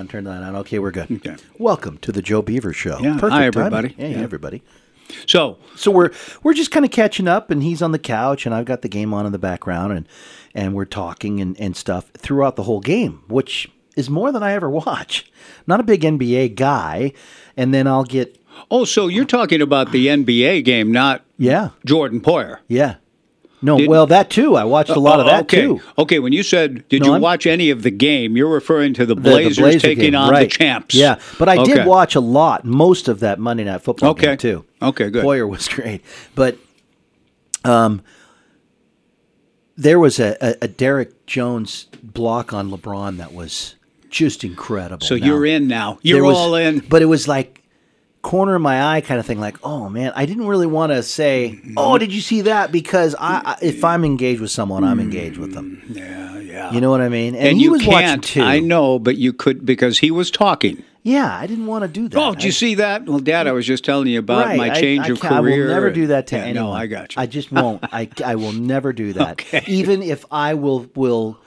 And turn that on. Okay, we're good. Okay. Welcome to the Joe Beaver Show. Yeah. Perfect Hi, timing. everybody. Hey, Yeah. everybody. So, So we're we're just kind of catching up, and he's on the couch, and I've got the game on in the background, and and we're talking and, and stuff throughout the whole game, which is more than I ever watch. Not a big NBA guy, and then I'll get oh, so you're talking about the NBA game, not yeah, Jordan Poyer. yeah. No, Did- well that too. I watched a lot of Oh, that okay. too. Okay, when you said, did No, you I'm- watch any of the game? You're referring to the The- the Blazers Blazer taking game, on right. the champs. Yeah, but I Okay. did watch a lot, most of that Monday Night Football Okay. game too. Okay, good. Poyer was great, but um, there was a, a, a Derrick Jones block on LeBron that was just incredible. So Now, you're in now. You're was- all in. but it was like corner of my eye kind of thing. Like, oh man, I didn't really want to say, oh, did you see that? Because I, I, if I'm engaged with someone, I'm engaged with them. Mm, yeah, yeah. You know what I mean? And, and you was watching can't. too. I know, but you could because he was talking. Yeah, I didn't want to do that. Oh, did you see that? Well, Dad, I was just telling you about Right, my change I, of can't- I will never do that to Yeah, anyone. No, I got you. I just won't. I, I will never do that. Okay. Even if I will will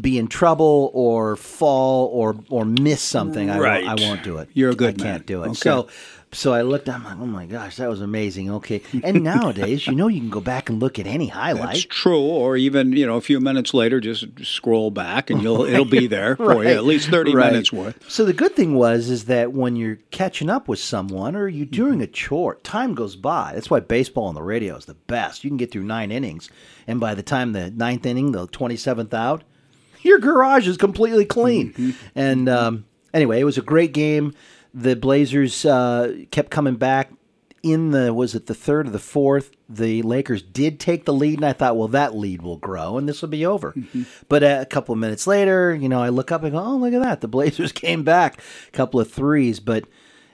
be in trouble or fall or or miss something, I, Right. won't, I won't do it. You're a good I man. can't do it. Okay. So. So I looked. I'm like, oh my gosh, that was amazing. Okay, and nowadays, you know, you can go back and look at any highlights. That's true, or even you know a few minutes later, just scroll back and you'll it'll be there for you at least thirty Right. minutes worth. So the good thing was is that when you're catching up with someone or you're mm-hmm. doing a chore, time goes by. That's why baseball on the radio is the best. You can get through nine innings, and by the time the ninth inning, the twenty seventh out, your garage is completely clean. And um, anyway, it was a great game. The Blazers uh, kept coming back. In the was it the third or the fourth? The Lakers did take the lead, and I thought, well, that lead will grow, and this will be over. But a couple of minutes later, you know, I look up and go, oh, look at that! The Blazers came back, a couple of threes, but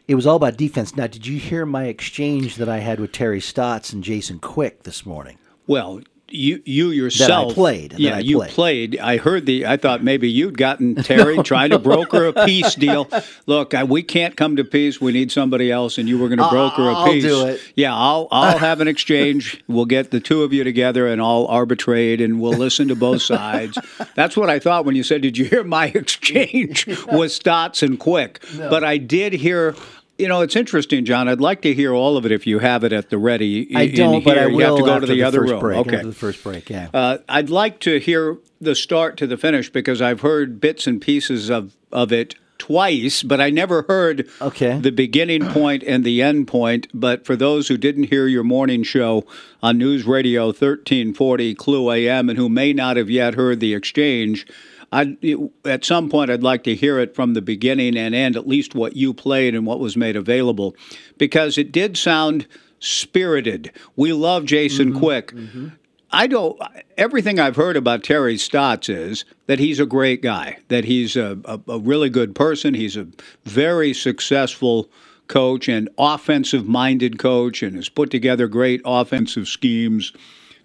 it was all about defense. Now, did you hear my exchange that I had with Terry Stotts and Jason Quick this morning? Well, you you yourself played, that Yeah, I you played. played. I heard the. I thought maybe you'd gotten Terry trying to broker a peace deal. Look, I, we can't come to peace. We need somebody else, and you were going to broker a I'll peace. do it. Yeah, I'll I'll have an exchange. We'll get the two of you together, and I'll arbitrate, and we'll listen to both sides. That's what I thought when you said, "Did you hear my exchange with Stotts and Quick?" But I did hear. You know, it's interesting, John. I'd like to hear all of it if you have it at the ready. I don't, but I will You have to go after to the, other first room. break. Okay. After the first break, yeah. Uh, I'd like to hear the start to the finish because I've heard bits and pieces of, of it twice, but I never heard Okay. the beginning point and the end point. But for those who didn't hear your morning show on News Radio 1340 KLOO AM and who may not have yet heard the exchange, I'd, at some point I'd like to hear it from the beginning and end, at least what you played and what was made available, because it did sound spirited. We love Jason mm-hmm. Quick. Mm-hmm. I don't. Everything I've heard about Terry Stotts is that he's a great guy, that he's a, a, a really good person. He's a very successful coach and offensive minded coach and has put together great offensive schemes.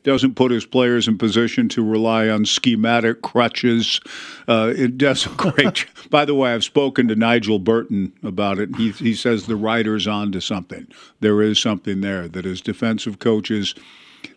Doesn't put his players in position to rely on schematic crutches. Uh, it does a great. By the way, I've spoken to Nigel Burton about it. He he says the writer's on to something. There is something there that as defensive coaches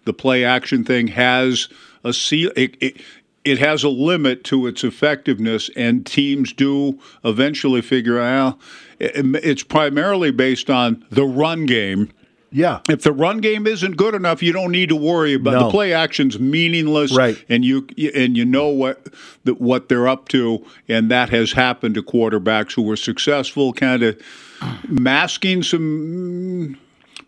the play action thing has a seal. It, it, it has a limit to its effectiveness, and teams do eventually figure out. It's primarily based on the run game. Yeah. If the run game isn't good enough, you don't need to worry about No. the play action's meaningless, Right. And you and you know what that what they're up to, and that has happened to quarterbacks who were successful, kind of masking some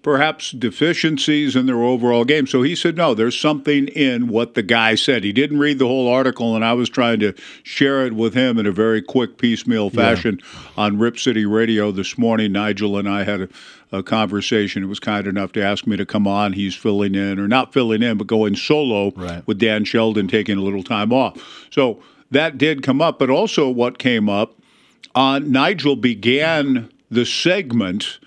perhaps deficiencies in their overall game. So he said, no, there's something in what the guy said. He didn't read the whole article, and I was trying to share it with him in a very quick, piecemeal fashion on Rip City Radio this morning. Nigel and I had a, a conversation. It was kind enough to ask me to come on. He's filling in, or not filling in, but going solo Right. with Dan Sheldon taking a little time off. So that did come up, but also what came up uh, Nigel began the segment.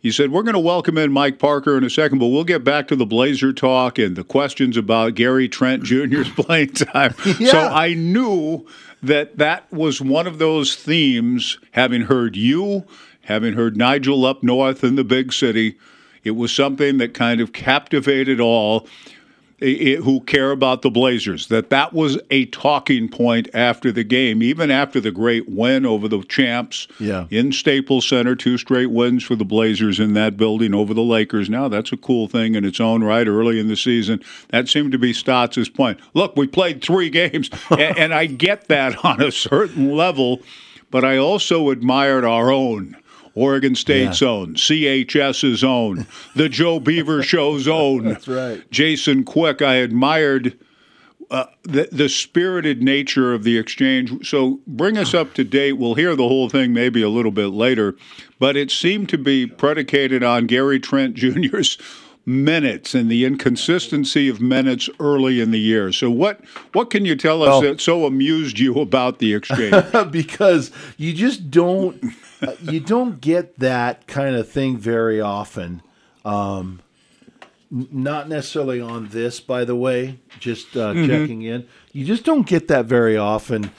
He said, We're going to welcome in Mike Parker in a second, but we'll get back to the Blazer talk and the questions about Gary Trent Jr.'s playing time. So I knew that that was one of those themes, having heard you, having heard Nigel up north in the big city. It was something that kind of captivated all. who care about the Blazers. That that was a talking point after the game, even after the great win over the champs yeah. in Staples Center, two straight wins for the Blazers in that building over the Lakers. Now that's a cool thing in its own right. Early in the season, that seemed to be Stotts' point. Look, we played three games, and, and I get that on a certain level, but I also admired our own. Oregon State's yeah. own, CHS's own, the Joe Beaver Show's own. That's right. Jason Quick. I admired uh, the, the spirited nature of the exchange. So bring us up to date. We'll hear the whole thing maybe a little bit later, but it seemed to be predicated on Gary Trent Jr.'s minutes and the inconsistency of minutes early in the year. So what what can you tell us well, that so amused you about the exchange? because you just don't you don't get that kind of thing very often. Um, not necessarily on this, by the way. Just uh, mm-hmm. checking in. You just don't get that very often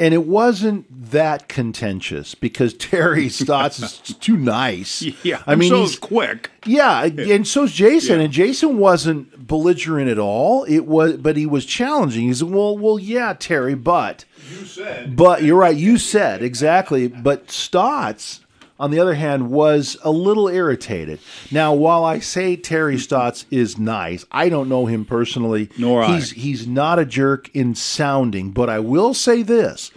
and it wasn't that contentious because Terry Stotts is too nice. Yeah, I mean, so he's quick. Yeah, and so's Jason, yeah. and Jason wasn't belligerent at all. It was, but he was challenging. He said, "Well, well, yeah, Terry, but you said, but you're right. You said exactly. But Stotts." on the other hand, was a little irritated. Now, while I say Terry Stotts is nice, I don't know him personally. Nor he's, I. He's not a jerk in sounding, but I will say this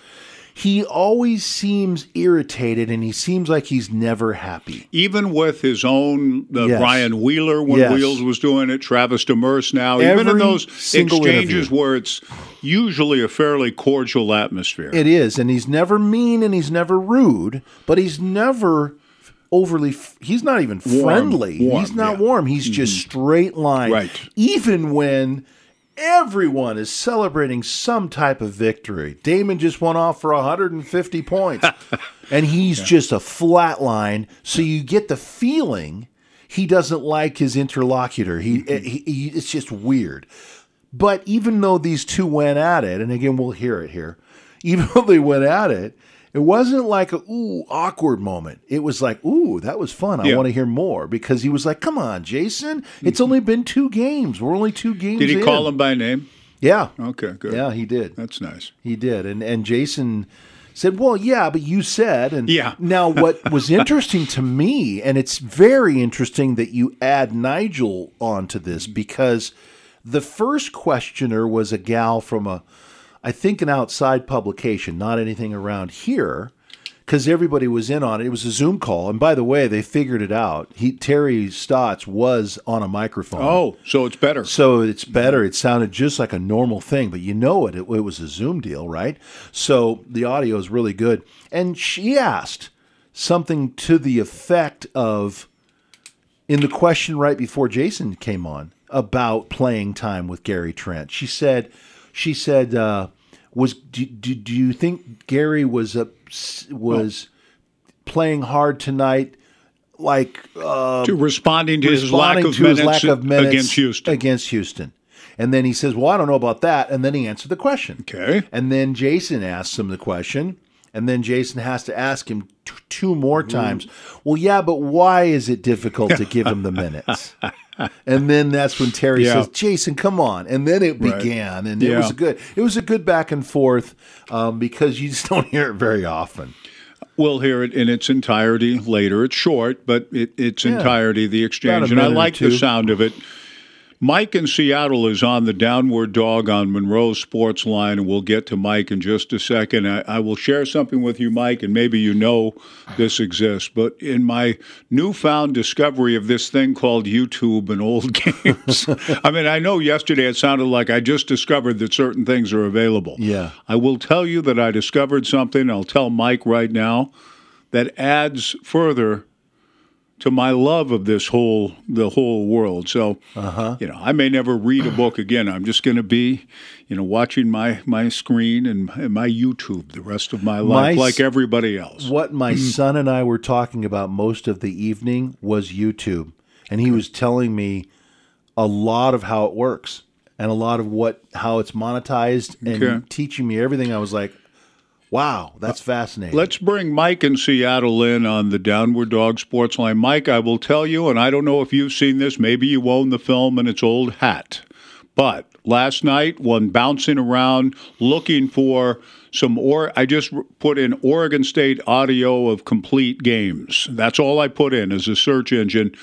he always seems irritated and he seems like he's never happy. Even with his own uh, yes. Brian Wheeler when yes. Wheels was doing it, Travis Demers now, Every even in those exchanges interview. where it's usually a fairly cordial atmosphere. It is, and he's never mean and he's never rude, but he's never overly he's not even friendly. Warm, he's not yeah. warm. He's mm-hmm. just straight line. Right. Even when Everyone is celebrating some type of victory. Damon just went off for 150 points, and he's yeah. just a flat line. So you get the feeling he doesn't like his interlocutor. He, mm-hmm. he, he, it's just weird. But even though these two went at it, and again we'll hear it here, even though they went at it, it wasn't like a ooh awkward moment. It was like ooh that was fun. I yeah. want to hear more because he was like, "Come on, Jason, it's mm-hmm. only been two games. We're only two games." Did he in. call him by name? Yeah. Okay. Good. Yeah, he did. That's nice. He did, and and Jason said, "Well, yeah, but you said." And yeah. now, what was interesting to me, and it's very interesting that you add Nigel onto this because the first questioner was a gal from a I think an outside publication, not anything around here, because everybody was in on it. It was a Zoom call, and by the way, they figured it out. He Terry Stotts was on a microphone. Oh, so it's better. So it's better. It sounded just like a normal thing, but you know it. It, it was a Zoom deal, right? So the audio is really good. And she asked something to the effect of, in the question right before Jason came on about playing time with Gary Trent. She said she said, uh, "Was do, do, do, you think Gary was uh, was playing hard tonight?" Like uh, to responding to, his, lack of, to his lack of minutes against Houston. Against Houston. And then he says, Well, I don't know about that. And then he answered the question. Okay. And then Jason asks him the question. And then Jason has to ask him t- two more times. Well, yeah, but why is it difficult to give him the minutes? and then that's when Terry yeah. says, "Jason, come on!" And then it right. began, and yeah. it was a good. It was a good back and forth um, because you just don't hear it very often. We'll hear it in its entirety later. It's short, but it, its yeah. entirety, the exchange, and I like the sound of it. Mike in Seattle is on the downward dog on Monroe Sports Line, and we'll get to Mike in just a second. I, I, will share something with you, Mike, and maybe you know this exists. But in my newfound discovery of this thing called YouTube and old games, I mean, I know yesterday it sounded like I just discovered that certain things are available. Yeah. I will tell you that I discovered something. I'll tell Mike right now that adds further to my love of this whole the whole world. So, uh-huh. you know, I may never read a book again. I'm just going to be, you know, watching my my screen and, and, my YouTube the rest of my life, my, like everybody else. What my son and I were talking about most of the evening was YouTube, and he was telling me a lot of how it works and a lot of what how it's monetized and okay. teaching me everything. I was like, Wow, that's fascinating. Let's bring Mike in Seattle in on the Downward Dog Sports Line. Mike, I will tell you, and I don't know if you've seen this, maybe you own the film and its old hat. But last night, one bouncing around looking for some or I just put in Oregon State audio of complete games. That's all I put in as a search engine.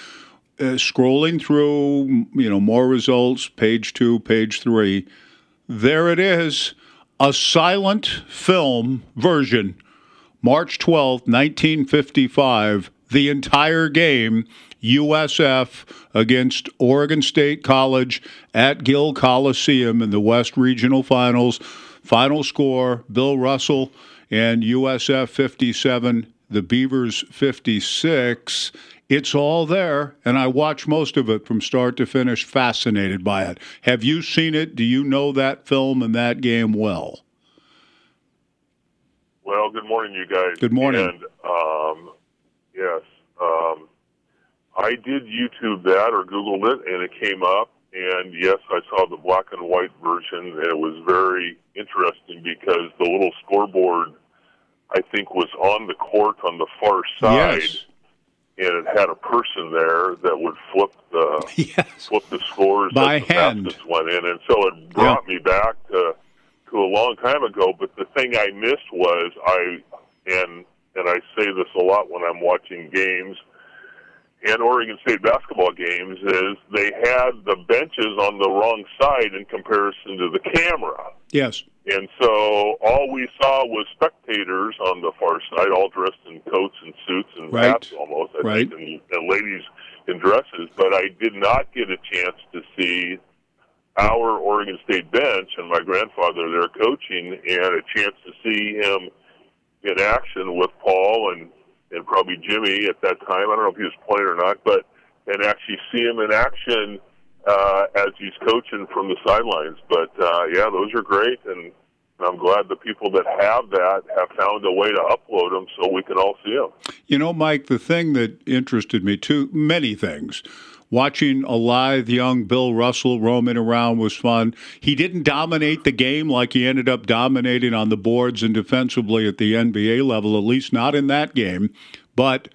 Uh, scrolling through, you know, more results, page two, page three. There it is, a silent film version, March 12th, 1955, the entire game USF against Oregon State College at Gill Coliseum in the West Regional Finals. Final score Bill Russell and USF 57, the Beavers 56. It's all there, and I watch most of it from start to finish, fascinated by it. Have you seen it? Do you know that film and that game well? Well, good morning, you guys. Good morning. And um, yes, um, I did YouTube that or Googled it, and it came up. And yes, I saw the black and white version, and it was very interesting because the little scoreboard, I think, was on the court on the far side. Yes. And it had a person there that would flip the yes. flip the scores by as the hand. went in, and so it brought me back to to a long time ago. But the thing I missed was I and and I say this a lot when I'm watching games and Oregon State basketball games is they had the benches on the wrong side in comparison to the camera. Yes. And so all we saw was spectators on the far side, all dressed in coats and suits and right. hats I right. and, and ladies in dresses. But I did not get a chance to see our Oregon State bench and my grandfather there coaching, and a chance to see him in action with Paul and and probably Jimmy at that time. I don't know if he was playing or not, but and actually see him in action uh, as he's coaching from the sidelines. But uh, yeah, those are great, and I'm glad the people that have that have found a way to upload them so we can all see them. You know, Mike, the thing that interested me too, many things. Watching a live young Bill Russell roaming around was fun. He didn't dominate the game like he ended up dominating on the boards and defensively at the NBA level, at least not in that game. But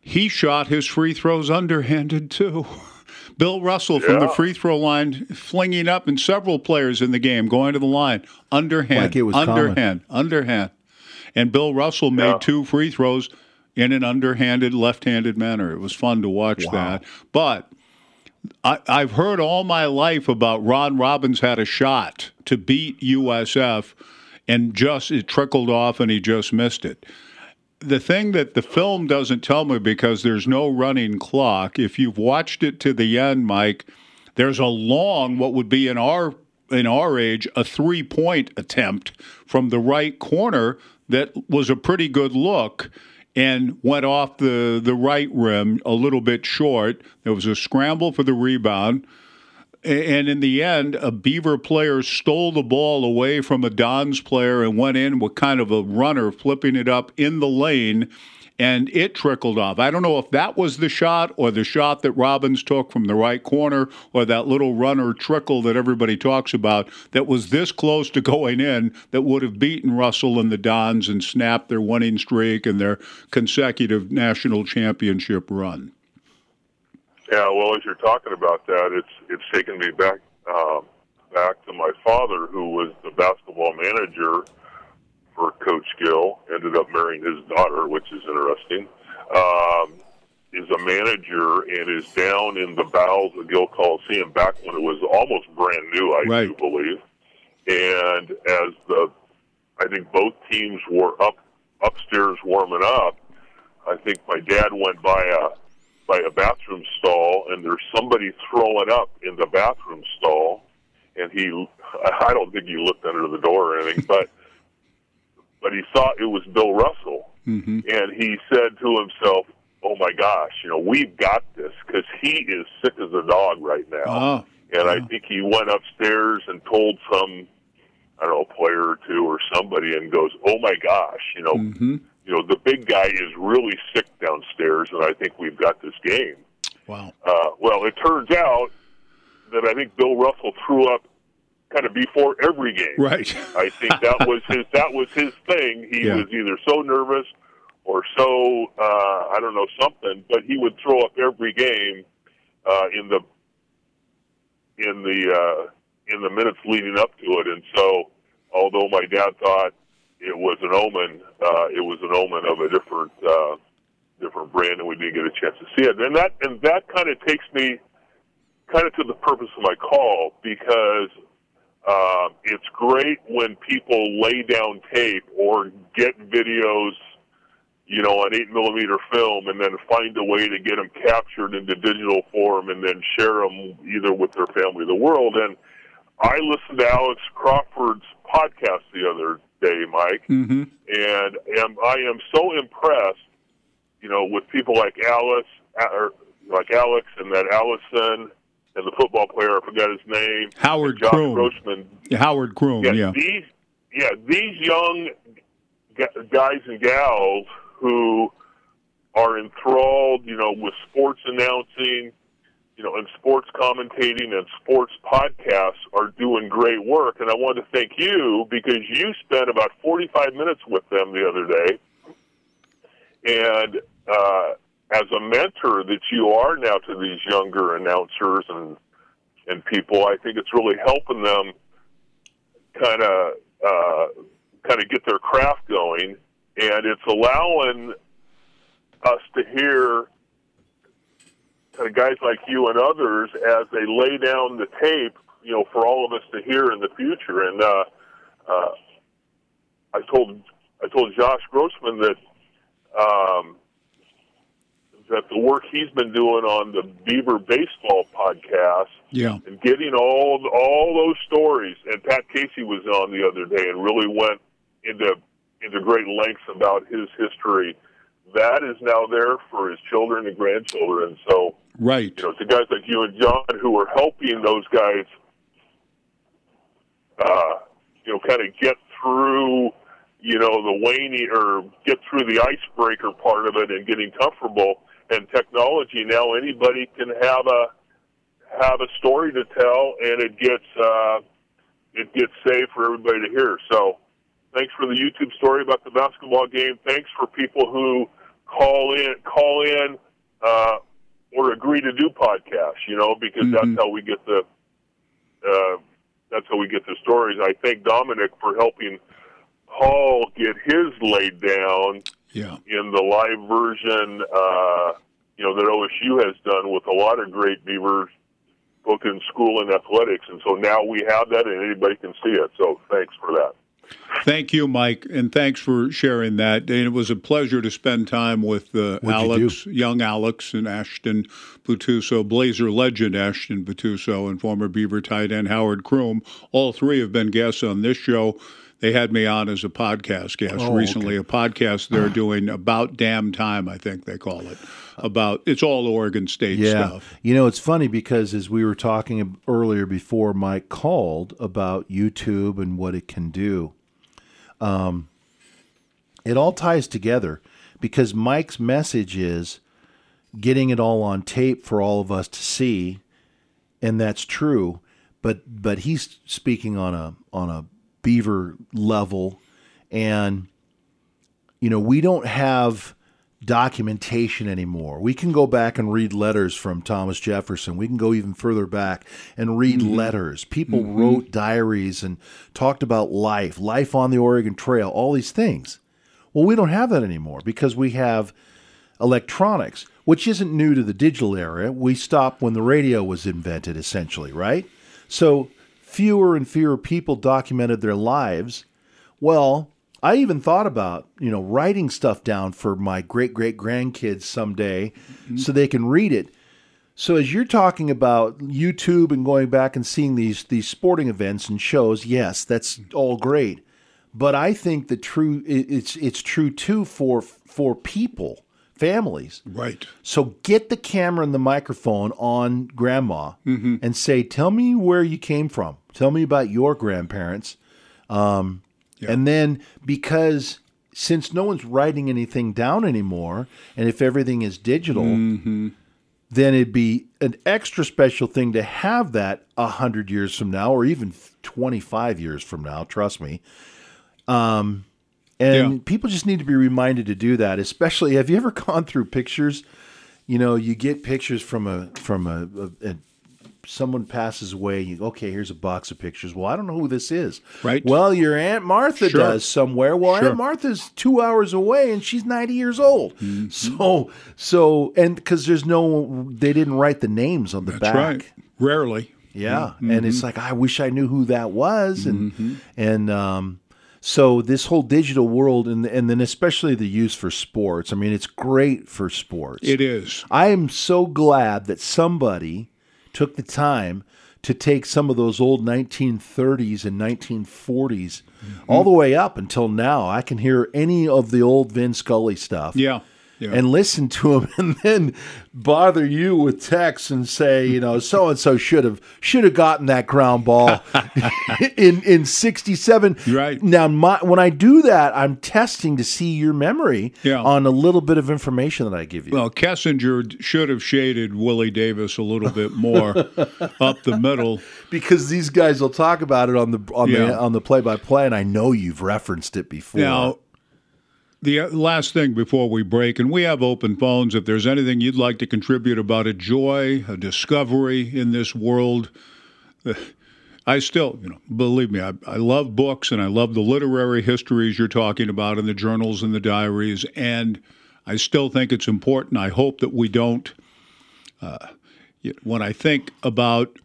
he shot his free throws underhanded too. Bill Russell from Yeah. the free throw line, flinging up, and several players in the game going to the line, underhand, Like it was common. underhand, underhand. And Bill Russell made Yeah. two free throws in an underhanded, left-handed manner. It was fun to watch that. But I, I've heard all my life about Ron Robbins had a shot to beat USF, and just it trickled off, and he just missed it. The thing that the film doesn't tell me because there's no running clock. If you've watched it to the end, Mike, there's a long, what would be in our in our age, a three point attempt from the right corner that was a pretty good look and went off the, the right rim a little bit short. There was a scramble for the rebound. And in the end, a Beaver player stole the ball away from a Dons player and went in with kind of a runner, flipping it up in the lane, and it trickled off. I don't know if that was the shot or the shot that Robbins took from the right corner or that little runner trickle that everybody talks about that was this close to going in that would have beaten Russell and the Dons and snapped their winning streak and their consecutive national championship run. Yeah, well, as you're talking about that, it's it's taken me back uh, back to my father, who was the basketball manager for Coach Gill. Ended up marrying his daughter, which is interesting. Um, is a manager and is down in the bowels of Gill Coliseum back when it was almost brand new, I do Right. believe. And as the, I think both teams were up upstairs warming up. I think my dad went by a by a bathroom stall, and there's somebody throwing up in the bathroom stall, and he, I don't think he looked under the door or anything, but but he saw it was Bill Russell, Mm-hmm. and he said to himself, "Oh my gosh, you know we've got this because he is sick as a dog right now." Oh, And I think he went upstairs and told some, I don't know, player or two or somebody, and goes, "Oh my gosh, you know, hmm you know, the big guy is really sick downstairs, and I think we've got this game." wow. Uh, well, it turns out that I think Bill Russell threw up kind of before every game. Right. I think that was his that was his thing. He Yeah. was either so nervous or so uh, I don't know something, but he would throw up every game uh, in the in the uh, in the minutes leading up to it. And so, although my dad thought it was an omen, uh, it was an omen of a different uh, different brand, and we didn't get a chance to see it. And that and that kind of takes me kind of to the purpose of my call because uh, it's great when people lay down tape or get videos, you know, on eight millimeter film, and then find a way to get them captured into digital form and then share them either with their family or the world. And I listened to Alex Crawford's podcast the other day, Mike, mm-hmm. and am, I am so impressed, you know, with people like Alice, or like Alex, and that Allison, and the football player. I forgot his name. Howard Josh Kroom. Grossman. Howard Kroom. Yeah, yeah. These, yeah, these young guys and gals who are enthralled, you know, with sports announcing, you know, and sports commentating and sports podcasts are doing great work. And I want to thank you because you spent about 45 minutes with them the other day. And uh, as a mentor that you are now to these younger announcers and and people, I think it's really helping them kind of uh, kind of get their craft going, and it's allowing us to hear guys like you and others as they lay down the tape, you know, for all of us to hear in the future. And uh, uh, I told I told Josh Grossman that. Um, that the work he's been doing on the Beaver Baseball podcast, yeah, and getting all all those stories, and Pat Casey was on the other day and really went into into great lengths about his history. That is now there for his children and grandchildren. So, right, you know, to guys like you and John who are helping those guys, uh, you know, kind of get through you know, the waning or get through the icebreaker part of it and getting comfortable and technology now anybody can have a have a story to tell and it gets uh, it gets saved for everybody to hear. So thanks for the YouTube story about the basketball game. Thanks for people who call in call in uh, or agree to do podcasts, you know, because mm-hmm. that's how we get the uh, that's how we get the stories. I thank Dominic for helping Paul get his laid down yeah. in the live version, uh, you know, that OSU has done with a lot of great Beavers, both in school and athletics. And so now we have that and anybody can see it. So thanks for that. Thank you, Mike, and thanks for sharing that. And it was a pleasure to spend time with uh, Alex, you young Alex, and Ashton Butuso, Blazer legend Ashton Butuso, and former Beaver tight end Howard Kroom. All three have been guests on this show. They had me on as a podcast guest oh, recently, okay. a podcast they're doing about damn time, I think they call it. About it's all Oregon State yeah. stuff. You know, it's funny because as we were talking earlier before Mike called about YouTube and what it can do, um, it all ties together because Mike's message is getting it all on tape for all of us to see, and that's true. But but he's speaking on a on a beaver level and you know we don't have documentation anymore we can go back and read letters from thomas jefferson we can go even further back and read mm-hmm. letters people mm-hmm. wrote diaries and talked about life life on the oregon trail all these things well we don't have that anymore because we have electronics which isn't new to the digital era we stopped when the radio was invented essentially right so fewer and fewer people documented their lives. Well, I even thought about, you know, writing stuff down for my great great grandkids someday mm-hmm. so they can read it. So as you're talking about YouTube and going back and seeing these these sporting events and shows, yes, that's all great. But I think the true it's it's true too for for people families. Right. So get the camera and the microphone on grandma mm-hmm. and say, "Tell me where you came from. Tell me about your grandparents." Um, yeah. And then because since no one's writing anything down anymore, and if everything is digital, mm-hmm. then it'd be an extra special thing to have that a hundred years from now, or even twenty-five years from now. Trust me. Um, and yeah. people just need to be reminded to do that. Especially, have you ever gone through pictures? You know, you get pictures from a from a, a, a someone passes away. You okay? Here's a box of pictures. Well, I don't know who this is. Right. Well, your aunt Martha Sure. does somewhere. Well, Sure. Aunt Martha's two hours away, and she's ninety years old. Mm-hmm. So, so, and because there's no, they didn't write the names on the That's back. right. Rarely. Yeah, Mm-hmm. and it's like I wish I knew who that was, and and um, so this whole digital world, and and then especially the use for sports. I mean, it's great for sports. It is. I am so glad that somebody took the time to take some of those old 1930s and 1940s mm-hmm. all the way up until now. I can hear any of the old Vin Scully stuff Yeah. Yeah. and listen to him and then bother you with texts and say, you know, so and so should have should have gotten that ground ball in in 67. Right. Now my when I do that, I'm testing to see your memory Yeah. on a little bit of information that I give you. Well, Kessinger should have shaded Willie Davis a little bit more up the middle. because these guys will talk about it on the on Yeah. the on the play by play and I know you've referenced it before. Now, the uh, last thing before we break, and we have open phones. If there's anything you'd like to contribute about a joy, a discovery in this world, I still, you know, believe me, I, I love books and I love the literary histories you're talking about in the journals and the diaries, and I still think it's important. I hope that we don't. Uh, when I think about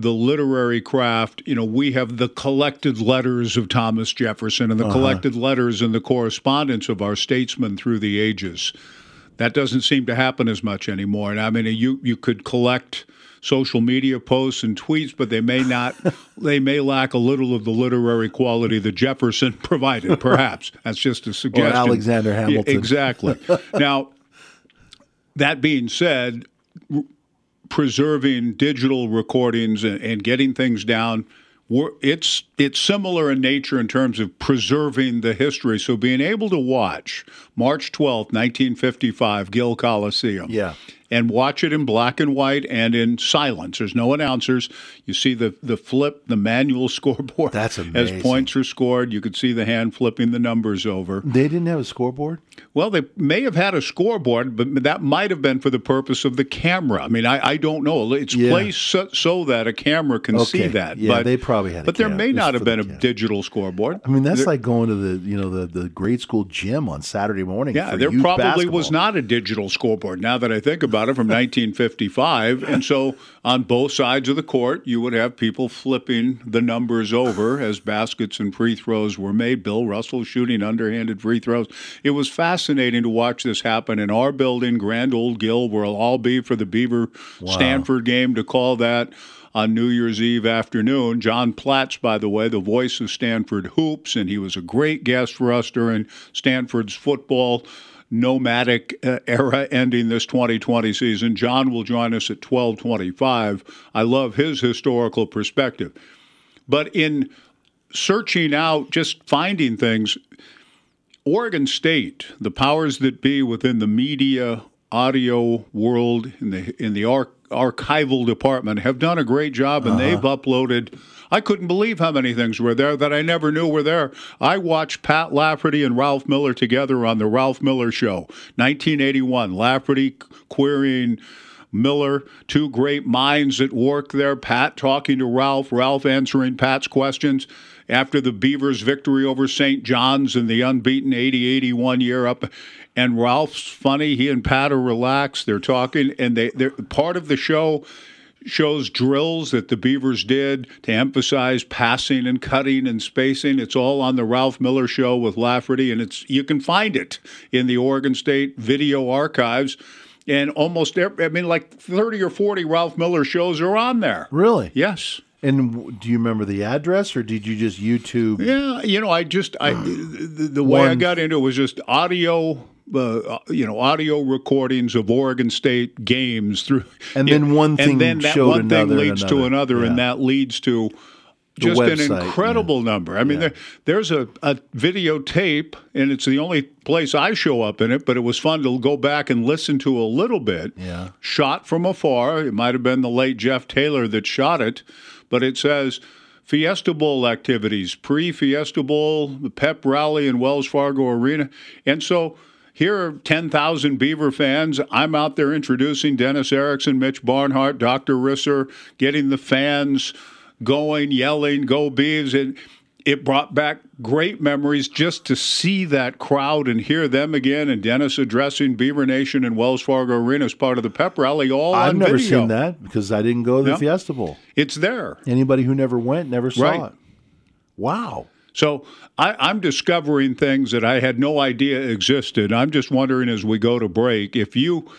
the literary craft, you know, we have the collected letters of Thomas Jefferson and the uh-huh. collected letters and the correspondence of our statesmen through the ages. That doesn't seem to happen as much anymore. And I mean, you you could collect social media posts and tweets, but they may not. they may lack a little of the literary quality that Jefferson provided. Perhaps that's just a suggestion. Or Alexander Yeah, Hamilton. exactly. now, that being said, preserving digital recordings and, and getting things down it's it's similar in nature in terms of preserving the history so being able to watch march twelfth, 1955 gill coliseum Yeah. And watch it in black and white and in silence there's no announcers you see the the flip the manual scoreboard That's amazing. as points are scored you could see the hand flipping the numbers over They didn't have a scoreboard? well, they may have had a scoreboard, but that might have been for the purpose of the camera. I mean, I, I don't know. It's Yeah. placed so, so that a camera can see that. Yeah, but, they probably had a But there may not have been a digital scoreboard. I mean, that's There- like going to the you know the, the grade school gym on Saturday morning. Yeah, there probably was not a digital scoreboard. Now that I think about it, from 1955, and so on both sides of the court, you would have people flipping the numbers over as baskets and free throws were made. Bill Russell shooting underhanded free throws. It was fascinating to watch this happen in our building, Grand Old Gill, where it'll all be for the Beaver Stanford game to call that on New Year's Eve afternoon. John Platz, by the way, the voice of Stanford Hoops, and he was a great guest for us during Stanford's football nomadic uh, era ending this 2020 season. John will join us at 1225. I love his historical perspective. But in searching out, just finding things, Oregon State, the powers that be within the media audio world in the in the arch, archival department have done a great job and they've uploaded I couldn't believe how many things were there that I never knew were there. I watched Pat Lafferty and Ralph Miller together on the Ralph Miller show, 1981. Lafferty querying Miller, two great minds at work there. Pat talking to Ralph, Ralph answering Pat's questions after the Beavers' victory over St. John's in the unbeaten 80 81 year up. And Ralph's funny. He and Pat are relaxed. They're talking, and they, they're part of the show shows drills that the Beavers did to emphasize passing and cutting and spacing. It's all on the Ralph Miller show with Lafferty, and it's you can find it in the Oregon State video archives. And almost, every, I mean, like 30 or 40 Ralph Miller shows are on there. Really? Yes. And do you remember the address, or did you just YouTube? Yeah, you know, I just I the, the way I got into it was just audio, uh, you know, audio recordings of Oregon State games through, And then one thing and then that showed one another and leads to another. another, and that leads to just an website, incredible number. I mean, there, there's a, a videotape, and it's the only place I show up in it, but it was fun to go back and listen to a little bit. Yeah. Shot from afar. It might have been the late Jeff Taylor that shot it, but it says Fiesta Bowl activities, pre Fiesta Bowl, the pep rally in Wells Fargo Arena. And so here are 10,000 Beaver fans. I'm out there introducing Dennis Erickson, Mitch Barnhart, Dr. Risser, getting the fans going, yelling, go Beavs. And it brought back great memories just to see that crowd and hear them again and Dennis addressing Beaver Nation and Wells Fargo Arena as part of the pep rally all I've on never video. seen that because I didn't go to the. Fiesta Bowl. It's there. Anybody who never went never saw right. it. Wow. So I, am discovering things that I had no idea existed. I'm just wondering as we go to break if you,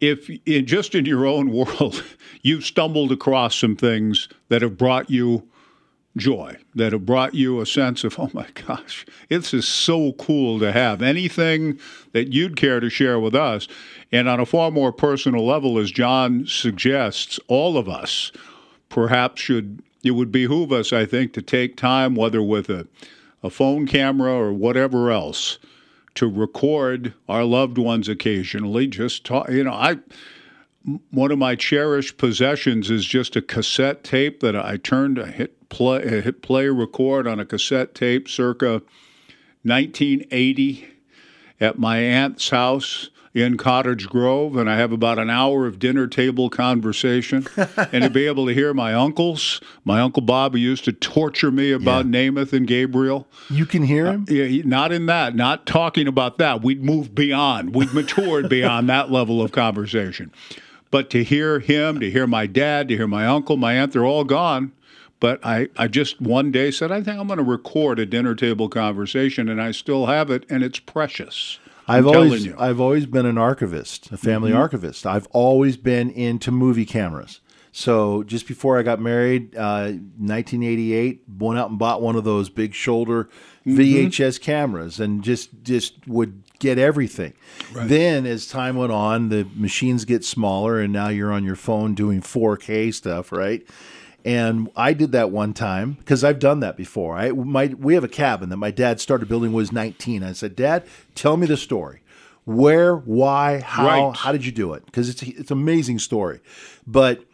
if in, just in your own world, you've stumbled across some things that have brought you joy that have brought you a sense of, oh my gosh, this is so cool to have. Anything that you'd care to share with us. And on a far more personal level, as John suggests, all of us perhaps should, it would behoove us, I think, to take time, whether with a, a phone camera or whatever else, to record our loved ones occasionally. Just talk, you know, I one of my cherished possessions is just a cassette tape that I turned, I hit play, hit play record on a cassette tape circa 1980 at my aunt's house in Cottage Grove, and I have about an hour of dinner table conversation. and to be able to hear my uncles, my uncle Bob, who used to torture me about yeah. Namath and Gabriel. You can hear him? Uh, yeah, not in that, not talking about that. We'd moved beyond, we'd matured beyond that level of conversation. But to hear him, to hear my dad, to hear my uncle, my aunt, they're all gone. But I, I just one day said, I think I'm going to record a dinner table conversation, and I still have it, and it's precious. I've always you. I've always been an archivist, a family mm-hmm. archivist. I've always been into movie cameras. So just before I got married, uh, 1988, went out and bought one of those big shoulder mm-hmm. VHS cameras, and just just would get everything. Right. Then, as time went on, the machines get smaller, and now you're on your phone doing 4K stuff, right? And I did that one time because I've done that before. I my we have a cabin that my dad started building when he was 19. I said, "Dad, tell me the story. Where, why, how, right. how did you do it?" Because it's it's an amazing story. But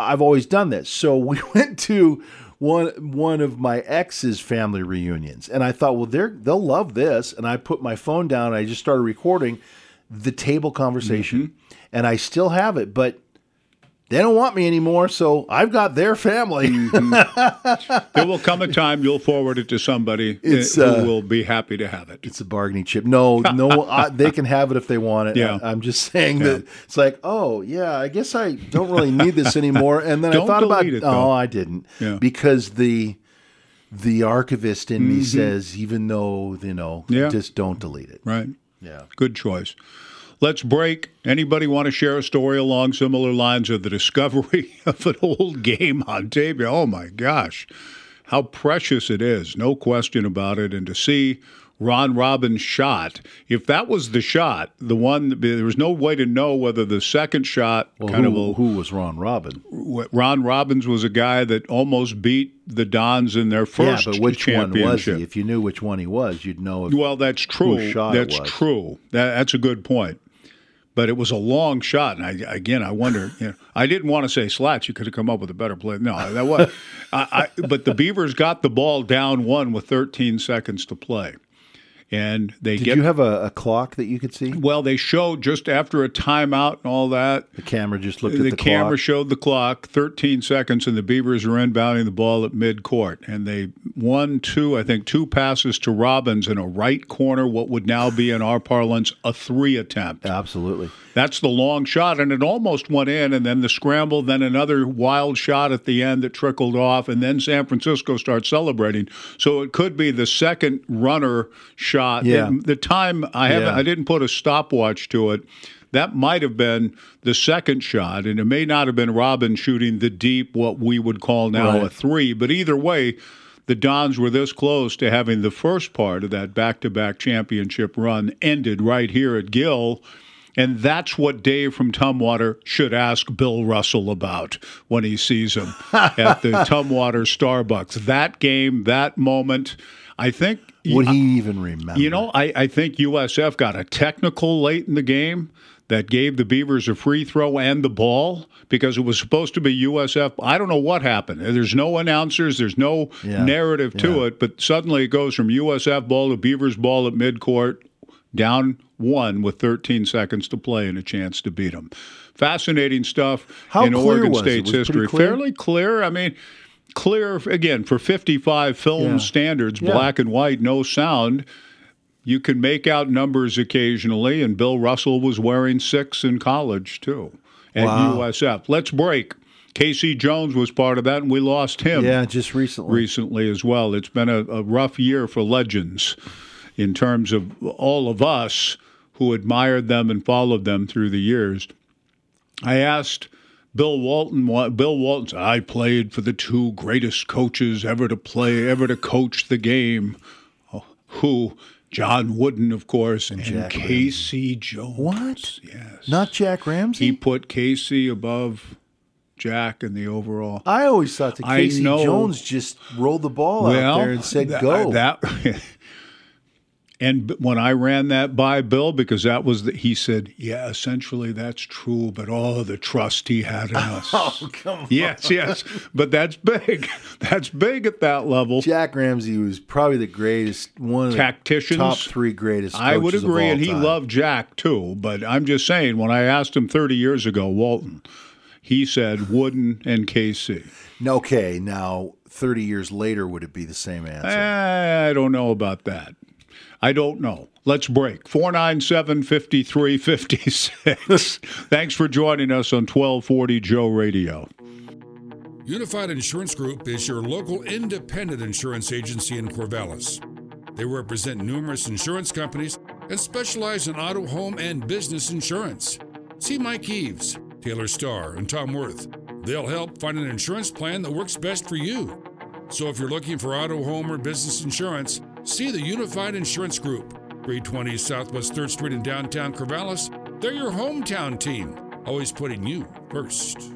I've always done this. So we went to one one of my ex's family reunions, and I thought, well, they're they'll love this. And I put my phone down. I just started recording the table conversation, mm-hmm. and I still have it. But they don't want me anymore, so I've got their family. mm-hmm. There will come a time you'll forward it to somebody it's, who uh, will be happy to have it. It's a bargaining chip. No, no, I, they can have it if they want it. Yeah. I, am just saying yeah. that it's like, oh yeah, I guess I don't really need this anymore. And then I thought about, it, oh, I didn't, yeah. because the the archivist in mm-hmm. me says, even though you know, yeah. just don't delete it. Right. Yeah. Good choice. Let's break. Anybody want to share a story along similar lines of the discovery of an old game on tape? Oh my gosh, how precious it is. No question about it. And to see Ron Robbins' shot, if that was the shot, the one, there was no way to know whether the second shot well, kind who, of. A, who was Ron Robbins? Ron Robbins was a guy that almost beat the Dons in their first yeah, but which. One was he? If you knew which one he was, you'd know. If, well, that's true. That's true. That, that's a good point but it was a long shot. And I, again, I wonder. You know, I didn't want to say slats. You could have come up with a better play. No, that was. I, I, but the Beavers got the ball down one with 13 seconds to play and they Did get. you have a, a, clock that you could see? Well, they showed just after a timeout and all that. The camera just looked at the, clock. the camera clock. showed the clock, 13 seconds, and the Beavers were inbounding the ball at midcourt, and they won two, I think, two passes to Robbins in a right corner, what would now be in our parlance a three attempt. Absolutely. That's the long shot, and it almost went in, and then the scramble, then another wild shot at the end that trickled off, and then San Francisco starts celebrating. So it could be the second runner shot. Yeah. The, the time I haven't, yeah. I didn't put a stopwatch to it. That might have been the second shot, and it may not have been Robin shooting the deep, what we would call now right. a three. But either way, the Dons were this close to having the first part of that back-to-back championship run ended right here at Gill and that's what Dave from Tumwater should ask Bill Russell about when he sees him at the Tumwater Starbucks. That game, that moment, I think. Would he even remember? You know, I, I think USF got a technical late in the game that gave the Beavers a free throw and the ball because it was supposed to be USF. I don't know what happened. There's no announcers, there's no yeah. narrative to yeah. it, but suddenly it goes from USF ball to Beavers ball at midcourt down one with 13 seconds to play and a chance to beat them. Fascinating stuff How in Oregon? State's history. clear? Fairly clear. I mean, clear again for 55 film Yeah. standards, Yeah. black and white, no sound. You can make out numbers occasionally, and Bill Russell was wearing six in college too at Wow. USF. Let's break. Casey Jones was part of that, and we lost him Yeah, just recently. recently as well. It's been a, a rough year for legends in terms of all of us who admired them and followed them through the years. I asked Bill Walton. Bill Walton "I played for the two greatest coaches ever to play, ever to coach the game." Oh, Who? John Wooden, of course, and, Jack K.C. Jones. What? Yes. Not Jack Ramsay. he put K.C. above Jack in the overall. I always thought that Casey. Jones just rolled the ball out there and said, "Go." Uh, that, and when I ran that by Bill, because that was the, he said, yeah, essentially that's true, but oh, the trust he had in us. oh, come on. yes, yes, but that's big. That's big at that level. Jack Ramsay was probably the greatest, one of the Tacticians? top three greatest. I would agree, and he loved Jack too. But I'm just saying, when I asked him 30 years ago, Walton, he said Wooden and KC. Okay, now thirty years later, would it be the same answer? Eh, I don't know about that. I don't know. Let's break. 497 5356. Thanks for joining us on 1240 Joe Radio. Unified Insurance Group is your local independent insurance agency in Corvallis. They represent numerous insurance companies and specialize in auto, home, and business insurance. See Mike Eves, Taylor Starr, and Tom Worth. They'll help find an insurance plan that works best for you. So if you're looking for auto, home, or business insurance, see the Unified Insurance Group, 320 Southwest 3rd Street in downtown Corvallis. They're your hometown team, always putting you first.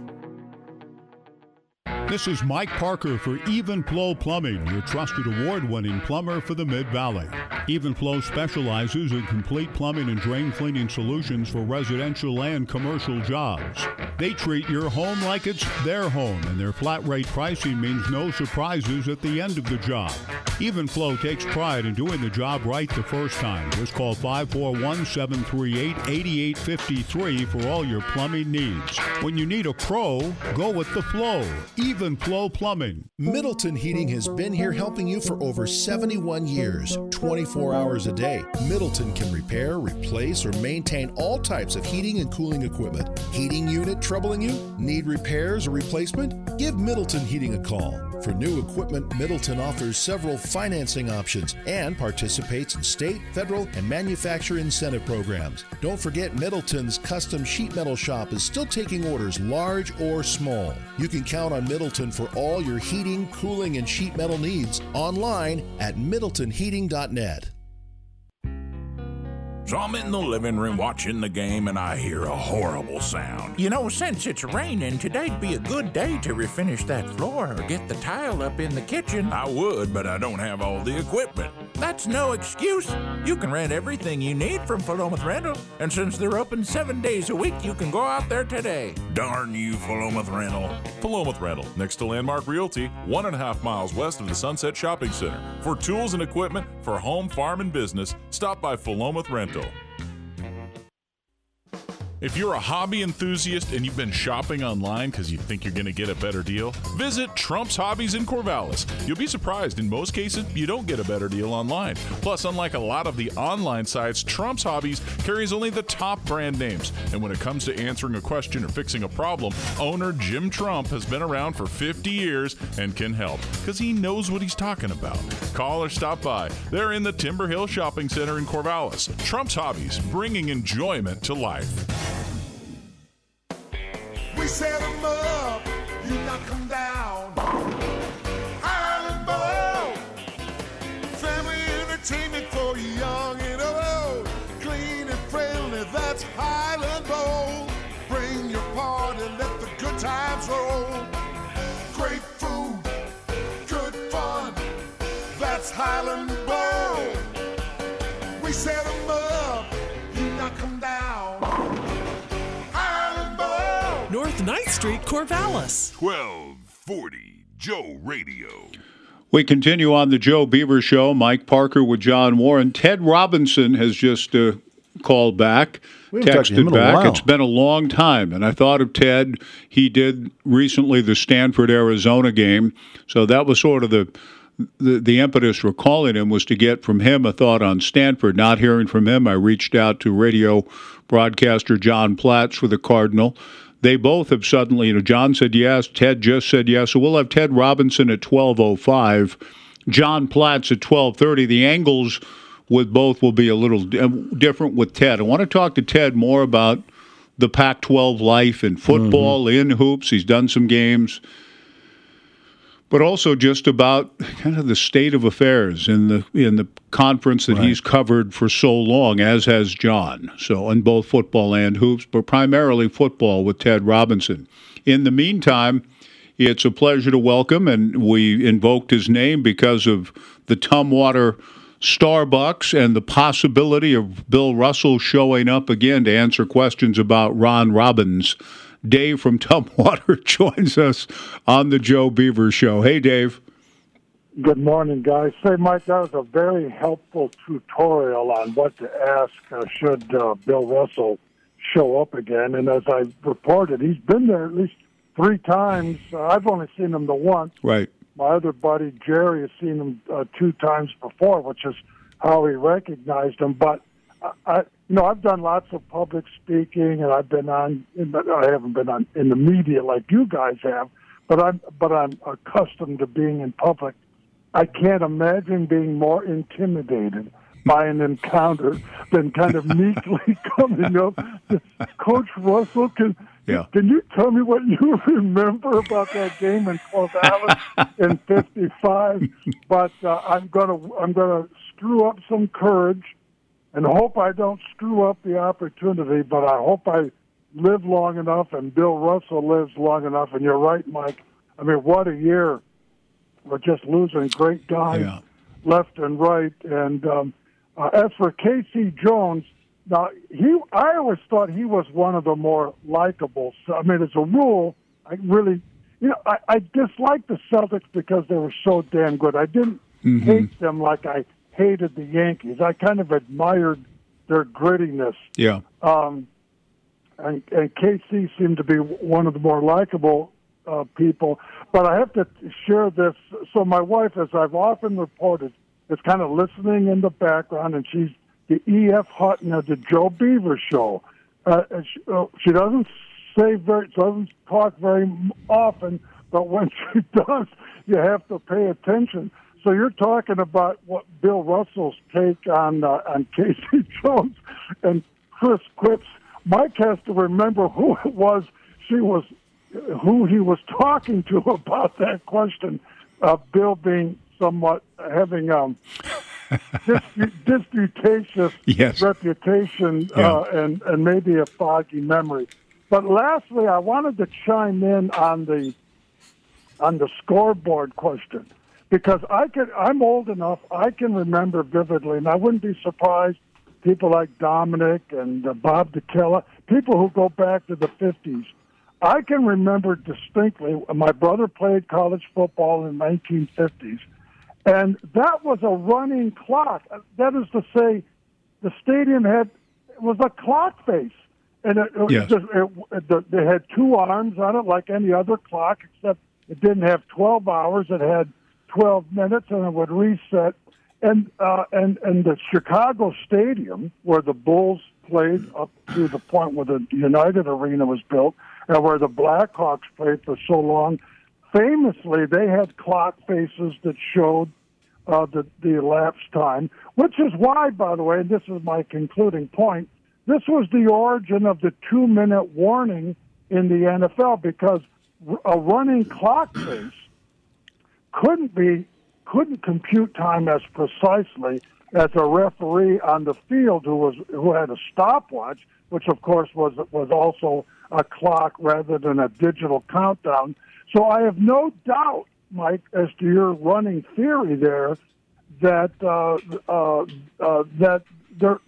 This is Mike Parker for Even Flow Plumbing, your trusted award winning plumber for the Mid Valley. Even Flow specializes in complete plumbing and drain cleaning solutions for residential and commercial jobs. They treat your home like it's their home, and their flat rate pricing means no surprises at the end of the job. Even Flow takes pride in doing the job right the first time. Just call 541 738 8853 for all your plumbing needs. When you need a pro, go with the flow. Even And flow Plumbing. Middleton Heating has been here helping you for over 71 years, 24 hours a day. Middleton can repair, replace, or maintain all types of heating and cooling equipment. Heating unit troubling you? Need repairs or replacement? Give Middleton Heating a call. For new equipment, Middleton offers several financing options and participates in state, federal, and manufacturer incentive programs. Don't forget Middleton's custom sheet metal shop is still taking orders, large or small. You can count on Middleton for all your heating, cooling, and sheet metal needs online at middletonheating.net. So I'm in the living room watching the game and I hear a horrible sound. You know, since it's raining, today'd be a good day to refinish that floor or get the tile up in the kitchen. I would, but I don't have all the equipment. That's no excuse. You can rent everything you need from Philomath Rental, and since they're open seven days a week, you can go out there today. Darn you, Philomath Rental. Philomath Rental, next to Landmark Realty, one and a half miles west of the Sunset Shopping Center. For tools and equipment for home, farm, and business, stop by Philomath Rental. Cristo. If you're a hobby enthusiast and you've been shopping online because you think you're going to get a better deal, visit Trump's Hobbies in Corvallis. You'll be surprised, in most cases, you don't get a better deal online. Plus, unlike a lot of the online sites, Trump's Hobbies carries only the top brand names. And when it comes to answering a question or fixing a problem, owner Jim Trump has been around for 50 years and can help because he knows what he's talking about. Call or stop by. They're in the Timber Hill Shopping Center in Corvallis. Trump's Hobbies, bringing enjoyment to life. We set 'em up, you knock 'em down. Highland Bowl, family entertainment for young and old. Clean and friendly, that's Highland Bowl. Bring your party, let the good times roll. Great food, good fun, that's Highland Bowl. We set 'em Street, Corvallis. 1240 Joe Radio. We continue on the Joe Beaver Show. Mike Parker with John Warren. Ted Robinson has just uh, called back, texted back. It's been a long time, and I thought of Ted. He did recently the Stanford Arizona game, so that was sort of the, the the impetus for calling him was to get from him a thought on Stanford. Not hearing from him, I reached out to radio broadcaster John Platz for the Cardinal they both have suddenly, you know, John said yes, Ted just said yes. So we'll have Ted Robinson at 1205, John Platz at 1230. The angles with both will be a little different with Ted. I want to talk to Ted more about the Pac 12 life in football, mm-hmm. in hoops. He's done some games but also just about kind of the state of affairs in the in the conference that right. he's covered for so long, as has John. So, in both football and hoops, but primarily football with Ted Robinson. In the meantime, it's a pleasure to welcome, and we invoked his name because of the Tumwater Starbucks and the possibility of Bill Russell showing up again to answer questions about Ron Robbins Dave from Tumwater joins us on the Joe Beaver Show. Hey, Dave. Good morning, guys. Say, Mike, that was a very helpful tutorial on what to ask uh, should uh, Bill Russell show up again. And as I reported, he's been there at least three times. Uh, I've only seen him the once. Right. My other buddy Jerry has seen him uh, two times before, which is how he recognized him. But I, you know, I've done lots of public speaking, and I've been on. But I haven't been on in the media like you guys have, but I'm but I'm accustomed to being in public. I can't imagine being more intimidated by an encounter than kind of meekly coming up. Coach Russell, can yeah. can you tell me what you remember about that game in Corvallis in '55? But uh, I'm gonna I'm gonna screw up some courage and hope I don't screw up the opportunity, but I hope I live long enough and Bill Russell lives long enough. And you're right, Mike. I mean, what a year. We're just losing great guys yeah. left and right. And um, uh, as for K.C. Jones, now he, I always thought he was one of the more likable. So, I mean, as a rule, I really, you know, I, I disliked the Celtics because they were so damn good. I didn't mm-hmm. hate them like I hated the Yankees. I kind of admired their grittiness. Yeah. Um, and, and KC seemed to be one of the more likable uh, people. But I have to share this. So my wife, as I've often reported, is kind of listening in the background, and she's the E.F. Hutton of the Joe Beaver Show. Uh, she, uh, she doesn't say very, doesn't talk very often, but when she does, you have to pay attention. So you're talking about what Bill Russell's take on uh, on K.C. Jones and Chris Quips. Mike has to remember who it was. She was who he was talking to about that question. Uh, Bill being somewhat having um, disputatious yes. reputation uh, yeah. and and maybe a foggy memory. But lastly, I wanted to chime in on the on the scoreboard question because I can. I'm old enough. I can remember vividly, and I wouldn't be surprised. People like Dominic and uh, Bob DeKella, people who go back to the 50s. I can remember distinctly. My brother played college football in the 1950s, and that was a running clock. That is to say, the stadium had it was a clock face, and it, it, yes. just, it, it, they had two arms on it like any other clock, except it didn't have 12 hours. It had 12 minutes and it would reset. And uh, and and the Chicago Stadium, where the Bulls played up to the point where the United Arena was built, and where the Blackhawks played for so long, famously they had clock faces that showed uh, the the elapsed time, which is why, by the way, and this is my concluding point. This was the origin of the two minute warning in the NFL because a running clock face couldn't be couldn't compute time as precisely as a referee on the field who was who had a stopwatch, which of course was was also a clock rather than a digital countdown. So I have no doubt, Mike, as to your running theory there, that uh, uh, uh, that the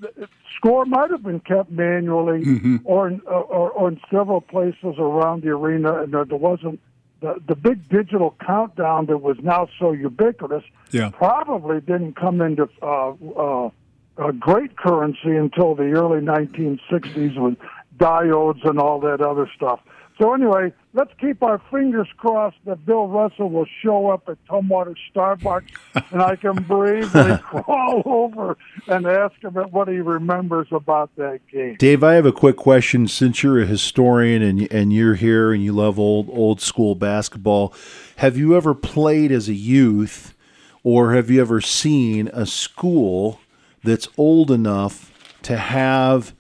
score might have been kept manually mm-hmm. or, in, or, or in several places around the arena, and there wasn't the the big digital countdown that was now so ubiquitous yeah. probably didn't come into uh, uh, uh, great currency until the early 1960s with diodes and all that other stuff. So anyway, let's keep our fingers crossed that Bill Russell will show up at Tumwater Starbucks and I can bravely crawl over and ask him what he remembers about that game. Dave, I have a quick question. Since you're a historian and and you're here and you love old old school basketball, have you ever played as a youth, or have you ever seen a school that's old enough to have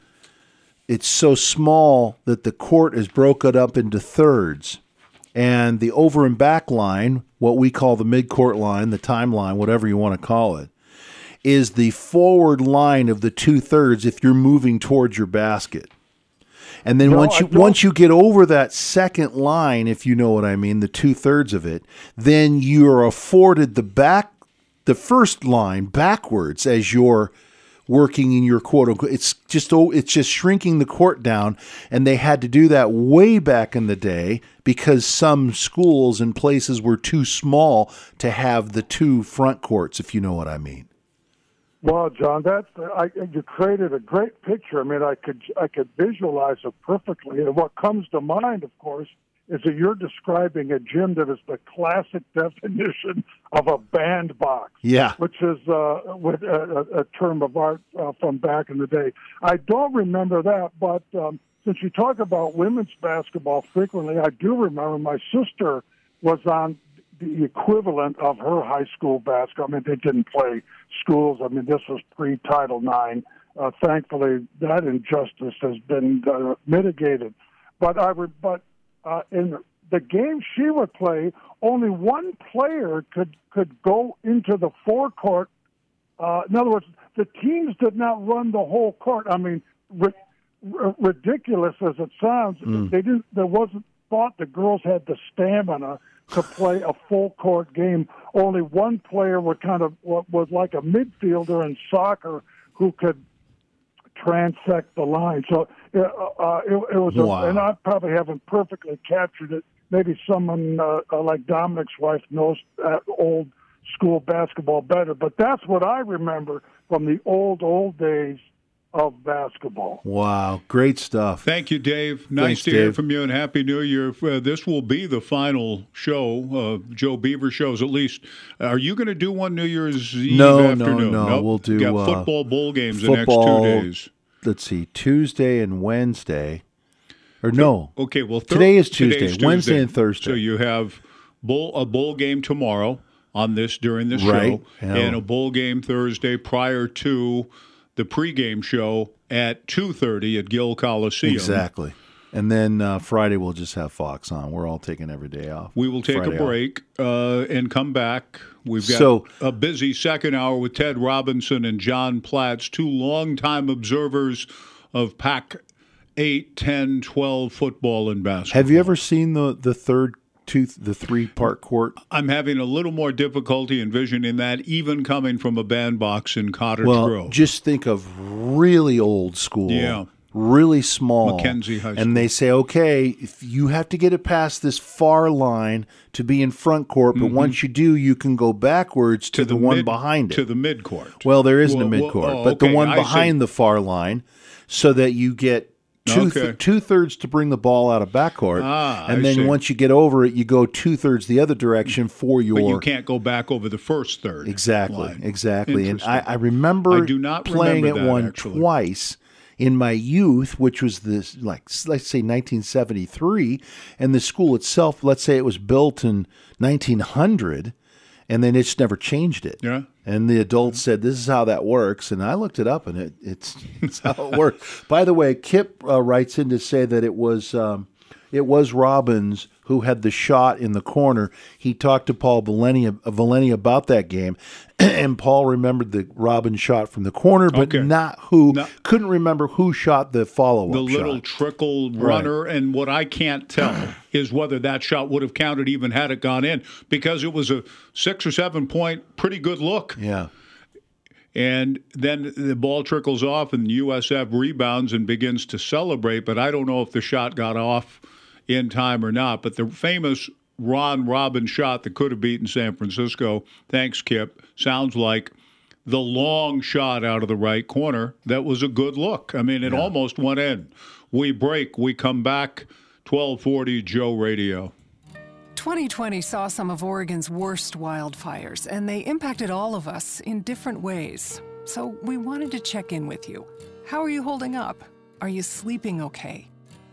it's so small that the court is broken up into thirds. And the over and back line, what we call the mid-court line, the timeline, whatever you want to call it, is the forward line of the two thirds if you're moving towards your basket. And then no, once you once you get over that second line, if you know what I mean, the two thirds of it, then you are afforded the back the first line backwards as your working in your quote unquote. It's just oh, it's just shrinking the court down, and they had to do that way back in the day because some schools and places were too small to have the two front courts. If you know what I mean. Well, John, that's I, you created a great picture. I mean, I could I could visualize it perfectly, and what comes to mind, of course, is that you're describing a gym that is the classic definition of a bandbox. Yeah. Which is uh, with a, a, term of art uh, from back in the day. I don't remember that, but um, since you talk about women's basketball frequently, I do remember my sister was on the equivalent of her high school basketball. I mean, they didn't play schools. I mean, this was pre Title IX. Uh, thankfully, that injustice has been uh, mitigated. But I would, but uh, in the game she would play, only one player could could go into the forecourt. Uh, in other words, the teams did not run the whole court. I mean, ri- r- ridiculous as it sounds, mm. they didn't. There wasn't thought the girls had the stamina to play a full court game. Only one player would kind of was like a midfielder in soccer who could transect the line. So uh, uh, it, it, was, wow. a, and I probably haven't perfectly captured it. Maybe someone uh, uh like Dominic's wife knows uh, old school basketball better, but that's what I remember from the old old days of basketball. Wow, great stuff. Thank you, Dave. Nice Thanks, to Dave. hear from you, and happy New Year. Uh, this will be the final show, uh, Joe Beaver shows at least. Are you going to do one New Year's Eve no, afternoon? No, no, nope. We'll do Got uh, football bowl games football, the next two days. Let's see, Tuesday and Wednesday. Or no. Okay, well, thir- today is Tuesday, Tuesday, Wednesday and Thursday. So you have bowl a bowl game tomorrow on this during the right. show, and a bowl game Thursday prior to the pregame show at 2.30 at Gill Coliseum. Exactly. And then uh, Friday we'll just have Fox on. We're all taking every day off. We will take Friday a break uh, and come back. We've got so, a busy second hour with Ted Robinson and John Platz, two longtime observers of Pac 8, 10, 12 football and basketball. Have you ever seen the, the third two, the three part court? I'm having a little more difficulty envisioning that, even coming from a bandbox in Cottage well, Grove. Just think of really old school. Yeah. Really small. Mackenzie High School. And they say, okay, if you have to get it past this far line to be in front court, but mm-hmm. once you do, you can go backwards to, to the, the, one mid, behind it. To the mid court. Well, there isn't well, a mid court, well, oh, but okay. the one behind the far line so that you get two okay. th- two thirds to bring the ball out of backcourt, ah, and I then see. once you get over it, you go two thirds the other direction for your. But you can't go back over the first third. Exactly, line. exactly. And I, I remember I do not playing at one actually. twice in my youth, which was this like let's say 1973, and the school itself, let's say it was built in 1900 and then it's never changed it. Yeah. And the adults said, "This is how that works," and I looked it up, and it, it's it's how it works. By the way, Kip uh, writes in to say that it was um, it was Robbins who had the shot in the corner. He talked to Paul Valenti, uh, Valenti about that game, and Paul remembered the Robin shot from the corner, but okay. not who couldn't remember who shot the follow up. The little trickle runner, right. and what I can't tell is whether that shot would have counted even had it gone in because it was a six or seven point pretty good look. Yeah. And then the ball trickles off, and USF rebounds and begins to celebrate. But I don't know if the shot got off in time or not. But the famous Ron Robin shot that could have beaten San Francisco. Thanks, Kip. Sounds like the long shot out of the right corner. That was a good look. I mean, it yeah. almost went in. We break. We come back. 1240 Joe Radio. 2020 saw some of Oregon's worst wildfires, and they impacted all of us in different ways. So we wanted to check in with you. How are you holding up? Are you sleeping okay?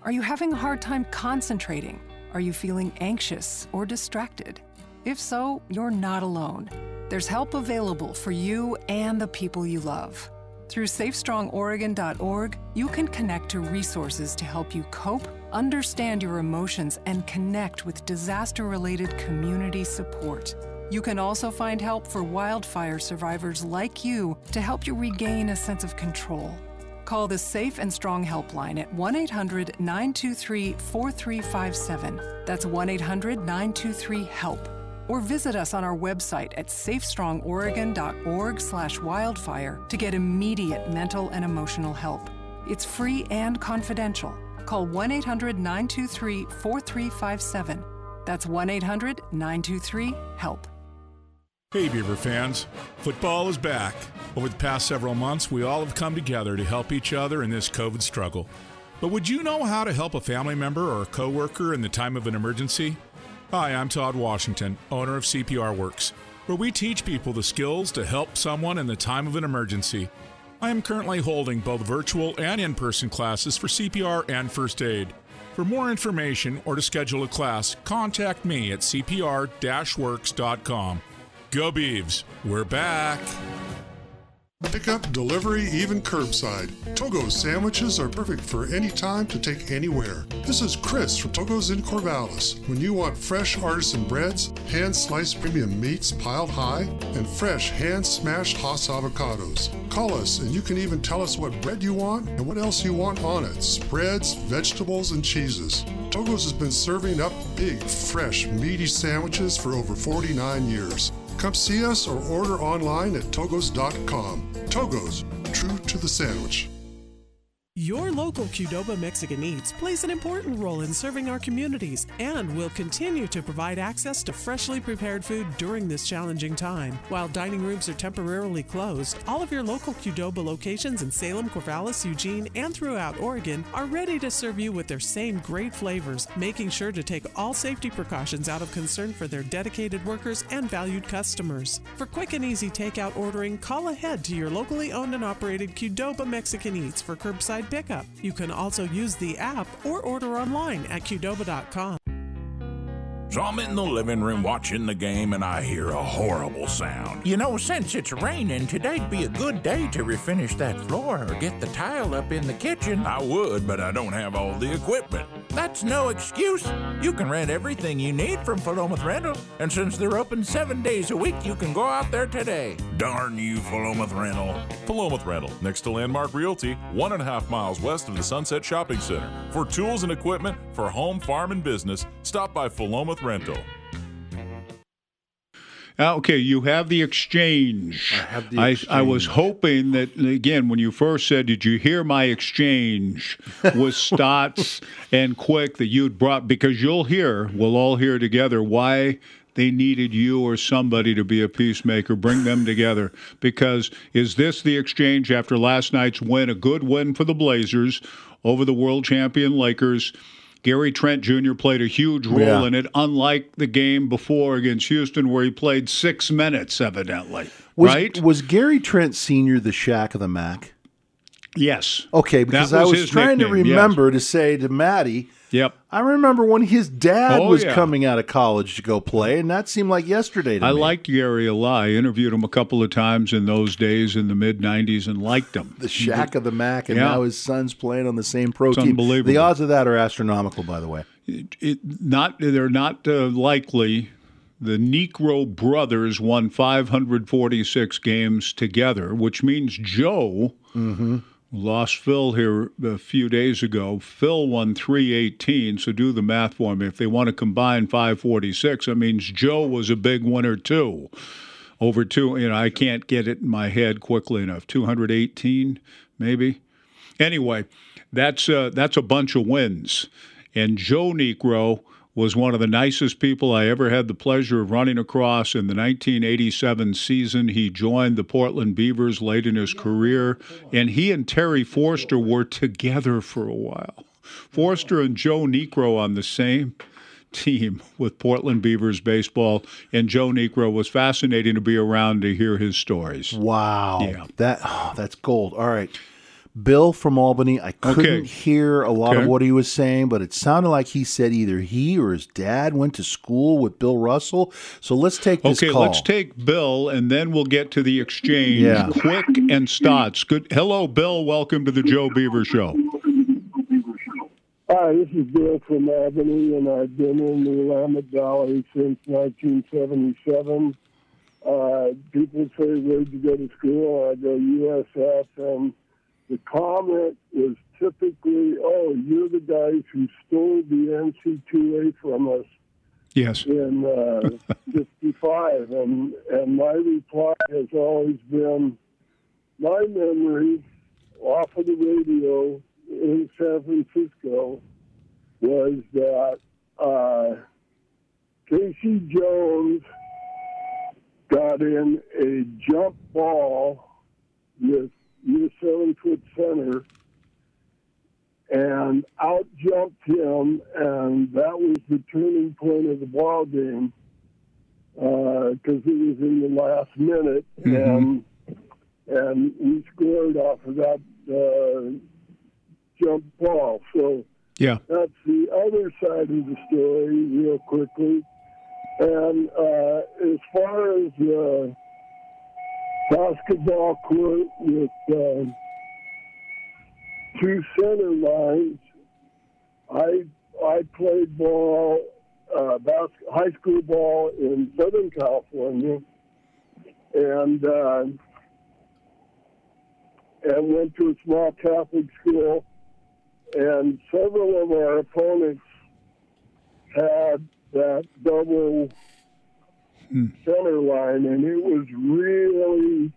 Are you having a hard time concentrating? Are you feeling anxious or distracted? If so, you're not alone. There's help available for you and the people you love. Through SafeStrongOregon.org, you can connect to resources to help you cope, understand your emotions, and connect with disaster related community support. You can also find help for wildfire survivors like you to help you regain a sense of control. Call the Safe and Strong Helpline at 1 800 923 4357. That's 1 800 923 HELP. Or visit us on our website at safestrongoregon.org slash wildfire to get immediate mental and emotional help. It's free and confidential. Call 1 800 923 4357. That's 1 800 923 HELP. Hey, Beaver fans. Football is back. Over the past several months, we all have come together to help each other in this COVID struggle. But would you know how to help a family member or a coworker in the time of an emergency? Hi, I'm Todd Washington, owner of CPR Works, where we teach people the skills to help someone in the time of an emergency. I am currently holding both virtual and in person classes for CPR and first aid. For more information or to schedule a class, contact me at cpr works.com. Go Beavs. We're back. Pickup, delivery, even curbside. Togo's sandwiches are perfect for any time to take anywhere. This is Chris from Togo's in Corvallis. When you want fresh artisan breads, hand sliced premium meats piled high, and fresh hand smashed Hass avocados, call us and you can even tell us what bread you want and what else you want on it spreads, vegetables, and cheeses. Togo's has been serving up big, fresh, meaty sandwiches for over 49 years. Come see us or order online at togos.com. Togos, true to the sandwich. Your local Qdoba Mexican Eats plays an important role in serving our communities and will continue to provide access to freshly prepared food during this challenging time. While dining rooms are temporarily closed, all of your local Qdoba locations in Salem, Corvallis, Eugene, and throughout Oregon are ready to serve you with their same great flavors, making sure to take all safety precautions out of concern for their dedicated workers and valued customers. For quick and easy takeout ordering, call ahead to your locally owned and operated Qdoba Mexican Eats for curbside curbside pickup. You can also use the app or order online at qdoba.com. So I'm in the living room watching the game and I hear a horrible sound. You know, since it's raining, today'd be a good day to refinish that floor or get the tile up in the kitchen. I would, but I don't have all the equipment. That's no excuse. You can rent everything you need from Philomath Rental, and since they're open seven days a week, you can go out there today. Darn you, Philomath Rental. Philomath Rental, next to Landmark Realty, one and a half miles west of the Sunset Shopping Center. For tools and equipment for home, farm, and business, stop by Philomath Rental. Okay, you have the exchange. I have the exchange. I, I, was hoping that again when you first said, "Did you hear my exchange?" with Stotts and Quick that you'd brought because you'll hear, we'll all hear together why they needed you or somebody to be a peacemaker, bring them together. Because is this the exchange after last night's win, a good win for the Blazers over the world champion Lakers? Gary Trent Jr. played a huge role yeah. in it, unlike the game before against Houston, where he played six minutes, evidently. Was, right? Was Gary Trent Sr. the Shaq of the Mac? Yes. Okay, because was I was trying nickname, to remember yes. to say to Maddie, Yep. I remember when his dad Oh, was yeah. coming out of college to go play, and that seemed like yesterday to I me. liked Gary a lot. I interviewed him a couple of times in those days in the mid 90s and liked him. the Shaq of the Mac, and Yeah. now his son's playing on the same pro It's team. unbelievable. The odds of that are astronomical, by the way. It, it, not They're not uh, likely. The Niekro brothers won 546 games together, which means Joe lost Phil here a few days ago. Phil won 318, so do the math for me. If they want to combine 546, that means Joe was a big winner too. Over two, you know, I can't get it in my head quickly enough. 218, maybe. Anyway, that's uh, that's a bunch of wins. And Joe Niekro was one of the nicest people I ever had the pleasure of running across in the 1987 season. He joined the Portland Beavers late in his career, and he and Terry Forster were together for a while. Forster and Joe Niekro on the same team with Portland Beavers baseball, and Joe Niekro was fascinating to be around to hear his stories. Wow, yeah, that oh, that's gold. All right. Bill from Albany, I couldn't okay. hear a lot okay. of what he was saying, but it sounded like he said either he or his dad went to school with Bill Russell. So let's take this okay, call. let's take Bill, and then we'll get to the exchange. Yeah. Quick and Stotts. Good. Hello, Bill. Welcome to the Joe Beaver Show. Hi, this is Bill from Albany, and I've been in the Willamette Valley since 1977. Uh, people say, where'd you go to school? I go USF, and the comment is typically, "Oh, you're the guys who stole the NC2A from us." Yes. In uh, '55, and and my reply has always been, my memory off of the radio in San Francisco was that uh, K.C. Jones got in a jump ball with seven foot center and out jumped him, and that was the turning point of the ball game because uh, it was in the last minute, mm-hmm. and and we scored off of that uh, jump ball. So yeah, that's the other side of the story, real quickly. And uh, as far as uh, basketball court with uh, two center lines. I I played ball, uh, bas- high school ball in Southern California, and uh, and went to a small Catholic school. And several of our opponents had that double mm. center line, and it was really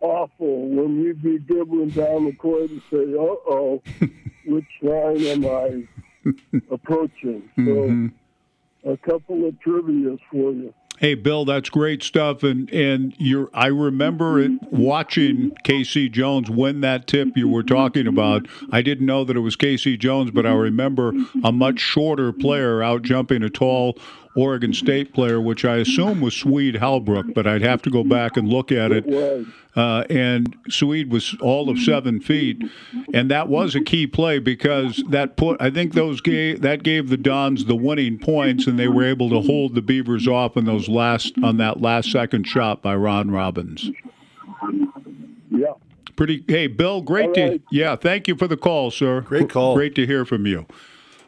awful when you'd be dribbling down the court and say, "Uh oh, which line am I approaching?" So, mm-hmm. a couple of trivia's for you. Hey Bill, that's great stuff, and and you I remember it watching K.C. Jones win that tip you were talking about. I didn't know that it was K.C. Jones, but I remember a much shorter player out jumping a tall Oregon State player, which I assume was Swede Halbrook, but I'd have to go back and look at it. Uh, and Swede was all of seven feet, and that was a key play because that put I think those gave that gave the Dons the winning points, and they were able to hold the Beavers off in those last on that last second shot by Ron Robbins. Yeah. Pretty. Hey, Bill. Great right. to. Yeah. Thank you for the call, sir. Great call. Great to hear from you.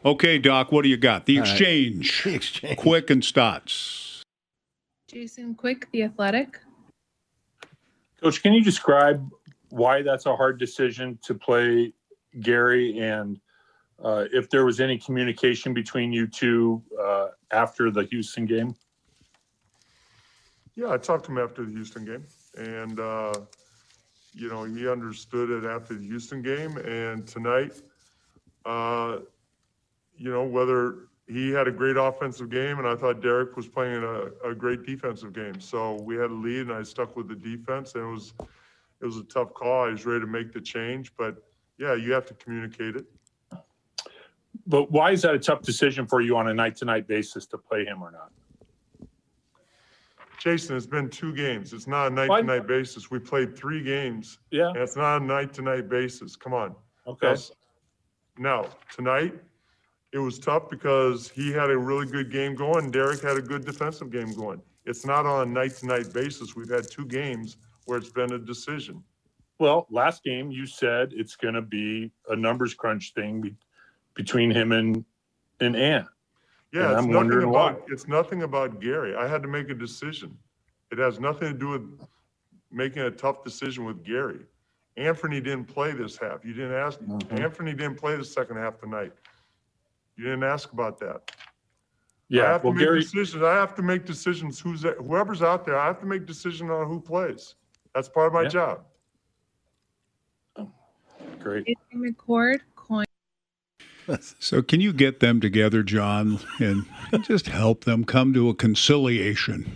Okay, Doc, what do you got? The exchange. Right. The exchange. Quick and Stotts. Jason Quick, The Athletic. Coach, can you describe why that's a hard decision to play Gary and uh, if there was any communication between you two uh, after the Houston game? Yeah, I talked to him after the Houston game, and uh, you know he understood it after the Houston game, and tonight, uh, you know, whether he had a great offensive game, and I thought Derrick was playing a, a great defensive game. So we had a lead, and I stuck with the defense, and it was it was a tough call. I was ready to make the change, but yeah, you have to communicate it. But why is that a tough decision for you on a night-to-night basis to play him or not? Jason, it's been two games. It's not a night-to-night basis. We played three games. Yeah. And it's not a night-to-night basis. Come on. Okay. Now, tonight, it was tough because he had a really good game going. and Derrick had a good defensive game going. It's not on a night-to-night basis. We've had two games where it's been a decision. Well, last game you said it's going to be a numbers crunch thing be- between him and and Ant. Yeah, And it's I'm nothing wondering why. about, it's nothing about Gary. I had to make a decision. It has nothing to do with making a tough decision with Gary. Anthony didn't play this half. You didn't ask, Mhm. Anthony didn't play the second half tonight. You didn't ask about that. I Yeah, have to well, make Gary, decisions. I have to make decisions. Who's, whoever's out there, I have to make decision on who plays. That's part of my Yeah. job. Oh, great. Jason McCord, Coin. so, can you get them together, John, and just help them come to a conciliation?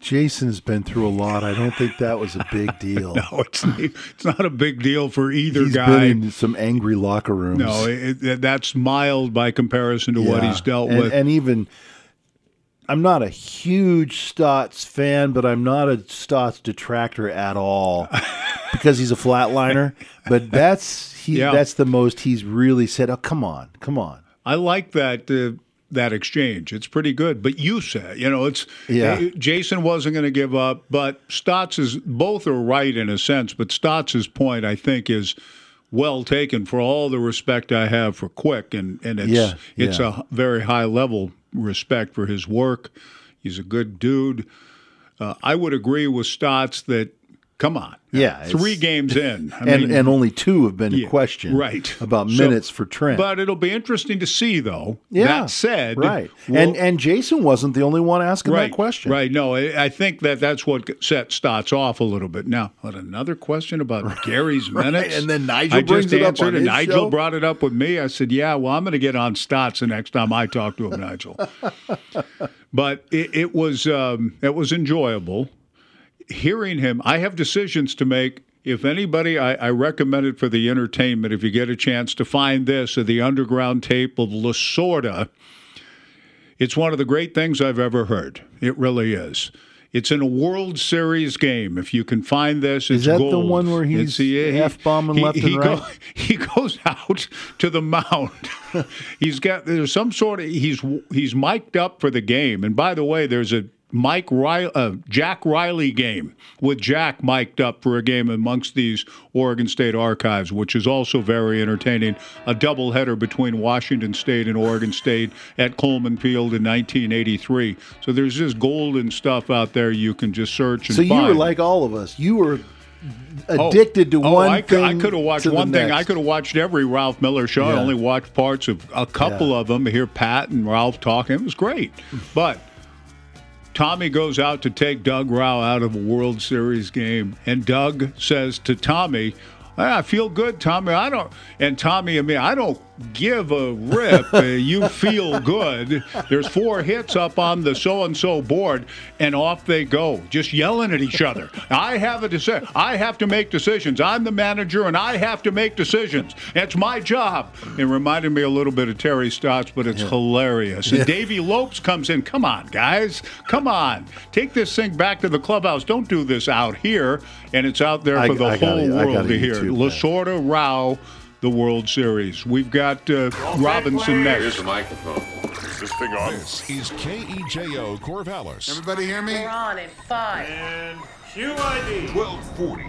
Jason's been through a lot. I don't think that was a big deal. no, it's it's not a big deal for either He's guy. Been in some angry locker rooms. No, it, that's mild by comparison to yeah. what he's dealt and, with. And even, I'm not a huge Stotts fan, but I'm not a Stotts detractor at all because he's a flatliner. But that's he. Yeah. That's the most he's really said. Oh, come on, come on. I like that. Uh, that exchange. It's pretty good. But you said, you know, it's yeah. Eh, Jason wasn't going to give up, but Stotts is both are right in a sense. But Stotts's point, I think, is well taken for all the respect I have for Quick, and and it's yeah, it's yeah. a very high level respect for his work. He's a good dude. Uh, I would agree with Stotts that Come on. Yeah. Three games in. I and, mean, and only two have been yeah, questioned. Right. About so, minutes for Trent. But it'll be interesting to see, though. Yeah. That said. Right. and and Jason wasn't the only one asking right, that question. Right. No, I, I, think that that's what set Stotts off a little bit. Now, what, another question about right. Gary's minutes? Right. And then Nigel I brings just it answered, up on and Nigel show? brought it up with me. I said, yeah, well, I'm going to get on Stotts the next time I talk to him, Nigel. but it, it was um, it was enjoyable hearing him, I have decisions to make. If anybody, I, I, recommend it for the entertainment. If you get a chance to find this of the underground tape of Lasorda, it's one of the great things I've ever heard. It really is. It's in a World Series game. If you can find this, is that gold. the one where he's half bombing left he, and right? Go, he goes out to the mound. he's got there's some sort of he's he's mic'd up for the game. And by the way, there's a Mike Riley, uh, Jack Riley game with Jack mic'd up for a game amongst these Oregon State archives, which is also very entertaining. A doubleheader between Washington State and Oregon State at Coleman Field in 1983. So there's just golden stuff out there you can just search and so find. you were like all of us. You were addicted oh, to one oh, I, thing. I could have watched one thing. I could have watched every Ralph Miller show. Yeah. I only watched parts of a couple yeah. of them. Hear Pat and Ralph talking. It was great. But Tommy goes out to take Doug Rau out of a World Series game, and Doug says to Tommy, ah, I feel good, Tommy. I don't, and Tommy and me, I don't give a rip. you feel good. There's four hits up on the so and so board, and off they go, just yelling at each other. I have a decision. I have to make decisions. I'm the manager, and I have to make decisions. It's my job. It reminded me a little bit of Terry Stotts, but it's yeah. hilarious. And Davey Lopes comes in. Come on, guys. Come on. Take this thing back to the clubhouse. Don't do this out here. And it's out there for I, the I whole world to hear. Lasorda Rau the World Series. We've got uh, Robinson next. Here's the microphone. Is this thing on? This is KEJO Corvallis. Everybody hear me? We're on in five. And QID. 1240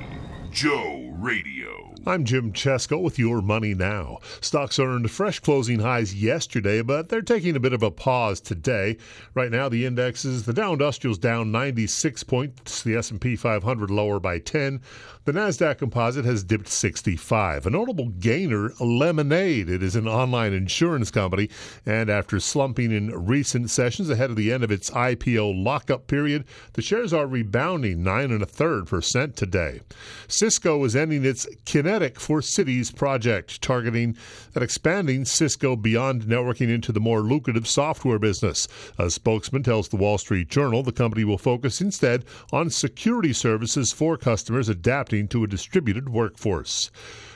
Joe Radio. I'm Jim Chesko with your money now. Stocks earned fresh closing highs yesterday, but they're taking a bit of a pause today. Right now, the indexes, the Dow Industrial's down 96 points, the S&P 500 lower by 10. The Nasdaq Composite has dipped 65. A notable gainer, Lemonade. It is an online insurance company, and after slumping in recent sessions ahead of the end of its IPO lockup period, the shares are rebounding nine and a third percent today. Cisco is ending its Kinetic for Cities project, targeting at expanding Cisco beyond networking into the more lucrative software business. A spokesman tells the Wall Street Journal the company will focus instead on security services for customers adapting to a distributed workforce.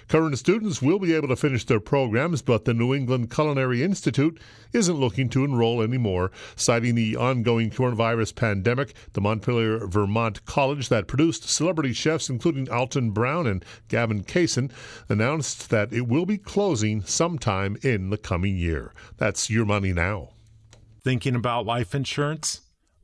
Current students will be able to finish their programs, but the New England Culinary Institute isn't looking to enroll anymore, citing the ongoing coronavirus pandemic. The Montpelier, Vermont college that produced celebrity chefs including Alton Brown and Gavin Kaysen announced that it will be closing sometime in the coming year. That's your money now. Thinking about life insurance?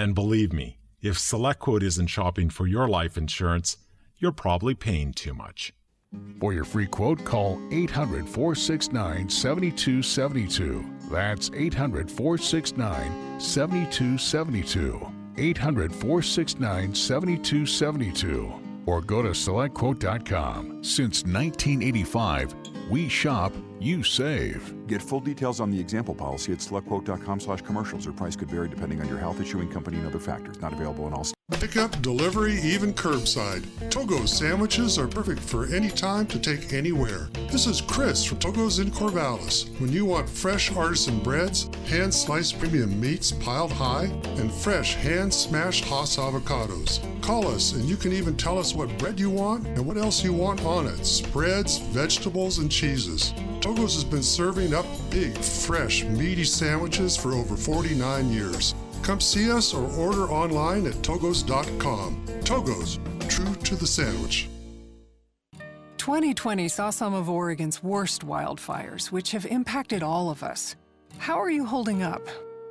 And believe me, if SelectQuote isn't shopping for your life insurance, you're probably paying too much. For your free quote, call 800 469 7272. That's 800 469 7272. 800 469 7272. Or go to selectquote.com. Since 1985, we shop, you save. Get full details on the example policy at selectquote.com slash commercials. Or price could vary depending on your health, issuing company, and other factors. Not available in all states. Pickup, delivery, even curbside. Togo's sandwiches are perfect for any time to take anywhere. This is Chris from Togo's in Corvallis. When you want fresh artisan breads, hand sliced premium meats piled high, and fresh hand smashed Hass avocados. Call us and you can even tell us what bread you want and what else you want on it spreads, vegetables, and cheeses. Togo's has been serving up big, fresh, meaty sandwiches for over 49 years. Come see us or order online at togos.com. Togos, true to the sandwich. 2020 saw some of Oregon's worst wildfires, which have impacted all of us. How are you holding up?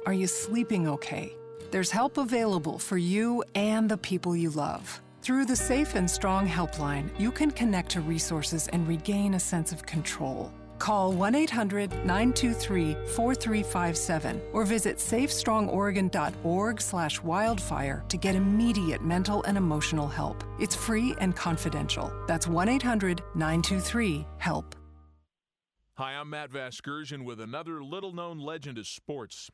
Are you sleeping okay? There's help available for you and the people you love. Through the Safe and Strong Helpline, you can connect to resources and regain a sense of control. Call 1 800 923 4357 or visit safestrong.oregon.org slash wildfire to get immediate mental and emotional help. It's free and confidential. That's 1 800 923 HELP. Hi, I'm Matt Vasgersian with another little known legend of sports.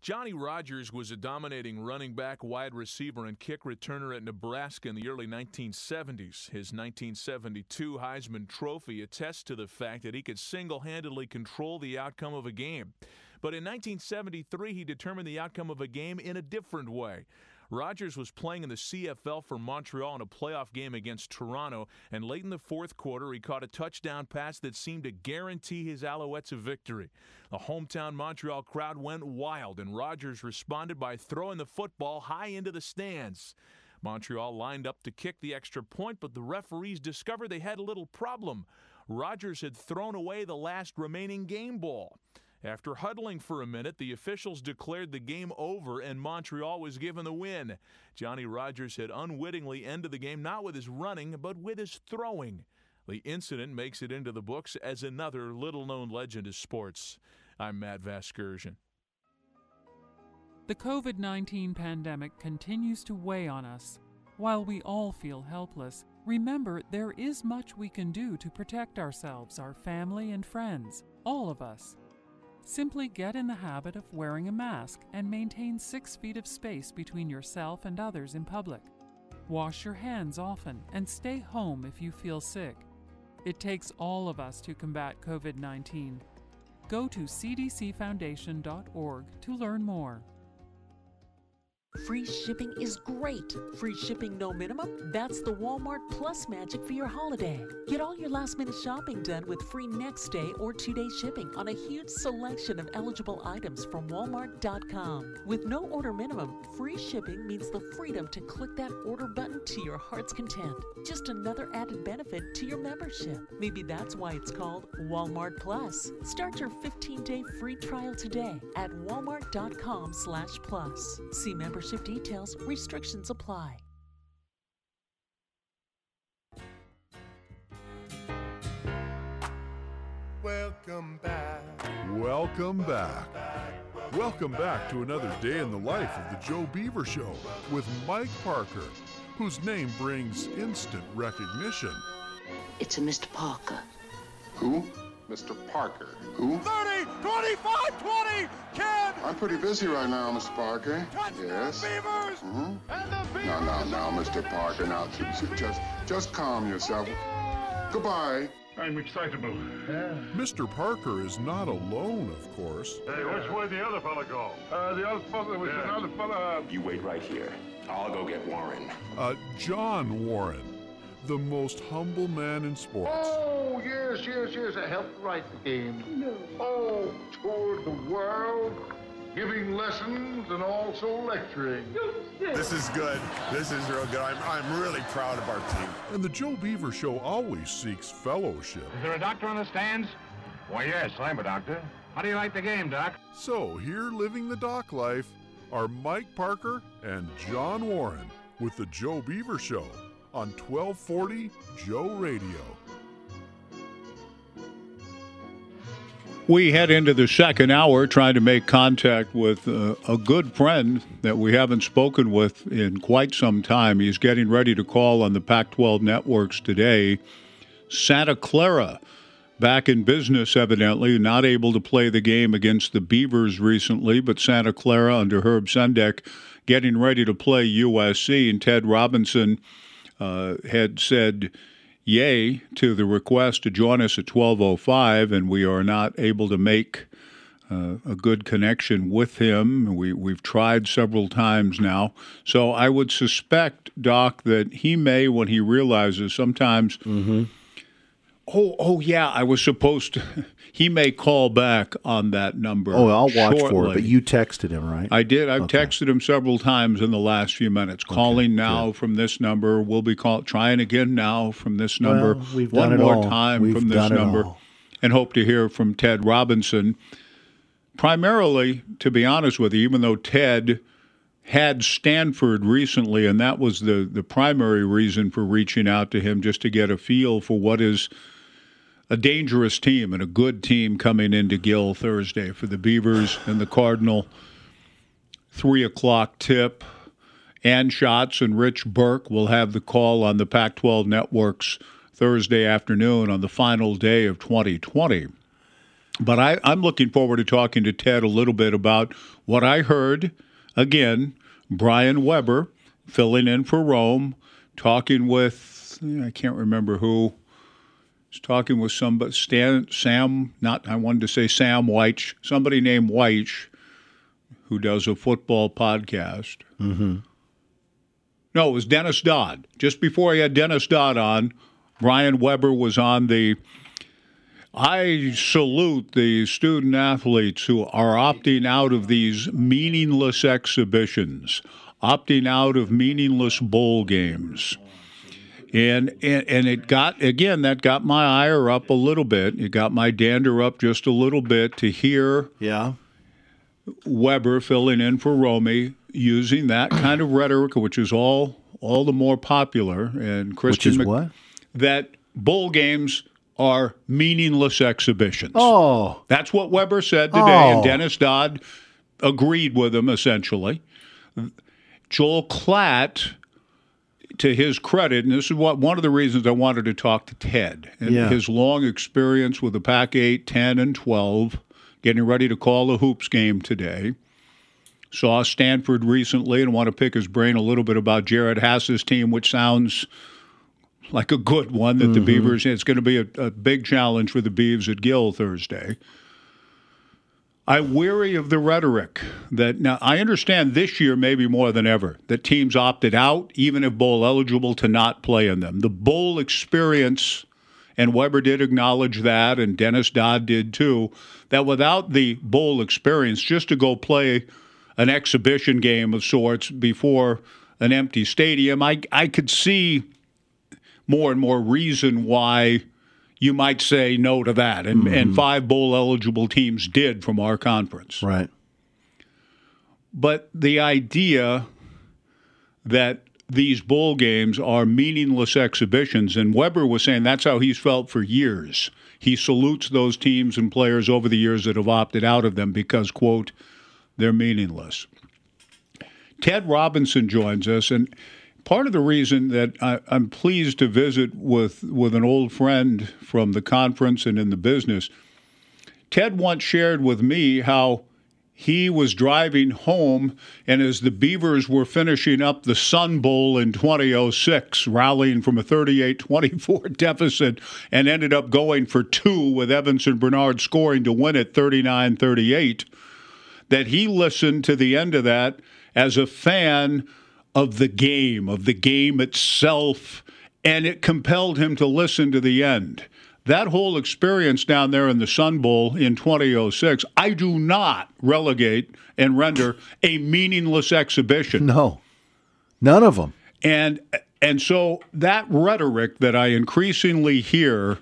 Johnny Rodgers was a dominating running back, wide receiver, and kick returner at Nebraska in the early 1970s. His 1972 Heisman Trophy attests to the fact that he could single handedly control the outcome of a game. But in 1973, he determined the outcome of a game in a different way. Rogers was playing in the CFL for Montreal in a playoff game against Toronto, and late in the fourth quarter, he caught a touchdown pass that seemed to guarantee his Alouettes a victory. The hometown Montreal crowd went wild, and Rodgers responded by throwing the football high into the stands. Montreal lined up to kick the extra point, but the referees discovered they had a little problem. Rodgers had thrown away the last remaining game ball. After huddling for a minute, the officials declared the game over and Montreal was given the win. Johnny Rodgers had unwittingly ended the game not with his running, but with his throwing. The incident makes it into the books as another little known legend of sports. I'm Matt Vasgersian. The COVID 19 pandemic continues to weigh on us. While we all feel helpless, remember there is much we can do to protect ourselves, our family, and friends, all of us. Simply get in the habit of wearing a mask and maintain six feet of space between yourself and others in public. Wash your hands often and stay home if you feel sick. It takes all of us to combat COVID 19. Go to cdcfoundation.org to learn more. Free shipping is great. Free shipping no minimum? That's the Walmart Plus magic for your holiday. Get all your last minute shopping done with free next day or two day shipping on a huge selection of eligible items from Walmart.com. With no order minimum, free shipping means the freedom to click that order button to your heart's content. Just another added benefit to your membership. Maybe that's why it's called Walmart Plus. Start your 15 day free trial today at walmart.com slash plus. See membership details, restrictions apply. Welcome back. Welcome back. Welcome back to another day in the life of the Joe Beaver Show with Mike Parker, whose name brings instant recognition. It's a Mr. Parker. Who? Mr. Parker. Who? 30, 25, 20, Ken! I'm pretty busy right now, Mr. Parker. yes. Beavers! Mm-hmm. And the Beavers! Now, now, now, Mr. Parker. Now, just, just, just calm yourself. Goodbye. I'm excitable. Mr. Parker is not alone, of course. Hey, which way the other fella go? Uh, the other fella was another fella. You wait right here. I'll go get Warren. Uh, John Warren, the most humble man in sports. Oh, yes, yes, yes. I helped write the game. No. Oh, toured the world, giving lessons and also lecturing. This is good. This is real good. I'm, I'm really proud of our team. And the Joe Beaver Show always seeks fellowship. Is there a doctor on the stands? Why, yes, I'm a doctor. How do you like the game, Doc? So, here living the doc life are Mike Parker and John Warren with the Joe Beaver Show on 1240 Joe Radio. We head into the second hour trying to make contact with uh, a good friend that we haven't spoken with in quite some time. He's getting ready to call on the Pac 12 networks today. Santa Clara, back in business, evidently, not able to play the game against the Beavers recently, but Santa Clara under Herb Sendek getting ready to play USC, and Ted Robinson uh, had said, yay to the request to join us at 1205, and we are not able to make uh, a good connection with him. We, we've tried several times now. So I would suspect, Doc, that he may, when he realizes sometimes, mm-hmm. oh, oh, yeah, I was supposed to. He may call back on that number. Oh, I'll watch shortly. for it. But you texted him, right? I did. I've okay. texted him several times in the last few minutes. Okay. Calling now Good. from this number. We'll be call, trying again now from this number. Well, we've One done more all. time we've from this number. All. And hope to hear from Ted Robinson. Primarily, to be honest with you, even though Ted had Stanford recently, and that was the, the primary reason for reaching out to him, just to get a feel for what is – a dangerous team and a good team coming into Gill Thursday for the Beavers and the Cardinal. Three o'clock tip. Ann Schatz and Rich Burke will have the call on the Pac 12 networks Thursday afternoon on the final day of 2020. But I, I'm looking forward to talking to Ted a little bit about what I heard. Again, Brian Weber filling in for Rome, talking with, I can't remember who, was talking with somebody, Stan, Sam, not, I wanted to say Sam Wyche, somebody named Wyche, who does a football podcast. Mm-hmm. No, it was Dennis Dodd. Just before he had Dennis Dodd on, Brian Weber was on the. I salute the student athletes who are opting out of these meaningless exhibitions, opting out of meaningless bowl games and, and and it got again that got my ire up a little bit. It got my dander up just a little bit to hear yeah Weber filling in for Romy using that kind of rhetoric, which is all all the more popular. And Christian which is Mc, what that bowl games are meaningless exhibitions. Oh, that's what Weber said today, oh. and Dennis Dodd agreed with him essentially. Joel Klatt to his credit, and this is what one of the reasons I wanted to talk to Ted and yeah. his long experience with the Pac 8, 10, and 12, getting ready to call the hoops game today. Saw Stanford recently and want to pick his brain a little bit about Jared Hass's team, which sounds like a good one that mm-hmm. the Beavers, it's going to be a, a big challenge for the Beavs at Gill Thursday. I weary of the rhetoric that now I understand this year maybe more than ever that teams opted out, even if bowl eligible, to not play in them. The bowl experience, and Weber did acknowledge that, and Dennis Dodd did too, that without the bowl experience, just to go play an exhibition game of sorts before an empty stadium, I I could see more and more reason why you might say no to that. And, mm-hmm. and five bowl eligible teams did from our conference. Right. But the idea that these bowl games are meaningless exhibitions, and Weber was saying that's how he's felt for years. He salutes those teams and players over the years that have opted out of them because, quote, they're meaningless. Ted Robinson joins us, and part of the reason that I, am pleased to visit with, with an old friend from the conference and in the business, Ted once shared with me how he was driving home, and as the Beavers were finishing up the Sun Bowl in 2006, rallying from a 38 24 deficit, and ended up going for two with Yvenson Bernard scoring to win it 39 38, that he listened to the end of that as a fan of the game, of the game itself, and it compelled him to listen to the end. That whole experience down there in the Sun Bowl in 2006, I do not relegate and render a meaningless exhibition. No, none of them. And and so that rhetoric that I increasingly hear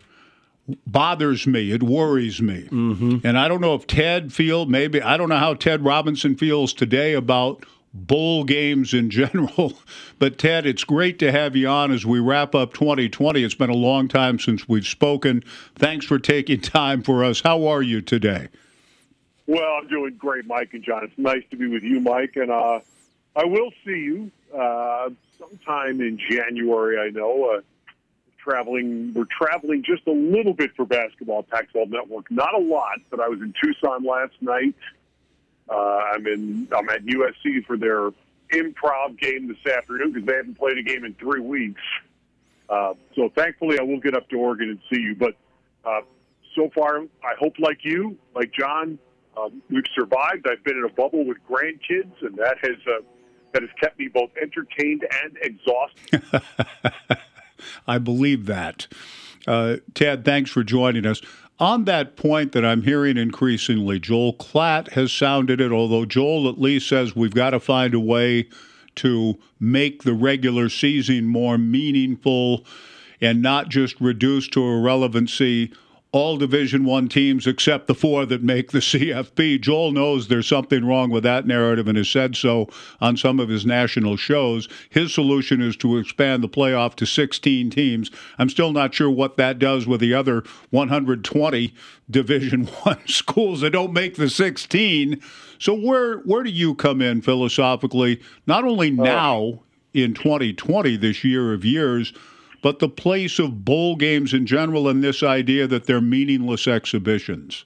bothers me. It worries me. Mm-hmm. And I don't know if Ted feel maybe I don't know how Ted Robinson feels today about bowl games in general. But Ted, it's great to have you on as we wrap up 2020. It's been a long time since we've spoken. Thanks for taking time for us. How are you today? Well, I'm doing great, Mike and John. It's nice to be with you, Mike, and uh, I will see you uh, sometime in January. I know. Uh, traveling, we're traveling just a little bit for basketball, Pac-12 Network. Not a lot, but I was in Tucson last night. Uh, I'm in. I'm at USC for their improv game this afternoon because they haven't played a game in three weeks. Uh, so thankfully, I will get up to Oregon and see you. But uh, so far, I hope like you, like John, um, we've survived. I've been in a bubble with grandkids, and that has uh, that has kept me both entertained and exhausted. I believe that. Uh, Ted, thanks for joining us. On that point that I'm hearing increasingly, Joel Klatt has sounded it, although Joel at least says we've got to find a way to make the regular season more meaningful and not just reduced to irrelevancy all Division One teams except the four that make the CFP. Joel knows there's something wrong with that narrative and has said so on some of his national shows. His solution is to expand the playoff to 16 teams. I'm still not sure what that does with the other 120 Division One schools that don't make the 16. So where where do you come in philosophically? Not only uh, now in 2020, this year of years but the place of bowl games in general and this idea that they're meaningless exhibitions.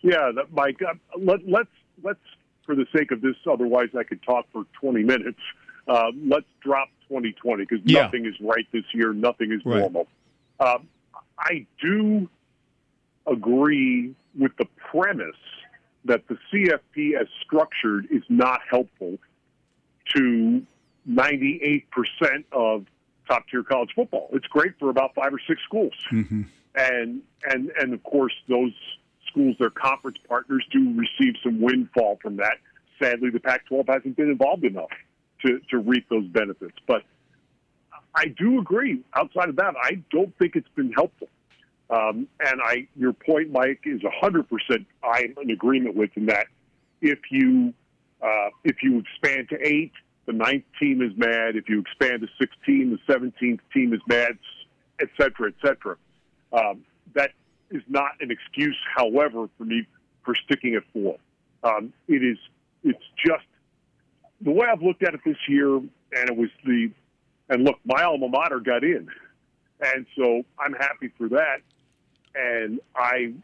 Yeah, that, Mike. Uh, let, let's let's for the sake of this, otherwise I could talk for 20 minutes. Uh, let's drop 2020 because Yeah. nothing is right this year. Nothing is Right. normal. Um, I do agree with the premise that the CFP as structured is not helpful to 98% of top tier college football. It's great for about five or six schools. Mm-hmm. And and and of course those schools, their conference partners do receive some windfall from that. Sadly, the Pac-12 hasn't been involved enough to, to reap those benefits. But I do agree. Outside of that, I don't think it's been helpful. Um, and I, your point, Mike, is hundred percent. I'm in agreement with in that if you uh, if you expand to eight, the ninth team is mad. If you expand to sixteen, the seventeenth team is mad, et cetera, et cetera. Um, that is not an excuse, however, for me for sticking at four. Um, it is. It's just the way I've looked at it this year, and it was the. And look, my alma mater got in, and so I'm happy for that. And I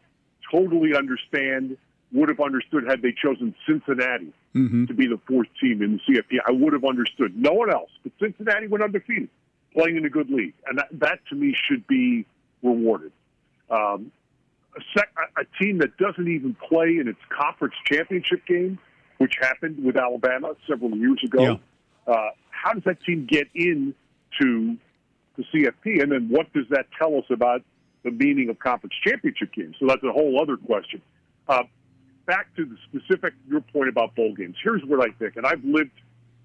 totally understand, would have understood had they chosen Cincinnati Mm-hmm. to be the fourth team in the CFP. I would have understood. No one else, but Cincinnati went undefeated, playing in a good league, and that, that to me should be rewarded. Um, a, sec- a team that doesn't even play in its conference championship game, which happened with Alabama several years ago. Uh, how does that team get into the CFP, and then what does that tell us about the meaning of conference championship games? So that's a whole other question. Uh, back to the specific your point about bowl games. Here's what I think, and I've lived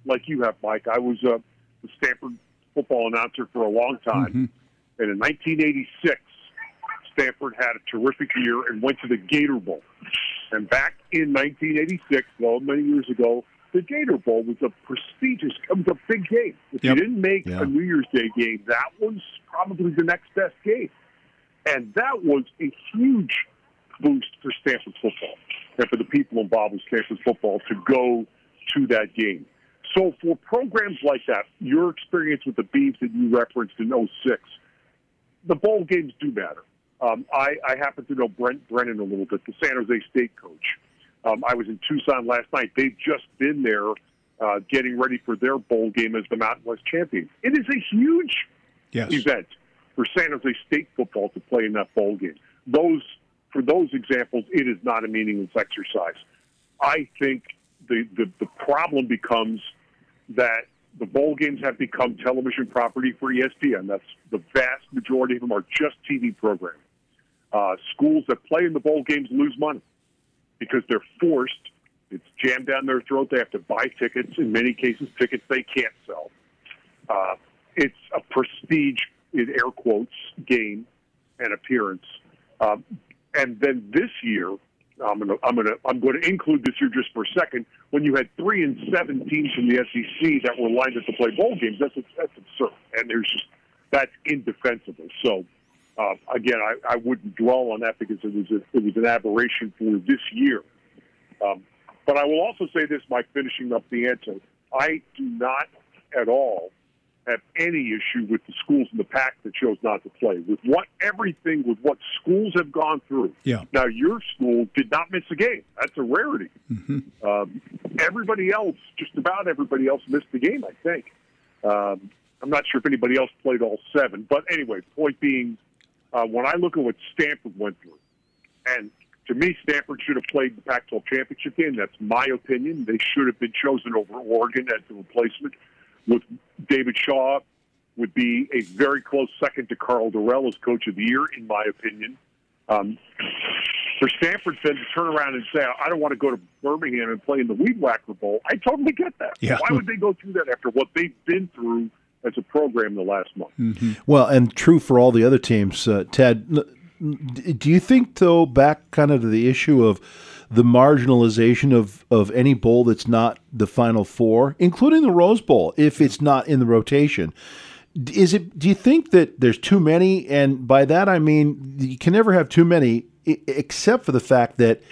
like you have, Mike. I was uh, a, a Stanford football announcer for a long time, mm-hmm. and in 1986, Stanford had a terrific year and went to the Gator Bowl. And back in 1986, well, many years ago, the Gator Bowl was a prestigious, it was a big game. If you didn't make a New Year's Day game, that was probably the next best game. And that was a huge boost for Stanford football and for the people involved with Stanford football to go to that game. So for programs like that, your experience with the Beavs that you referenced in 06, the bowl games do matter. Um, I, I happen to know Brent Brennan a little bit, the San Jose State coach. Um, I was in Tucson last night. They've just been there uh, getting ready for their bowl game as the Mountain West champion. It is a huge Yes. event for San Jose State football to play in that bowl game. Those, for those examples, it is not a meaningless exercise. I think the, the, the problem becomes that the bowl games have become television property for ESPN. That's the vast majority of them are just TV programming. Uh, schools that play in the bowl games lose money because they're forced. It's jammed down their throat. They have to buy tickets. In many cases, tickets they can't sell. Uh, it's a prestige, in air quotes, game and appearance. Um, and then this year, I'm gonna I'm gonna I'm going to include this year just for a second. When you had three and seven teams from the SEC that were lined up to play bowl games, that's that's absurd, and there's just that's indefensible. So uh, again, I, I wouldn't dwell on that because it was a, it was an aberration for this year. Um, but I will also say this, Mike, finishing up the answer. I do not at all have any issue with the schools in the pack that chose not to play. With what everything, with what schools have gone through. Yeah. Now, your school did not miss a game. That's a rarity. Mm-hmm. Um, everybody else, just about everybody else, missed the game. I think. Um, I'm not sure if anybody else played all seven, but anyway, point being, uh, when I look at what Stanford went through, and to me, Stanford should have played the Pac-12 championship game. That's my opinion. They should have been chosen over Oregon as the replacement. With David Shaw, would be a very close second to Karl Dorrell as coach of the year, in my opinion. Um, for Stanford then to turn around and say, "I don't want to go to Birmingham and play in the Weed Whacker Bowl," I totally get that. Yeah. Why would they go through that after what they've been through as a program the last month? Mm-hmm. Well, and true for all the other teams. Uh, Ted, do you think, though, back kind of to the issue of the marginalization of, of any bowl that's not the Final Four, including the Rose Bowl, if it's not in the rotation? Is it? Do you think that there's too many? And by that I mean you can never have too many, except for the fact that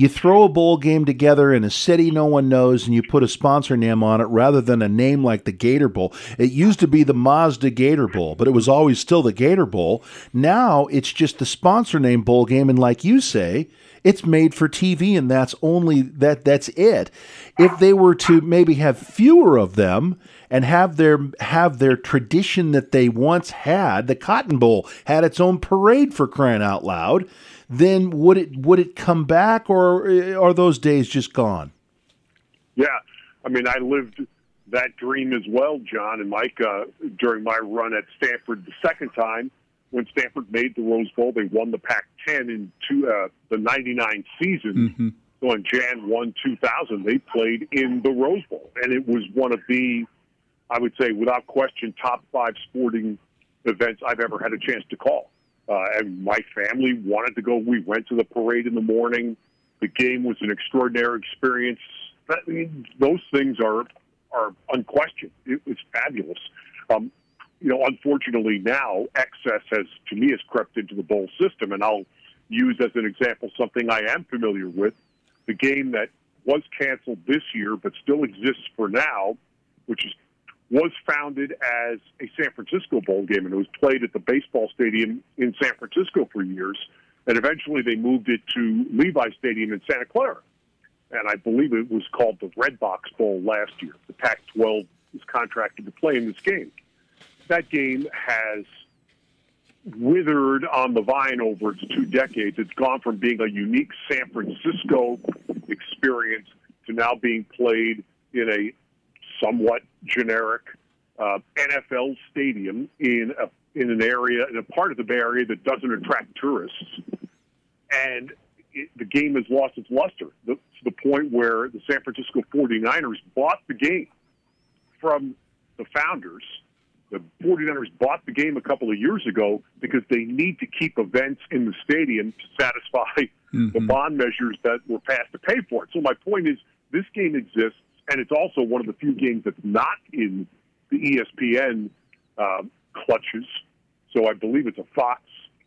you throw a bowl game together in a city no one knows and you put a sponsor name on it rather than a name like the Gator Bowl. It used to be the Mazda Gator Bowl, but it was always still the Gator Bowl. Now it's just the sponsor name bowl game and like you say, it's made for TV and that's only that that's it. If they were to maybe have fewer of them and have their have their tradition that they once had, the Cotton Bowl had its own parade for crying out loud then would it would it come back, or are those days just gone? Yeah, I mean, I lived that dream as well, John and Mike, uh, during my run at Stanford the second time when Stanford made the Rose Bowl. They won the Pac-10 in two, uh, the '99 season. Mm-hmm. So on Jan 1, 2000, they played in the Rose Bowl, and it was one of the, I would say, without question, top five sporting events I've ever had a chance to call. Uh, and my family wanted to go. We went to the parade in the morning. The game was an extraordinary experience. I mean, those things are are unquestioned. It was fabulous. Um, you know, unfortunately now excess has, to me, has crept into the bowl system, and I'll use as an example something I am familiar with: the game that was canceled this year but still exists for now, which is was founded as a San Francisco bowl game, and it was played at the baseball stadium in San Francisco for years. And eventually, they moved it to Levi Stadium in Santa Clara, and I believe it was called the Redbox Bowl last year. The Pac-12 is contracted to play in this game. That game has withered on the vine over its two decades. It's gone from being a unique San Francisco experience to now being played in a somewhat generic uh, NFL stadium in a in an area in a part of the Bay Area that doesn't attract tourists, and it, the game has lost its luster the, to the point where the San Francisco 49ers bought the game from the founders. The 49ers bought the game a couple of years ago because they need to keep events in the stadium to satisfy Mm-hmm. the bond measures that were passed to pay for it. So my point is, this game exists and it's also one of the few games that's not in the ESPN uh, clutches. So I believe it's a Fox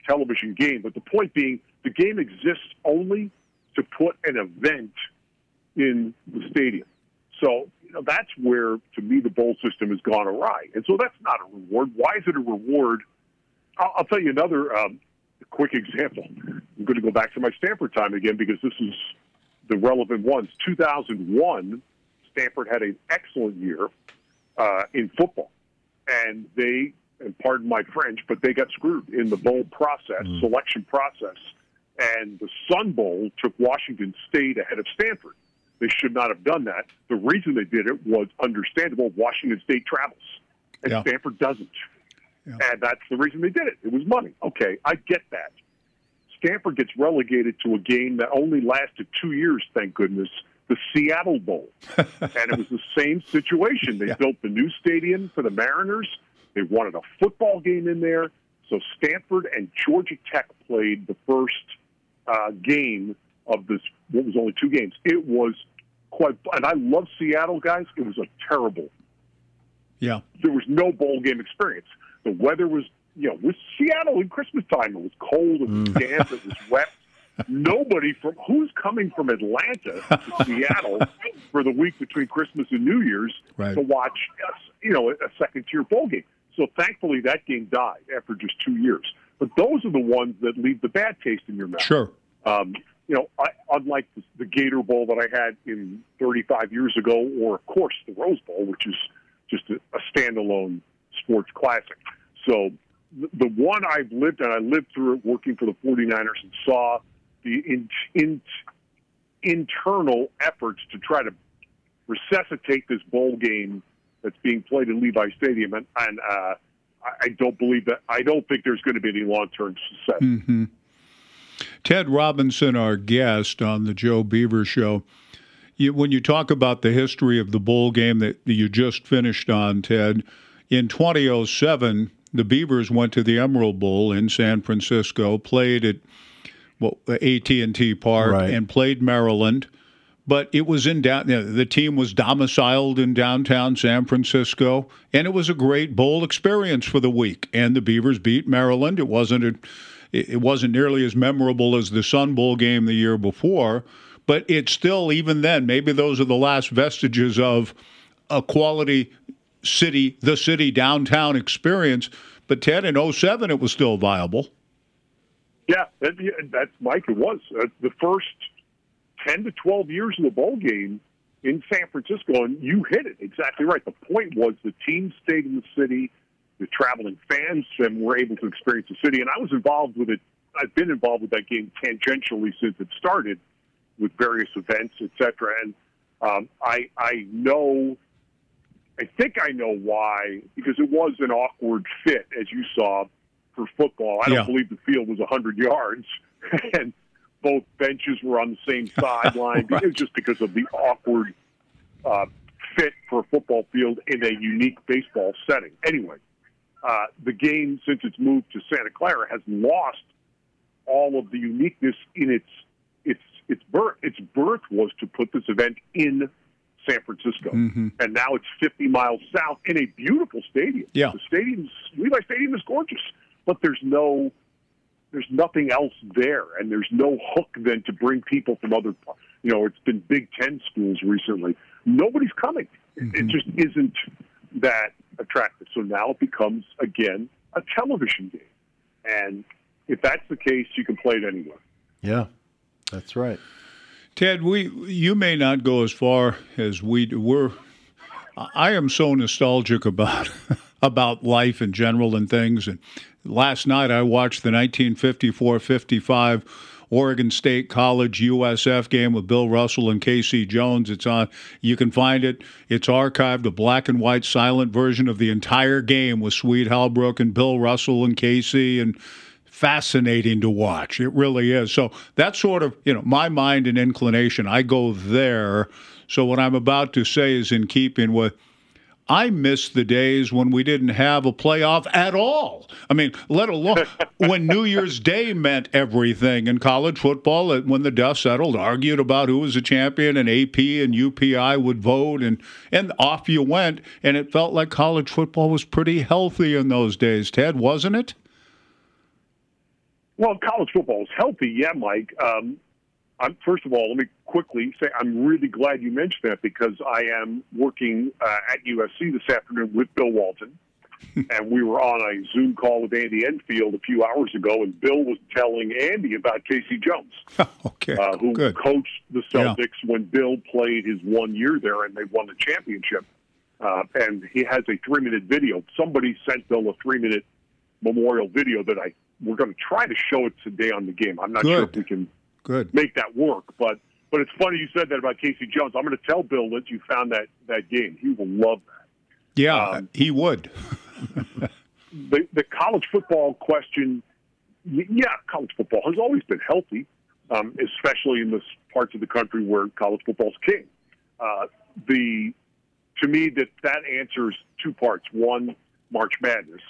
television game. But the point being, the game exists only to put an event in the stadium. So you know, that's where, to me, the bowl system has gone awry. And so that's not a reward. Why is it a reward? I'll, I'll tell you another um, quick example. I'm going to go back to my Stanford time again because this is the relevant ones. 2001, Stanford had an excellent year uh, in football, and they, and pardon my French, but they got screwed in the bowl process, selection process, and the Sun Bowl took Washington State ahead of Stanford. They should not have done that. The reason they did it was understandable. Washington State travels, and Yeah. Stanford doesn't. And that's the reason they did it. It was money. Okay, I get that. Stanford gets relegated to a game that only lasted two years, thank goodness, the Seattle Bowl. and it was the same situation. They built the new stadium for the Mariners. They wanted a football game in there. So Stanford and Georgia Tech played the first uh, game of this. What was only two games? It was quite. And I love Seattle guys. It was a terrible. Yeah. There was no bowl game experience. The weather was, you know, with Seattle in Christmas time. It was cold. It was damp. It was wet. Nobody from who's coming from Atlanta to Seattle for the week between Christmas and New Year's Right. to watch, you know, a second tier bowl game. So thankfully that game died after just two years. But those are the ones that leave the bad taste in your mouth. Sure. Um, you know, I, unlike the, the Gator Bowl that I had in 35 years ago, or of course the Rose Bowl, which is just a, a standalone sports classic. So the, the one I've lived and I lived through it working for the 49ers and saw the in, in, internal efforts to try to resuscitate this bowl game that's being played in Levi Stadium, and, and uh, I, don't believe that. I don't think there's going to be any long term success. hmm Ted Robinson, our guest on the Joe Beaver Show. You, when you talk about the history of the bowl game that you just finished on, Ted, in 2007, the Beavers went to the Emerald Bowl in San Francisco, played at well, AT&T Park, Right. and played Maryland. But it was in down. you know, the team was domiciled in downtown San Francisco, and it was a great bowl experience for the week. And the Beavers beat Maryland. It wasn't a, it it wasn't nearly as memorable as the Sun Bowl game the year before, but it's still even then. Maybe those are the last vestiges of a quality city, the city downtown experience. But Ted in 07, it was still viable. Yeah, that, that's Mike. It was uh, the first ten to twelve years of the bowl game in San Francisco, and you hit it exactly right. The point was the team stayed in the city, the traveling fans, and were able to experience the city. And I was involved with it. I've been involved with that game tangentially since it started, with various events, etc. And um, I I know. I think I know why because it was an awkward fit, as you saw, for football. I don't Yeah. believe the field was 100 yards, and both benches were on the same sideline. It was just because of the awkward uh, fit for a football field in a unique baseball setting. Anyway, uh, the game, since it's moved to Santa Clara, has lost all of the uniqueness in its its its birth. Its birth was to put this event in San Francisco, Mhm. and now it's 50 miles south in a beautiful stadium. Yeah. the stadium's Levi Stadium is gorgeous, but there's no there's nothing else there, and there's no hook then to bring people from other. You know, it's been Big Ten schools recently. Nobody's coming. It- It just isn't that attractive. So now it becomes again a television game, and if that's the case, you can play it anywhere. Yeah, that's right. Ted, we you may not go as far as we do. We're I am so nostalgic about about life in general and things. And last night I watched the 1954-55 Oregon State College USF game with Bill Russell and K.C. Jones. It's on. You can find it. It's archived, a black and white silent version of the entire game with Swede Halbrook and Bill Russell and K.C. and fascinating to watch. It really is. So that's sort of, you know, my mind and inclination. I go there. So what I'm about to say is in keeping with I miss the days when we didn't have a playoff at all. I mean, let alone when New Year's Day meant everything in college football. When the dust settled, argued about who was a champion, and AP and UPI would vote, and and off you went. And it felt like college football was pretty healthy in those days. Ted, wasn't it? Well, college football is healthy, yeah, Mike. Um, I'm, first of all, let me quickly say I'm really glad you mentioned that because I am working uh, at USC this afternoon with Bill Walton, and we were on a Zoom call with Andy Enfield a few hours ago, and Bill was telling Andy about K.C. Jones, okay, uh, who good. coached the Yeah. Celtics when Bill played his one year there, and they won the championship. Uh, and he has a three-minute video. Somebody sent Bill a three-minute memorial video that I we're going to try to show it today on the game. I'm not sure if we can Good. make that work, but but it's funny you said that about K.C. Jones. I'm going to tell Bill that you found that that game. He will love that. Yeah, he would. The the college football question, yeah, college football has always been healthy, um, especially in the parts of the country where college football's king. Uh, the to me that that answers two parts. One, March Madness.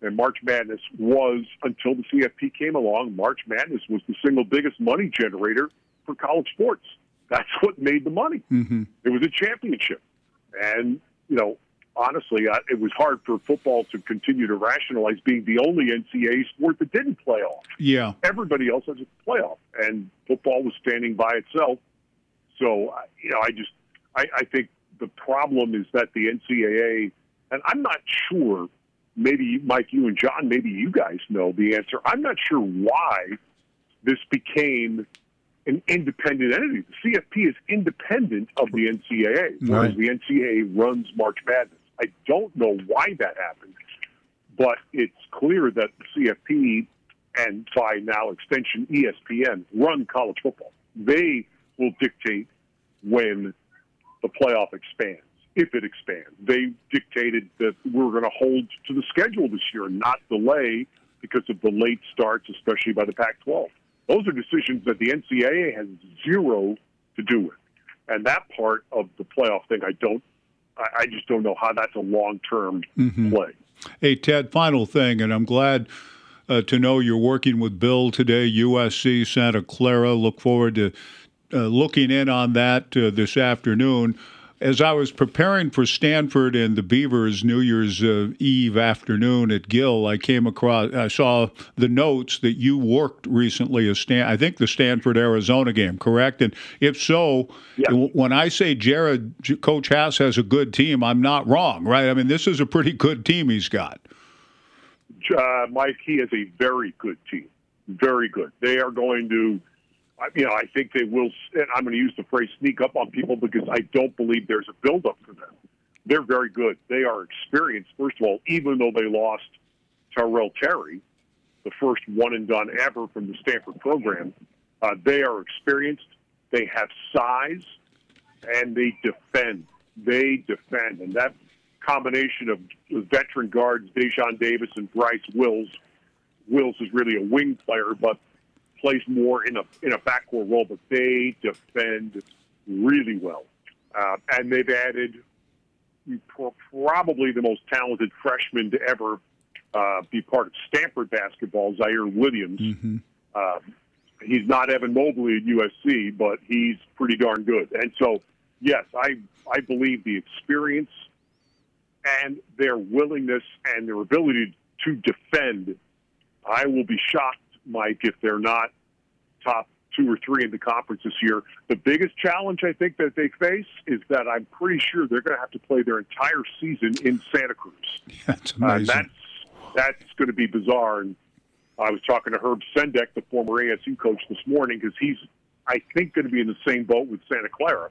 And March Madness was, until the CFP came along, March Madness was the single biggest money generator for college sports. That's what made the money. Mm-hmm. It was a championship, and you know, honestly, I, it was hard for football to continue to rationalize being the only NCAA sport that didn't play off. Yeah, everybody else has a playoff, and football was standing by itself. So, you know, I just I, I think the problem is that the NCAA, and I'm not sure. Maybe Mike, you and John, maybe you guys know the answer. I'm not sure why this became an independent entity. The CFP is independent of the NCAA, whereas Right. the NCAA runs March Madness. I don't know why that happened, but it's clear that the CFP and by now extension ESPN run college football. They will dictate when the playoff expands, if it expands. They dictated that we're going to hold to the schedule this year and not delay because of the late starts, especially by the Pac 12. Those are decisions that the NCAA has zero to do with. And that part of the playoff thing, I don't, I I just don't know how that's a long term Mhm. play. Hey, Ted, final thing, and I'm glad uh, to know you're working with Bill today, USC Santa Clara. Look forward to uh, looking in on that uh, this afternoon. As I was preparing for Stanford and the Beavers New Year's uh, Eve afternoon at Gill, I came across, I saw the notes that you worked recently as Stan, I think the Stanford Arizona game, correct? And if so, w- when I say Jared, Coach Hass has a good team, I'm not wrong, right? I mean, this is a pretty good team he's got. uh, Mike, he has a very good team. Very good. They are going to, you know, I think they will, and I'm going to use the phrase sneak up on people because I don't believe there's a buildup for them. They're very good. They are experienced, first of all, even though they lost Tyrell Terry, the first one and done ever from the Stanford program. Uh, they are experienced. They have size, and they defend. They defend, and that combination of veteran guards, Daejon Davis and Bryce Wills. Wills is really a wing player, but plays more in a in a backcourt role. But they defend really well, uh, and they've added probably the most talented freshman to ever uh, be part of Stanford basketball, Ziaire Williams. Uh, he's not Evan Mobley at USC, but he's pretty darn good. And so, yes, I I believe the experience and their willingness and their ability to defend. I will be shocked, Mike, if they're not top two or three in the conference this year. The biggest challenge I think that they face is that I'm pretty sure they're going to have to play their entire season in Santa Cruz. That's Uh, amazing. that's that's going to be bizarre. And I was talking to Herb Sendek, the former ASU coach, this morning because he's, I think, going to be in the same boat with Santa Clara.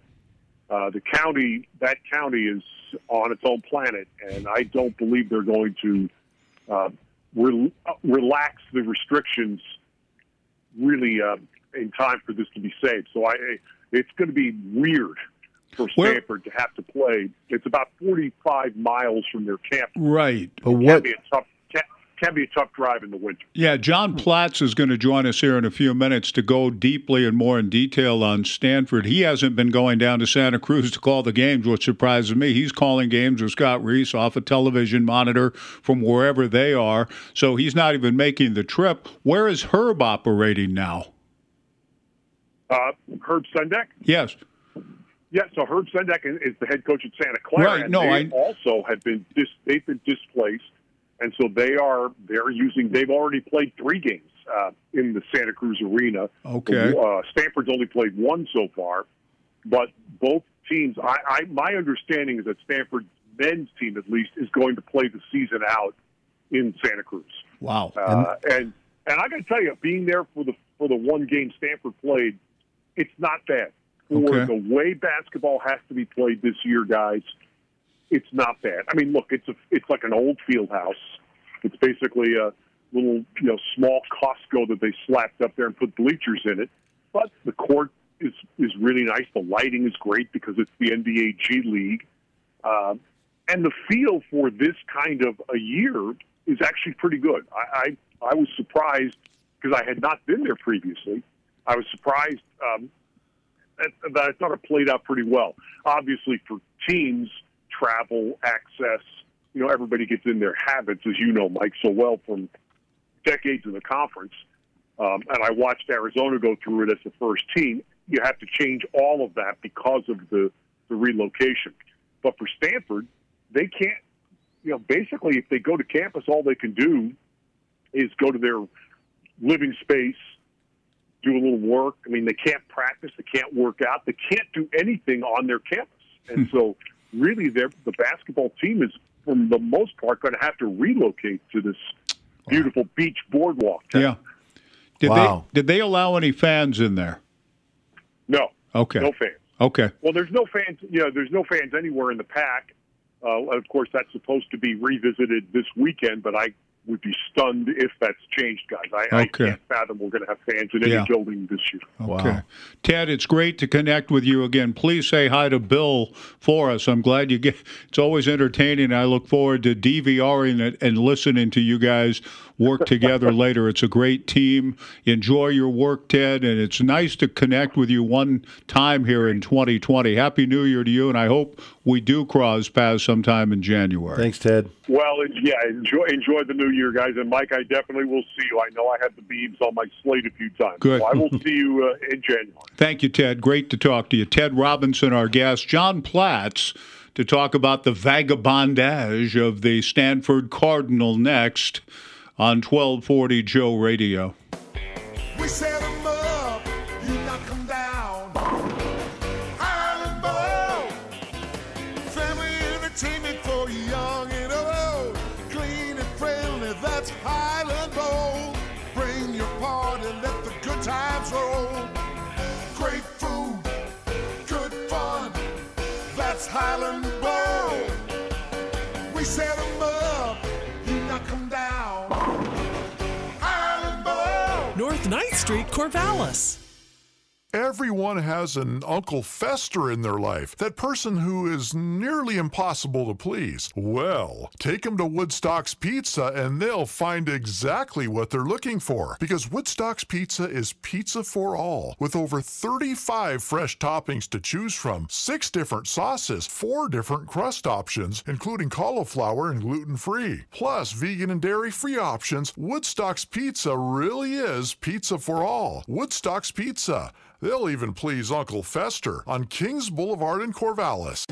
Uh, the county, that county is on its own planet, and I don't believe they're going to uh, re- uh, relax the restrictions really uh, in time for this to be saved. So I, it's going to be weird for Where- Stanford to have to play. It's about 45 miles from their campus. Right. But Can what be a tough can, be a tough drive in the winter. Yeah, John Platz is going to join us here in a few minutes to go deeply and more in detail on Stanford. He hasn't been going down to Santa Cruz to call the games, which surprises me. He's calling games with Scott Reese off a television monitor from wherever they are, so he's not even making the trip. Where is Herb operating now? Uh, Herb Sendek. Yes. Yeah, so Herb Sendek is the head coach at Santa Clara. Right, no, they I- also have been dis, they've been displaced, and so they are they're using. They've already played three games uh, in the Santa Cruz arena. Okay. Uh, Stanford's only played one so far, but both teams. I, I my understanding is that Stanford men's team at least is going to play the season out in Santa Cruz. Wow. Uh, and and I got to tell you, being there for the for the one game Stanford played, it's not bad. For Okay. the way basketball has to be played this year, guys, it's not bad. I mean, look, it's a it's like an old field house. It's basically a little you know small Costco that they slapped up there and put bleachers in it. But the court is is really nice. The lighting is great because it's the NBA G League. Um, and the feel for this kind of a year is actually pretty good. I I, I was surprised because I had not been there previously. I was surprised um, that, I thought it played out pretty well. Obviously, for teams, travel, access, you know, everybody gets in their habits, as you know, Mike, so well from decades in the conference. Um, and I watched Arizona go through it as the first team. you have to change all of that because of the the relocation. But for Stanford, they can't. You know, basically, if they go to campus, all they can do is go to their living space, do a little work. I mean, they can't practice, they can't work out, they can't do anything on their campus. And so, really, the basketball team is, for the most part, going to have to relocate to this beautiful beach boardwalk. Town. Yeah. Did wow. they did they allow any fans in there? No. Okay. No fans. Okay. Well, there's no fans. You know, there's no fans anywhere in the pack. Uh, of course, that's supposed to be revisited this weekend, but I would be stunned if that's changed, guys. I, okay. I can't fathom we're going to have fans in any yeah. building this year. Okay. Wow. Ted, it's great to connect with you again. Please say hi to Bill for us. I'm glad you get it's always entertaining. I look forward to DVRing it and listening to you guys work together later. It's a great team. Enjoy your work, Ted, and it's nice to connect with you one time here in 2020. Happy New Year to you, and I hope we do cross paths sometime in January. Thanks, Ted. Well, yeah, enjoy enjoy the new year, guys. And Mike, I definitely will see you. I know I had the Beavs on my slate a few times. Good. So I will see you uh, in January. Thank you, Ted. Great to talk to you. Ted Robinson, our guest. John Platz to talk about the vagabondage of the Stanford Cardinal next on 1240 Joe Radio. Corvallis. Everyone has an Uncle Fester in their life, that person who is nearly impossible to please. Well, take them to Woodstock's Pizza and they'll find exactly what they're looking for. Because Woodstock's Pizza is pizza for all, with over 35 fresh toppings to choose from, six different sauces, four different crust options, including cauliflower and gluten free, plus vegan and dairy free options. Woodstock's Pizza really is pizza for all. Woodstock's Pizza. They'll even please Uncle Fester on Kings Boulevard in Corvallis.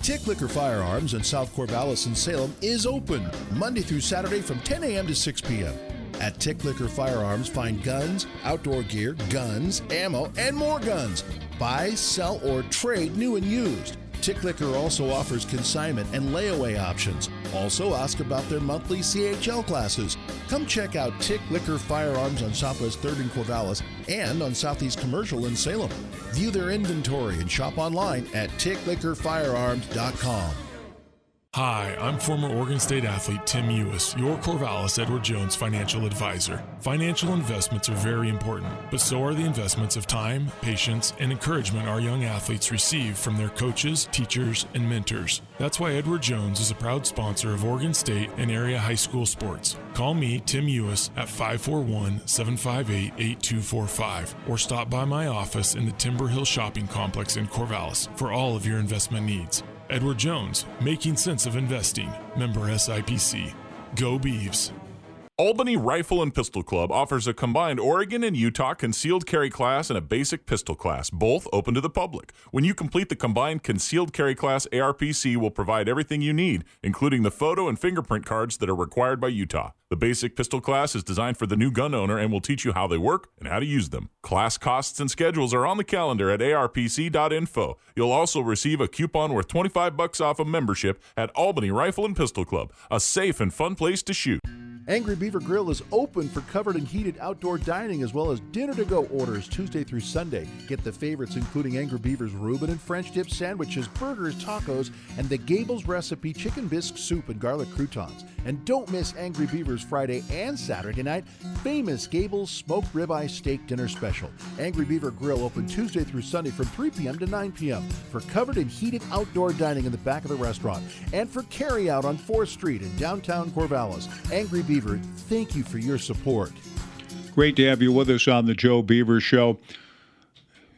Tick Liquor Firearms in South Corvallis and Salem is open Monday through Saturday from 10 a.m. to 6 p.m. At Tick Liquor Firearms, find guns, outdoor gear, guns, ammo, and more guns. Buy, sell, or trade new and used. Tick Liquor also offers consignment and layaway options. Also, ask about their monthly CHL classes. Come check out Tick Liquor Firearms on Southwest 3rd in Corvallis and on Southeast Commercial in Salem. View their inventory and shop online at tickliquorfirearms.com. Hi, I'm former Oregon State athlete Tim Ewis, your Corvallis Edward Jones financial advisor. Financial investments are very important, but so are the investments of time, patience, and encouragement our young athletes receive from their coaches, teachers, and mentors. That's why Edward Jones is a proud sponsor of Oregon State and area high school sports. Call me, Tim Ewis, at 541 758 8245 or stop by my office in the Timber Hill Shopping Complex in Corvallis for all of your investment needs. Edward Jones, Making Sense of Investing, member SIPC. Go Beavs. Albany Rifle and Pistol Club offers a combined Oregon and Utah concealed carry class and a basic pistol class, both open to the public. When you complete the combined concealed carry class, ARPC will provide everything you need, including the photo and fingerprint cards that are required by Utah. The basic pistol class is designed for the new gun owner and will teach you how they work and how to use them. Class costs and schedules are on the calendar at arpc.info. You'll also receive a coupon worth 25 bucks off a membership at Albany Rifle and Pistol Club, a safe and fun place to shoot. Angry Beaver Grill is open for covered and heated outdoor dining as well as dinner to go orders Tuesday through Sunday. Get the favorites including Angry Beaver's Reuben and French dip sandwiches, burgers, tacos, and the Gables recipe chicken bisque soup and garlic croutons. And don't miss Angry Beaver's Friday and Saturday night famous Gables smoked ribeye steak dinner special. Angry Beaver Grill open Tuesday through Sunday from 3 p.m. to 9 p.m. for covered and heated outdoor dining in the back of the restaurant and for carry out on 4th Street in downtown Corvallis. Angry Beaver Beaver, thank you for your support. Great to have you with us on the Joe Beaver Show.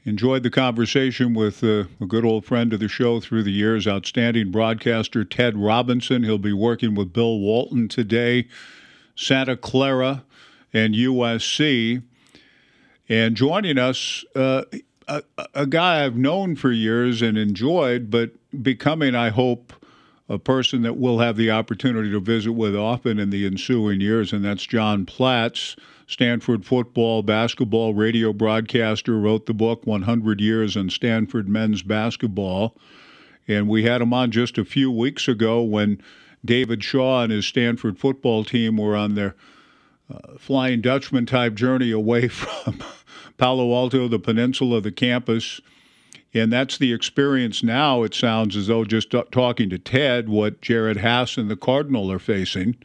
Enjoyed the conversation with uh, a good old friend of the show through the years, outstanding broadcaster Ted Robinson. He'll be working with Bill Walton today, Santa Clara, and USC. And joining us, uh, a, a guy I've known for years and enjoyed, but becoming, I hope, a person that we'll have the opportunity to visit with often in the ensuing years, and that's John Platz, Stanford football, basketball, radio broadcaster, wrote the book 100 Years in Stanford Men's Basketball. And we had him on just a few weeks ago when David Shaw and his Stanford football team were on their uh, Flying Dutchman type journey away from Palo Alto, the peninsula, the campus. And that's the experience now, it sounds as though, just talking to Ted, what Jerod Haase and the Cardinal are facing.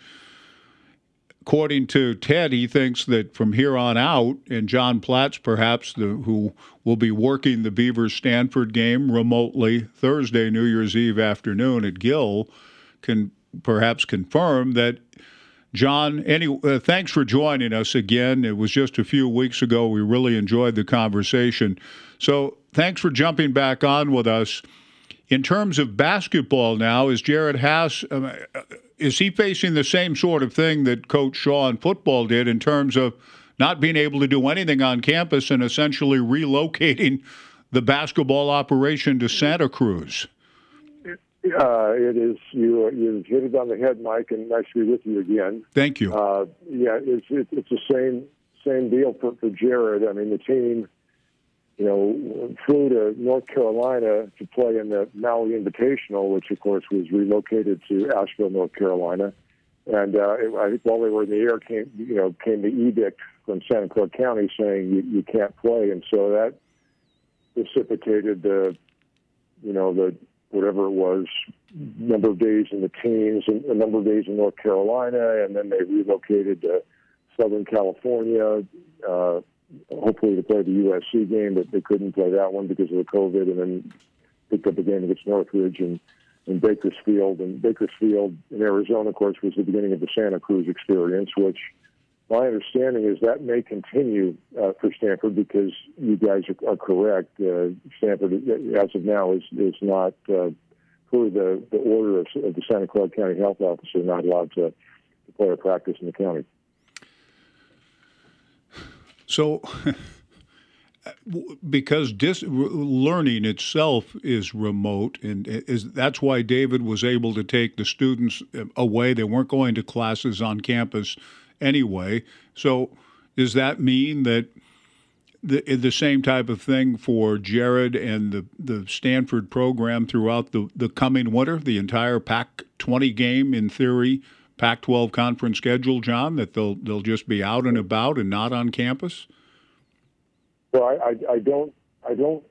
According to Ted, he thinks that from here on out, and John Platz, perhaps, the, who will be working the Beavers Stanford game remotely Thursday, New Year's Eve afternoon at Gill, can perhaps confirm that John, any, uh, thanks for joining us again. It was just a few weeks ago. We really enjoyed the conversation. So thanks for jumping back on with us. In terms of basketball now, is Jerod Haase, um, is he facing the same sort of thing that Coach Shaw in football did in terms of not being able to do anything on campus and essentially relocating the basketball operation to Santa Cruz? Uh, it is you. You hit it on the head, Mike, and nice to be with you again. Thank you. Uh, yeah, it's it, it's the same same deal for for Jerod. I mean, the team, you know, flew to North Carolina to play in the Maui Invitational, which of course was relocated to Asheville, North Carolina. And uh, it, I think while they were in the air, came you know came the edict from Santa Clara County saying you, you can't play, and so that precipitated the you know the whatever it was, number of days in the teens, and a number of days in North Carolina, and then they relocated to Southern California, uh, hopefully to play the USC game, but they couldn't play that one because of the COVID, and then picked up a game against Northridge and, and Bakersfield. And Bakersfield in Arizona, of course, was the beginning of the Santa Cruz experience, which my understanding is that may continue uh, for Stanford because you guys are, are correct. Uh, Stanford, as of now, is is not uh, per the, the order of, of the Santa Clara County Health Officer not allowed to, to play or practice in the county. So, because dis- learning itself is remote, and is that's why David was able to take the students uh, away. They weren't going to classes on campus anyway. So does that mean that the the same type of thing for Jerod and the, the Stanford program throughout the, the coming winter, the entire Pac 20 game in theory, Pac 12 conference schedule, John, that they'll they'll just be out and about and not on campus? Well, I, I, I don't I don't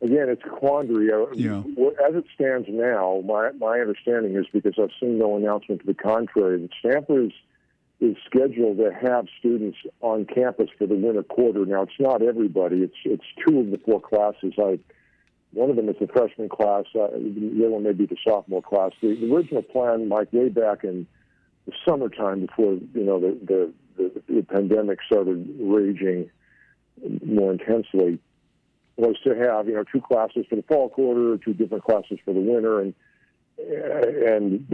again, it's a quandary. Uh, yeah. As it stands now, my my understanding is because I've seen no announcement to the contrary that Stanford is is scheduled to have students on campus for the winter quarter. Now, it's not everybody. It's it's two of the four classes. I one of them is the freshman class. Uh, the other one may be the sophomore class. The, the original plan, Mike, way back in the summertime before you know the the, the, the pandemic started raging more intensely, was to have you know two classes for the fall quarter, two different classes for the winter, and and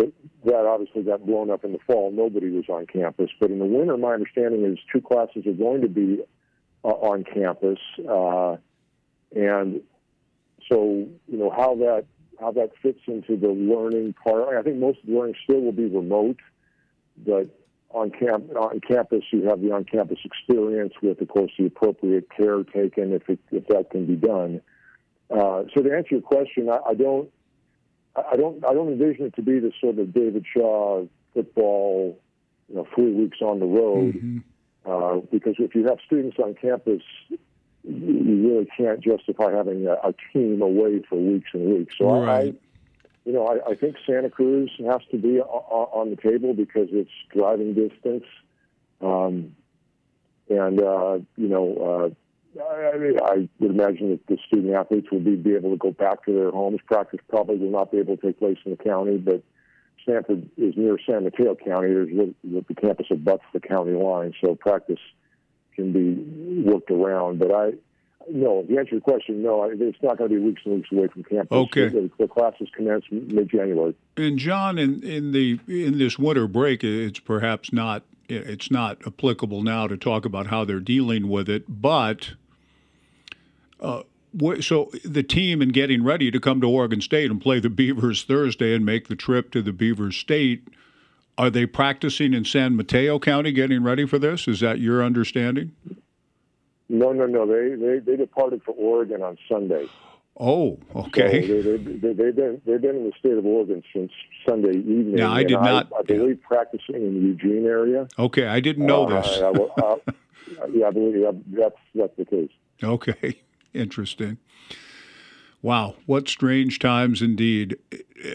that obviously got blown up in the fall. Nobody was on campus, but in the winter, my understanding is two classes are going to be uh, on campus, uh, and so you know how that how that fits into the learning part. I think most of the learning still will be remote, but on camp on campus you have the on campus experience with, of course, the appropriate care taken if it, if that can be done. Uh, so to answer your question, I, I don't I don't I don't envision it to be the sort of David Shaw football, you know, three weeks on the road. Mm-hmm. Uh, because if you have students on campus, you really can't justify having a, a team away for weeks and weeks. So right. I, you know, I, I think Santa Cruz has to be on the table because it's driving distance, um, and uh, you know, uh, I, mean, I would imagine that the student athletes will be, be able to go back to their homes. Practice probably will not be able to take place in the county, but Stanford is near San Mateo County. There's the campus abuts the county line, so practice can be worked around. But I, no, to answer to your question, no, it's not going to be weeks and weeks away from campus. Okay. The, the classes commence mid-January. And John, in in the in this winter break, it's perhaps not it's not applicable now to talk about how they're dealing with it, but Uh, so the team and getting ready to come to Oregon State and play the Beavers Thursday and make the trip to the Beavers State. Are they practicing in San Mateo County getting ready for this? Is that your understanding? No, no, no. They they, they departed for Oregon on Sunday. Oh, okay. So they, they, they, have been they've been in the state of Oregon since Sunday evening. Now, I did not. I, I believe yeah. practicing in the Eugene area. Okay, I didn't know uh, this. I, I, yeah, I believe that's that's the case. Okay, interesting. Wow, what strange times indeed.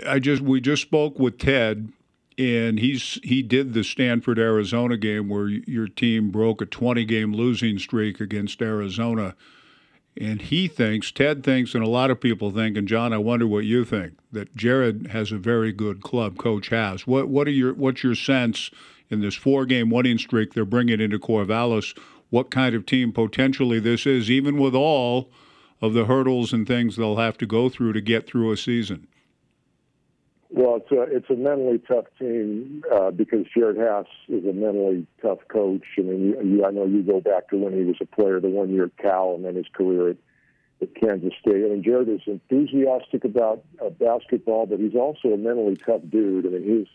I just we just spoke with Ted and he's he did the Stanford Arizona game where your team broke a 20 game losing streak against Arizona and he thinks, Ted thinks, and a lot of people think, and John, I wonder what you think, that Jerod has a very good club. Coach has. What what are your what's your sense in this four game winning streak they're bringing into Corvallis? What kind of team potentially this is, even with all of the hurdles and things they'll have to go through to get through a season? Well, it's a it's a mentally tough team uh, because Jerod Haase is a mentally tough coach. I mean, you, you, I know you go back to when he was a player, the one year at Cal, and then his career at, at Kansas State. I mean, Jerod is enthusiastic about uh, basketball, but he's also a mentally tough dude. I mean, he's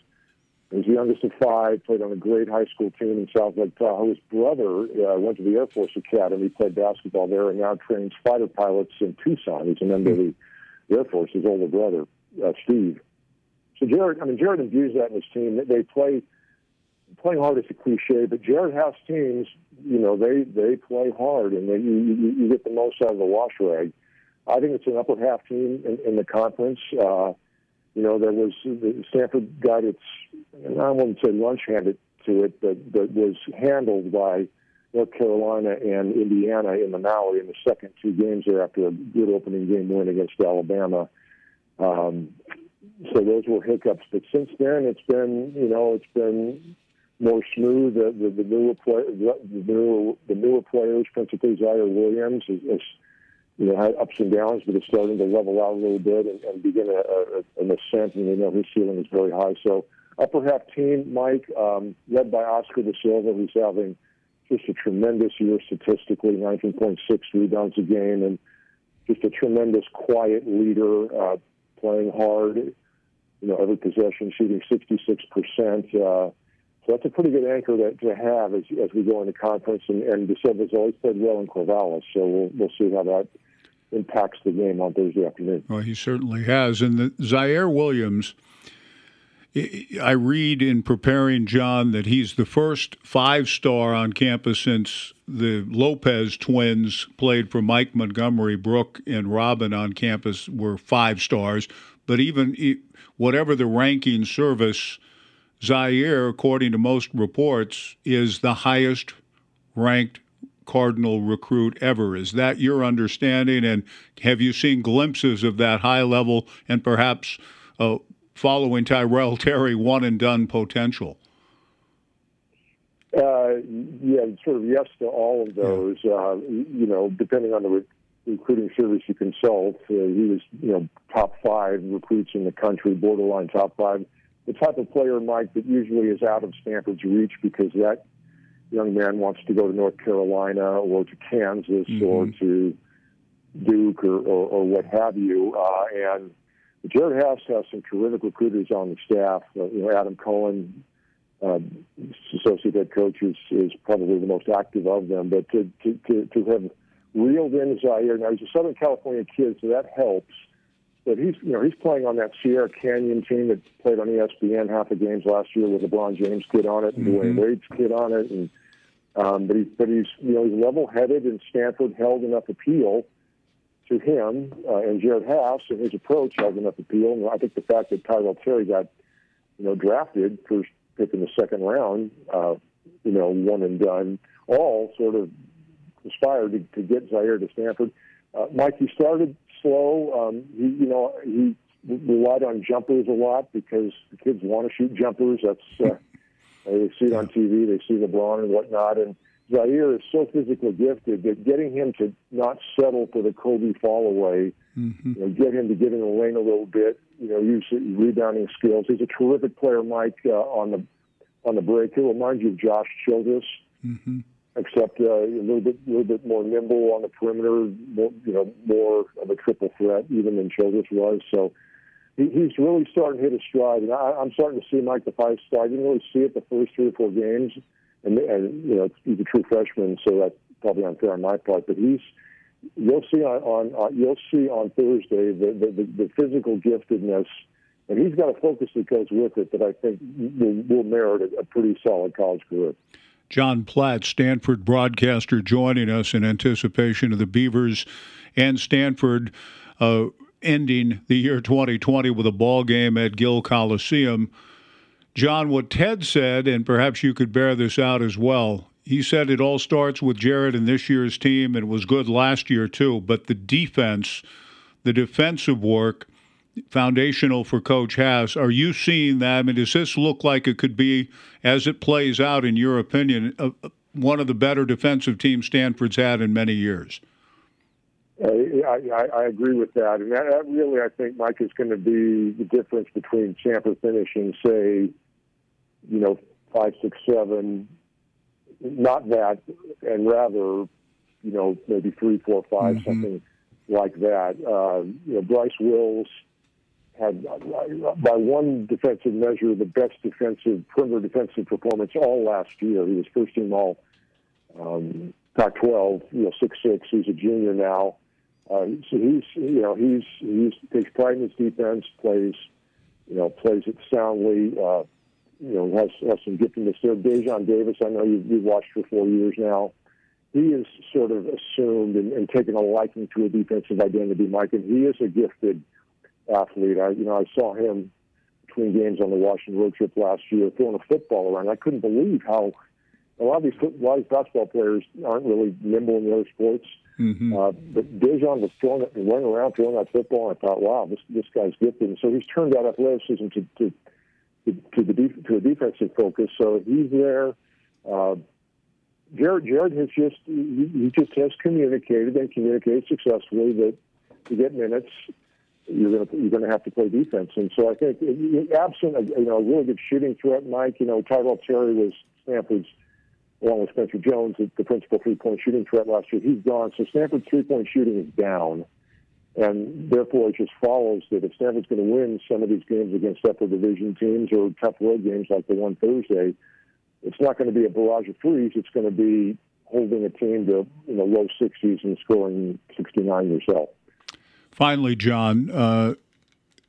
he's the youngest of five, played on a great high school team in South Lake Tahoe. His brother uh, went to the Air Force Academy, played basketball there, and now trains fighter pilots in Tucson. He's a member of the Air Force. His older brother, uh, Steve. So Jerod, I mean, Jerod imbues that in his team. They play playing hard is a cliche, but Jerod Haase teams, you know, they they play hard and they, you, you, you get the most out of the wash rag. I think it's an upper half team in, in the conference. Uh, you know, there was the Stanford got its, and I wouldn't say lunch handed to it, but but was handled by North Carolina and Indiana in the Maui in the second two games there after a good opening game win against Alabama. Um, so those were hiccups. But since then, it's been you know it's been more smooth. The, the, the newer play, the, the newer the newer players, principally Ziaire Williams, is, is you know had ups and downs, but it's starting to level out a little bit and, and begin a, a, an ascent. And you know his ceiling is very high. So upper half team, Mike, um, led by Oscar da Silva, who's having just a tremendous year statistically, 19.6 rebounds a game, and just a tremendous quiet leader, uh, playing hard you know, every possession, shooting 66%. Uh, so that's a pretty good anchor to, to have as, as we go into conference. And, and da Silva's always played well in Corvallis, so we'll, we'll see how that impacts the game on Thursday afternoon. Well, he certainly has. And the, Ziaire Williams, I read in preparing John that he's the first five star on campus since the Lopez twins played for Mike Montgomery. Brooke and Robin on campus were five stars. But even whatever the ranking service, Ziaire, according to most reports, is the highest ranked Cardinal recruit ever. Is that your understanding? And have you seen glimpses of that high level and perhaps uh, following Tyrell Terry one and done potential? Uh, yeah, sort of yes to all of those. Yeah. Uh, you know, depending on the re- recruiting service you consult. Uh, he was, you know, top five recruits in the country, borderline top five. The type of player, Mike, that usually is out of Stanford's reach because that young man wants to go to North Carolina or to Kansas mm-hmm. or to Duke or, or, or what have you. Uh, and Jerod Haase has some terrific recruiters on the staff. Uh, you know, Adam Cohen, uh, associate head coach, is, is probably the most active of them. But to, to, to, to have reeled in Ziaire. Now he's a Southern California kid, so that helps. But he's you know he's playing on that Sierra Canyon team that played on ESPN half the games last year with LeBron James kid on it and mm-hmm. Dwyane Wade's kid on it, and um, but he's but he's you know he's level headed and Stanford held enough appeal to him uh, and Jerod Haase and his approach held enough appeal. And I think the fact that Tyrell Terry got you know drafted first pick in the second round, uh, you know one and done, all sort of inspired to, to get Ziaire to Stanford. Uh, Mike, he started slow. Um, he, you know, he relied on jumpers a lot because the kids want to shoot jumpers. That's uh, they see it on TV, they see LeBron and whatnot, and Ziaire is so physically gifted that getting him to not settle for the Kobe fall away, mm-hmm. you know, get him to get in the lane a little bit, you know, use rebounding skills. He's a terrific player, Mike, uh, on the on the break. He'll remind you of Josh Childress. Mm-hmm except uh, a little bit, little bit more nimble on the perimeter, more, you know, more of a triple threat even than Childress was. So he, he's really starting to hit a stride, and I, I'm starting to see Mike the Five start. I didn't really see it the first three or four games, and, and you know, he's a true freshman, so that's probably unfair on my part. But he's you'll see on, on uh, you'll see on Thursday the, the, the, the physical giftedness and he's got a focus that goes with it that I think will, will merit a, a pretty solid college career. John Platz, Stanford broadcaster, joining us in anticipation of the Beavers and Stanford uh, ending the year 2020 with a ball game at Gill Coliseum. John, what Ted said, and perhaps you could bear this out as well. He said it all starts with Jerod and this year's team, and it was good last year too. But the defense, the defensive work, foundational for Coach Hass. Are you seeing that? I mean, does this look like it could be, as it plays out, in your opinion, one of the better defensive teams Stanford's had in many years? Uh, I, I, I agree with that, and that, that really, I think, Mike, is going to be the difference between Stanford finishing, say, you know, five, six, seven, not that, and rather, you know, maybe three, four, five, mm-hmm. something like that. Uh, you know, Bryce Wills had, by one defensive measure, the best defensive perimeter defensive performance all last year. He was first team all um, Pac-12. You know, six six. He's a junior now. Uh, so he's you know he's he's takes pride in his defense, plays you know plays it soundly. Uh, you know has has some giftedness there. Daejon Davis, I know you've, you've watched for four years now. He has sort of assumed and, and taken a liking to a defensive identity, Mike, and he is a gifted athlete. I, you know, I saw him between games on the Washington road trip last year throwing a football around. I couldn't believe how a lot of these a lot of these basketball players aren't really nimble in the other sports. Mm-hmm. Uh, but Daejon was throwing it and running around throwing that football, and I thought, wow, this this guy's gifted. And so he's turned that athleticism to to to, the def- to a defensive focus. So he's there. Uh, Jerod Jerod has just he, just has communicated and communicated successfully that to get minutes you're going to you're going to have to play defense. And so I think absent a, you know a really good shooting threat, Mike. You know Tyrell Terry was Stanford's along with Spencer Jones the principal three point shooting threat last year. He's gone, so Stanford's three point shooting is down. And therefore, it just follows that if Stanford's going to win some of these games against upper division teams or tough road games like the one Thursday, it's not going to be a barrage of threes. It's going to be holding a team to you know low 60s and scoring 69 yourself. Finally, John, uh,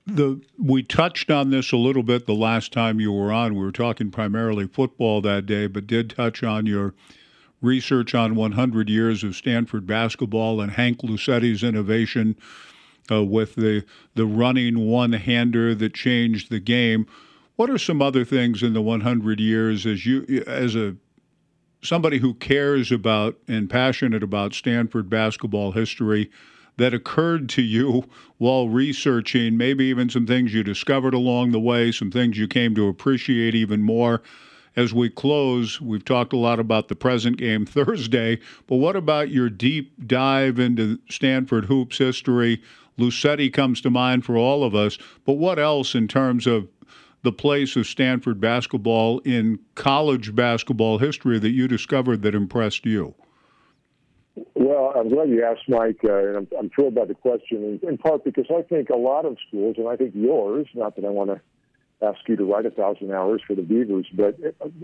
the we touched on this a little bit the last time you were on. We were talking primarily football that day, but did touch on your research on 100 years of Stanford basketball and Hank Luisetti's innovation uh, with the the running one-hander that changed the game. What are some other things in the 100 years as you as a somebody who cares about and passionate about Stanford basketball history? that occurred to you while researching, maybe even some things you discovered along the way, some things you came to appreciate even more. As we close, we've talked a lot about the present game Thursday, but what about your deep dive into Stanford hoops history? Luisetti comes to mind for all of us, but what else in terms of the place of Stanford basketball in college basketball history that you discovered that impressed you? Well, I'm glad you asked, Mike, uh, and I'm, I'm thrilled by the question, in, in part because I think a lot of schools, and I think yours, not that I want to ask you to write a thousand hours for the Beavers, but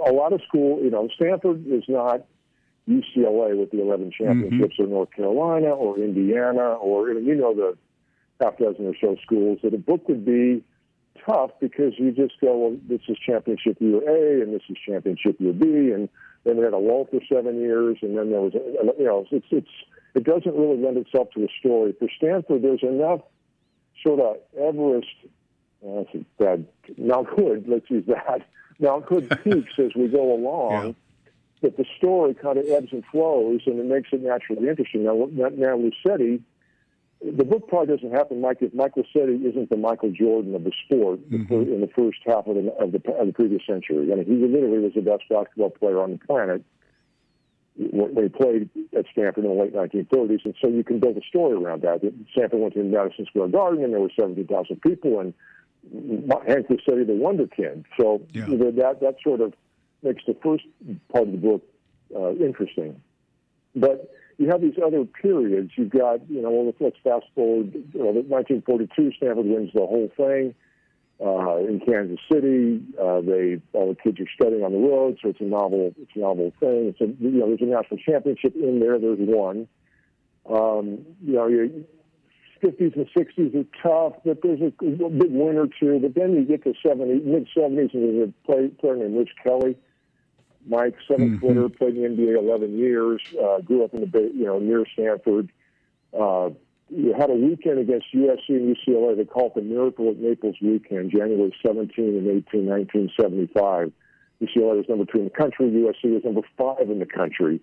a lot of school, you know, Stanford is not UCLA with the 11 mm-hmm. championships, mm-hmm. or North Carolina, or Indiana, or you know the half dozen or so schools. That a book would be tough because you just go, well, this is championship year A, and this is championship year B, and then we had a lull for seven years, and then there was, you know, it's it's it doesn't really lend itself to a story. For Stanford, there's enough sort of Everest, that's bad, Mount Hood, let's use that, Mount Hood peaks as we go along. Yeah. That the story kind of ebbs and flows, and it makes it naturally interesting. Now, now Luisetti, the book probably doesn't happen, Mike, if Michael Luisetti isn't the Michael Jordan of the sport mm-hmm. in the first half of the, of the, of the previous century. I mean, he literally was the best basketball player on the planet when he played at Stanford in the late 1930s, and so you can build a story around that. Stanford went to Madison Square Garden, and there were 70,000 people, and Hank Luisetti the Wonder Kid. So yeah. that that sort of makes the first part of the book uh, interesting. But you have these other periods. You've got, you know, well, let's, let's fast forward. You know, 1942, Stanford wins the whole thing uh, in Kansas City. Uh, they all the kids are studying on the road, so it's a novel, it's a novel thing. It's a, you know, there's a national championship in there. There's one. Um, you know, you, 50s and 60s are tough, but there's a, big win or two. But then you get to 70, mid 70s, and there's a play, player named Rich Kelley. Mike, 7 mm-hmm. played in the NBA 11 years, uh, grew up in the Bay, you know, near Stanford. Uh, you had a weekend against USC and UCLA. They call it the Miracle at Maples weekend, January 17 and 18, 1975. UCLA was number two in the country. USC was number five in the country.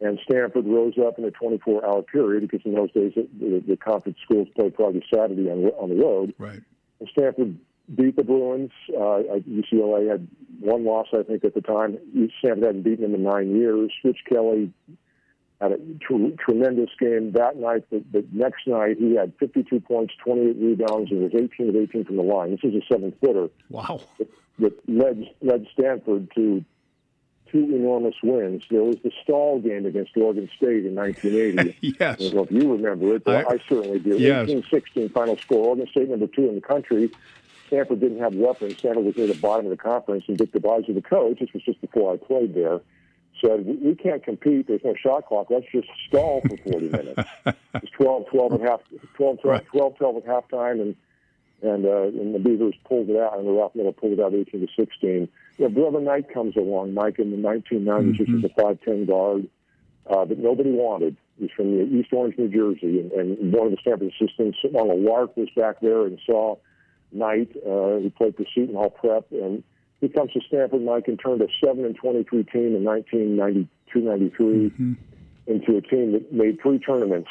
And Stanford rose up in a 24-hour period because in those days the, the conference schools played probably Saturday on, on the road. Right. And Stanford beat the Bruins. Uh, UCLA had one loss, I think, at the time. Stanford hadn't beaten them in nine years. Rich Kelley had a tr- tremendous game that night. The, the next night, he had 52 points, 28 rebounds, and was 18 of 18 from the line. This is a seven-footer. Wow. That, that led, led Stanford to two enormous wins. There was the stall game against Oregon State in 1980. yes. I don't know if you remember it, but I, I certainly do. Yes. 18-16 final score. Oregon State number two in the country. Stanford didn't have weapons. Stanford was near the bottom of the conference, and Dick DiBiaso, the coach, this was just before I played there, said, we can't compete. There's no shot clock. Let's just stall for 40 minutes. It's 12, 12 and half, 12, 12, right. 12, 12 at halftime, and and uh, and the Beavers pulled it out, and the Miller pulled it out 18 to 16. You know, Brevin Knight comes along, Mike, in the 1990s, mm-hmm. which is a 5'10 guard uh, that nobody wanted. He's from the East Orange, New Jersey, and, and one of the Stanford assistants, Arnold Lark, was back there and saw Knight. Uh, he played for Seton Hall Prep, and he comes to Stanford, Mike, and turned a 7 and 23 team in 1992 93 mm-hmm. into a team that made three tournaments.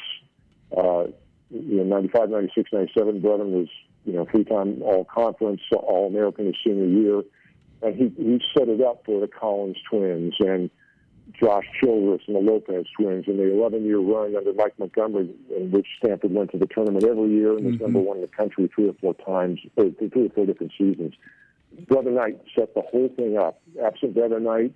Uh, you know, 95, 96, 97. Brevin was, you know, three time All Conference, All American his senior year. And he, he set it up for the Collins twins and Josh Childress and the Lopez twins in the 11 year run under Mike Montgomery, in which Stanford went to the tournament every year and was mm-hmm. number one in the country three or four times, or three or four different seasons. Brevin Knight set the whole thing up. Absent Brevin Knight,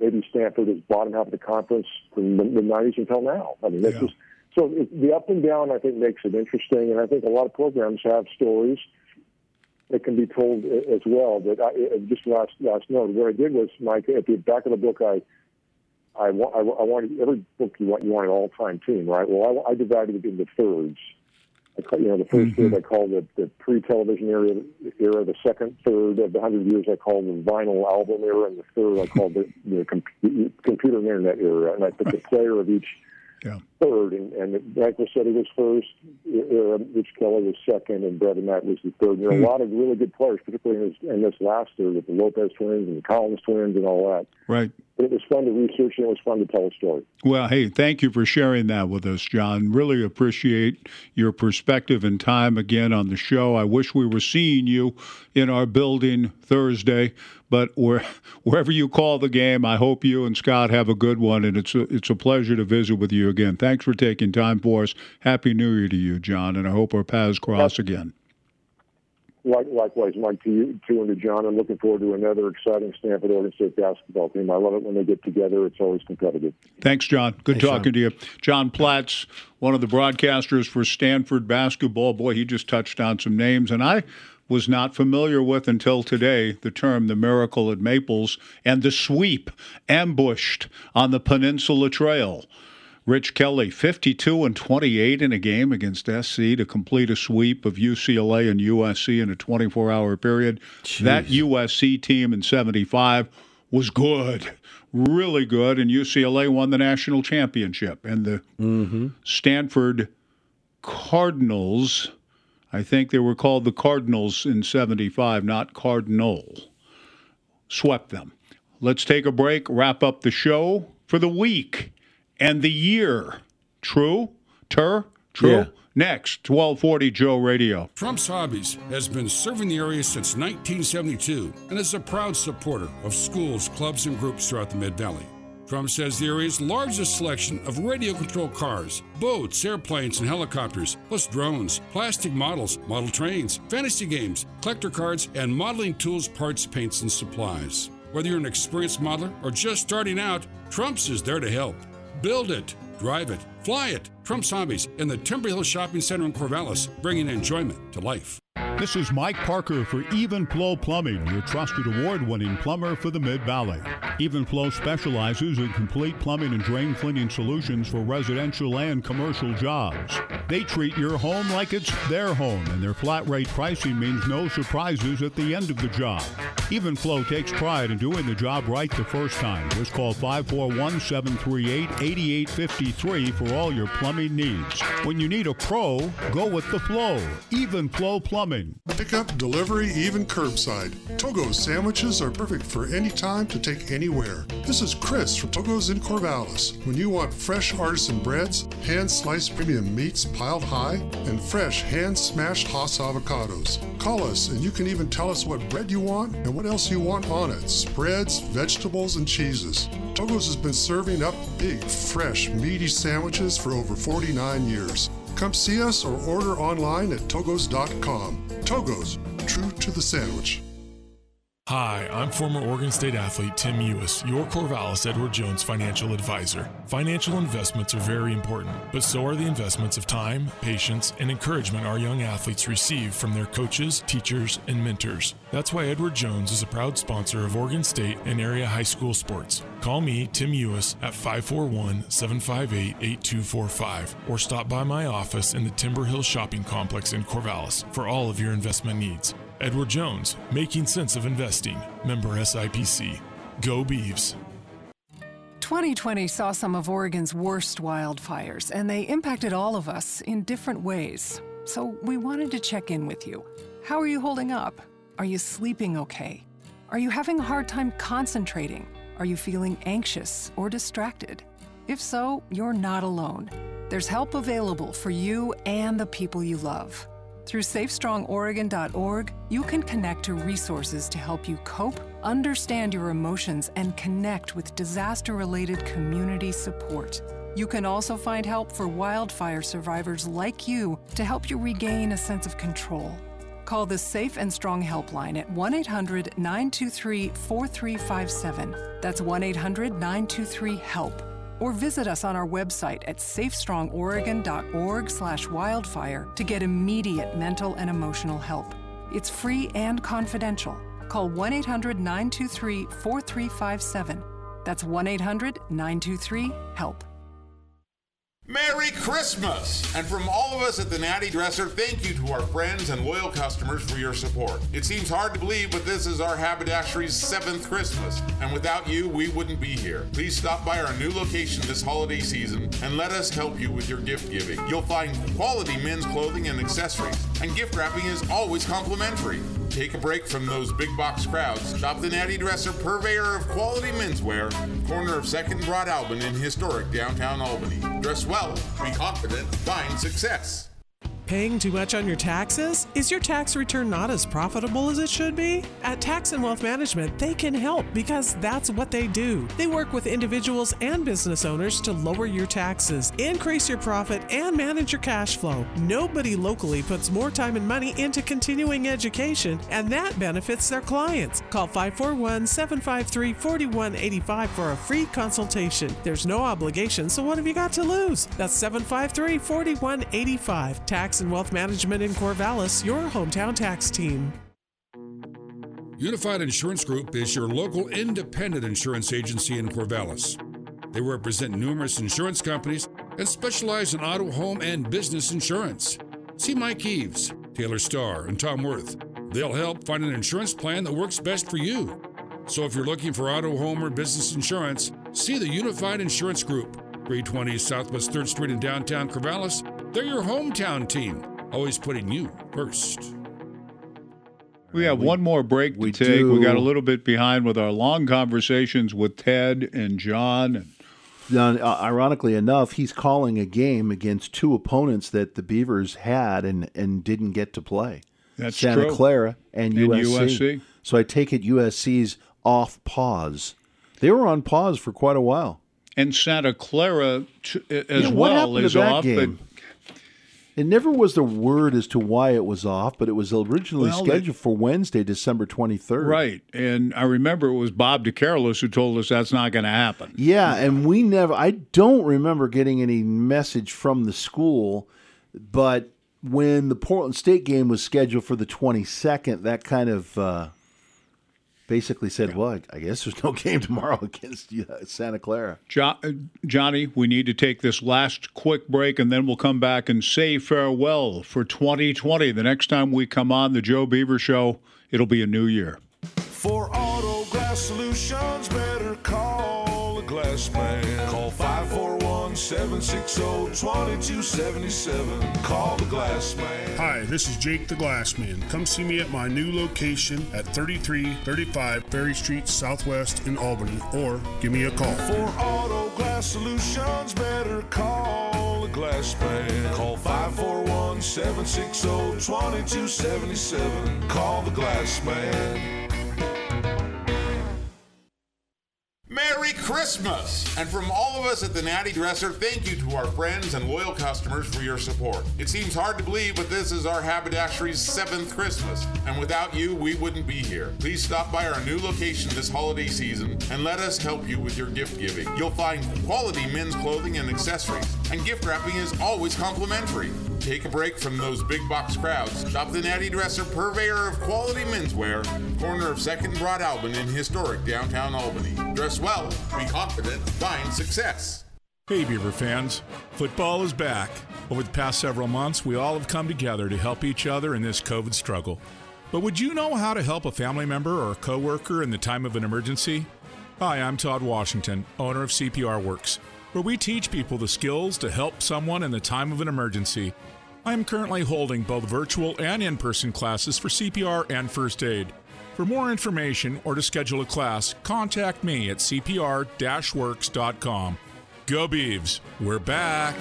maybe Stanford is bottom half of the conference from the, the 90s until now. I mean, that's yeah. just so it, the up and down. I think makes it interesting, and I think a lot of programs have stories that can be told as well. But I, just last last note, what I did was, Mike, at the back of the book, I I, want, I, I wanted every book you want you want an all time team, right? Well, I, I divided it into thirds. I, you know, the 1st mm-hmm. third I called it the pre-television era, era. The second third of the hundred years I called the vinyl album era, and the third I called the, the com- computer and internet era. And I put the player of each yeah. Third, and, and Michael said he was first, uh, Rich Kelley was second, and Brett Matt was the third. And there are mm. a lot of really good players, particularly in this, in this last year with the Lopez twins and the Collins twins and all that. Right. But it was fun to research and it was fun to tell a story. Well, hey, thank you for sharing that with us, John. Really appreciate your perspective and time again on the show. I wish we were seeing you in our building Thursday, but where, wherever you call the game, I hope you and Scott have a good one, and it's a, it's a pleasure to visit with you again. Thanks for taking time for us. Happy New Year to you, John, and I hope our paths cross again. Likewise, Mike, to you, to and to John. I'm looking forward to another exciting Stanford Oregon State basketball team. I love it when they get together. It's always competitive. Thanks, John. Good Thanks, talking John. to you. John Platz, one of the broadcasters for Stanford basketball. Boy, he just touched on some names, and I was not familiar with until today the term the miracle at Maples and the sweep ambushed on the Peninsula Trail. Rich Kelley, 52 and 28 in a game against SC to complete a sweep of UCLA and USC in a 24 hour period. Jeez. That USC team in 75 was good, really good, and UCLA won the national championship. And the mm-hmm. Stanford Cardinals, I think they were called the Cardinals in 75, not Cardinal, swept them. Let's take a break, wrap up the show for the week and the year. True? Tur? True? Yeah. Next, 1240 Joe Radio. Trump's Hobbies has been serving the area since 1972 and is a proud supporter of schools, clubs, and groups throughout the Mid Valley. Trump says the area's largest selection of radio controlled cars, boats, airplanes, and helicopters, plus drones, plastic models, model trains, fantasy games, collector cards, and modeling tools, parts, paints, and supplies. Whether you're an experienced modeler or just starting out, Trump's is there to help. Build it, drive it, fly it. Trump Zombies in the Timber Hill Shopping Center in Corvallis, bringing enjoyment to life. This is Mike Parker for Even Flow Plumbing, your trusted award winning plumber for the Mid Valley. Even Flow specializes in complete plumbing and drain cleaning solutions for residential and commercial jobs. They treat your home like it's their home, and their flat rate pricing means no surprises at the end of the job. Even Flow takes pride in doing the job right the first time. Just call 541 738 8853 for all your plumbing needs. When you need a pro, go with the flow. Even Flow Pickup, delivery, even curbside. Togo's sandwiches are perfect for any time to take anywhere. This is Chris from Togo's in Corvallis. When you want fresh artisan breads, hand sliced premium meats piled high, and fresh hand smashed Hass avocados, call us and you can even tell us what bread you want and what else you want on it spreads, vegetables, and cheeses. Togo's has been serving up big, fresh, meaty sandwiches for over 49 years. Come see us or order online at togos.com. Togo's, true to the sandwich. Hi, I'm former Oregon State athlete Tim Ewis, your Corvallis Edward Jones financial advisor. Financial investments are very important, but so are the investments of time, patience, and encouragement our young athletes receive from their coaches, teachers, and mentors. That's why Edward Jones is a proud sponsor of Oregon State and area high school sports. Call me, Tim Ewis, at 541 758 8245 or stop by my office in the Timber Hill Shopping Complex in Corvallis for all of your investment needs. Edward Jones, Making Sense of Investing, member SIPC. Go Beavs. 2020 saw some of Oregon's worst wildfires, and they impacted all of us in different ways. So we wanted to check in with you. How are you holding up? Are you sleeping okay? Are you having a hard time concentrating? Are you feeling anxious or distracted? If so, you're not alone. There's help available for you and the people you love. Through SafeStrongOregon.org, you can connect to resources to help you cope, understand your emotions, and connect with disaster related community support. You can also find help for wildfire survivors like you to help you regain a sense of control. Call the Safe and Strong Helpline at 1 800 923 4357. That's 1 800 923 HELP or visit us on our website at safestrongoregon.org slash wildfire to get immediate mental and emotional help. It's free and confidential. Call 1-800-923-4357. That's 1-800-923-HELP. Merry Christmas! And from all of us at the Natty Dresser, thank you to our friends and loyal customers for your support. It seems hard to believe, but this is our haberdashery's seventh Christmas, and without you, we wouldn't be here. Please stop by our new location this holiday season and let us help you with your gift giving. You'll find quality men's clothing and accessories, and gift wrapping is always complimentary. Take a break from those big box crowds. Shop the Natty Dresser, purveyor of quality menswear, corner of 2nd Broadalbin in historic downtown Albany. Dress well, be confident, find success. Paying too much on your taxes? Is your tax return not as profitable as it should be? At Tax and Wealth Management, they can help because that's what they do. They work with individuals and business owners to lower your taxes, increase your profit, and manage your cash flow. Nobody locally puts more time and money into continuing education, and that benefits their clients. Call 541 753 4185 for a free consultation. There's no obligation, so what have you got to lose? That's 753 4185. Tax and Wealth Management in Corvallis, your hometown tax team. Unified Insurance Group is your local independent insurance agency in Corvallis. They represent numerous insurance companies and specialize in auto, home, and business insurance. See Mike Eves, Taylor Starr, and Tom Worth. They'll help find an insurance plan that works best for you. So if you're looking for auto, home, or business insurance, see the Unified Insurance Group, 320 Southwest 3rd Street in downtown Corvallis. They're your hometown team, always putting you first. We have one more break to we take. do. We got a little bit behind with our long conversations with Ted and John. And Now, uh, ironically enough, he's calling a game against two opponents that the Beavers had and, and didn't get to play. That's Santa true. Clara and And USC. USC. So I take it USC's off pause. They were on pause for quite a while. and Santa Clara t- as Yeah, what well happened to is that off. game? It never was the word as to why it was off, but it was originally well, scheduled it, for Wednesday, December 23rd. Right. And I remember it was Bob DeCarolis who told us that's not going to happen. Yeah, and we never, I don't remember getting any message from the school, but when the Portland State game was scheduled for the 22nd, that kind of. Uh, basically said, "Well, I guess there's no game tomorrow against uh, Santa Clara." Jo- uh, Johnny, we need to take this last quick break, and then we'll come back and say farewell for 2020. The next time we come on the Joe Beaver Show, it'll be a new year. For auto glass solutions, better call a glass man. Call 541 760 2277. Call the glass man. Hi, this is Jake the Glassman. Come see me at my new location at 3335 Ferry Street Southwest in Albany or give me a call. For auto glass solutions, better call the glass man. Call 541 760 2277. Call the glass Merry Christmas! And from all of us at the Natty Dresser, thank you to our friends and loyal customers for your support. It seems hard to believe, but this is our haberdashery's seventh Christmas, and without you, we wouldn't be here. Please stop by our new location this holiday season and let us help you with your gift giving. You'll find quality men's clothing and accessories, and gift wrapping is always complimentary. Take a break from those big box crowds. Shop the Natty Dresser, purveyor of quality menswear, corner of 2nd Broadalbin in historic downtown Albany. Dress well, be confident, find success. Hey, Beaver fans. Football is back. Over the past several months, we all have come together to help each other in this COVID struggle. But would you know how to help a family member or a coworker in the time of an emergency? Hi, I'm Todd Washington, owner of CPR Works, where we teach people the skills to help someone in the time of an emergency. I am currently holding both virtual and in person classes for CPR and first aid. For more information or to schedule a class, contact me at cpr works.com. Go Beavs, we're back.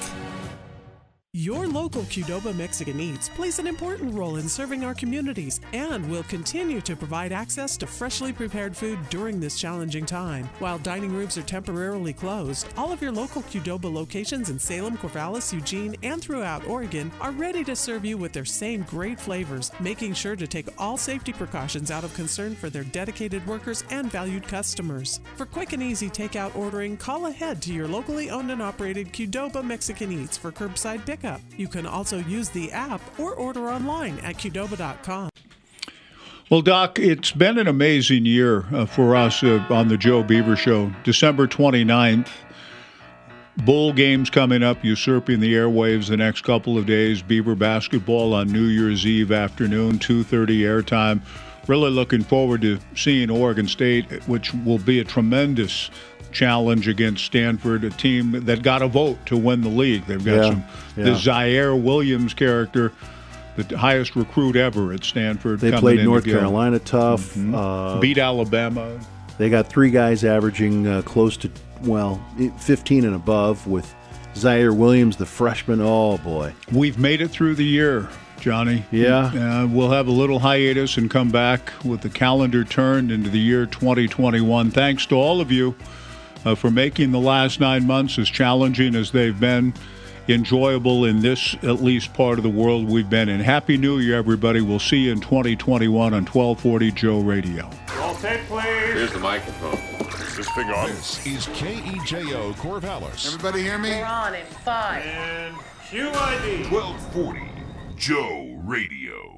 Your local Qdoba Mexican Eats plays an important role in serving our communities and will continue to provide access to freshly prepared food during this challenging time. While dining rooms are temporarily closed, all of your local Qdoba locations in Salem, Corvallis, Eugene, and throughout Oregon are ready to serve you with their same great flavors, making sure to take all safety precautions out of concern for their dedicated workers and valued customers. For quick and easy takeout ordering, call ahead to your locally owned and operated Qdoba Mexican Eats for curbside pickup pickup. You can also use the app or order online at Qdoba.com. Well, Doc, it's been an amazing year uh, for us uh, on the Joe Beaver Show. December 29th, bowl games coming up, usurping the airwaves the next couple of days. Beaver basketball on New Year's Eve afternoon, 2:30 airtime. Really looking forward to seeing Oregon State, which will be a tremendous challenge against Stanford, a team that got a vote to win the league. They've got yeah, some yeah. the Ziaire Williams character, the highest recruit ever at Stanford. They played North Carolina tough, mm-hmm. uh, beat Alabama. They got three guys averaging uh, close to well, 15 and above with Ziaire Williams, the freshman. Oh boy, we've made it through the year. Johnny. Yeah. Uh, we'll have a little hiatus and come back with the calendar turned into the year 2021. Thanks to all of you uh, for making the last nine months as challenging as they've been enjoyable in this at least part of the world we've been in. Happy New Year, everybody. We'll see you in 2021 on 1240 Joe Radio. Roll tape, please. Here's the microphone. Is this thing on? This is KEJO Corvallis. Everybody hear me? We're on in five. And QID. 1240 Joe Radio.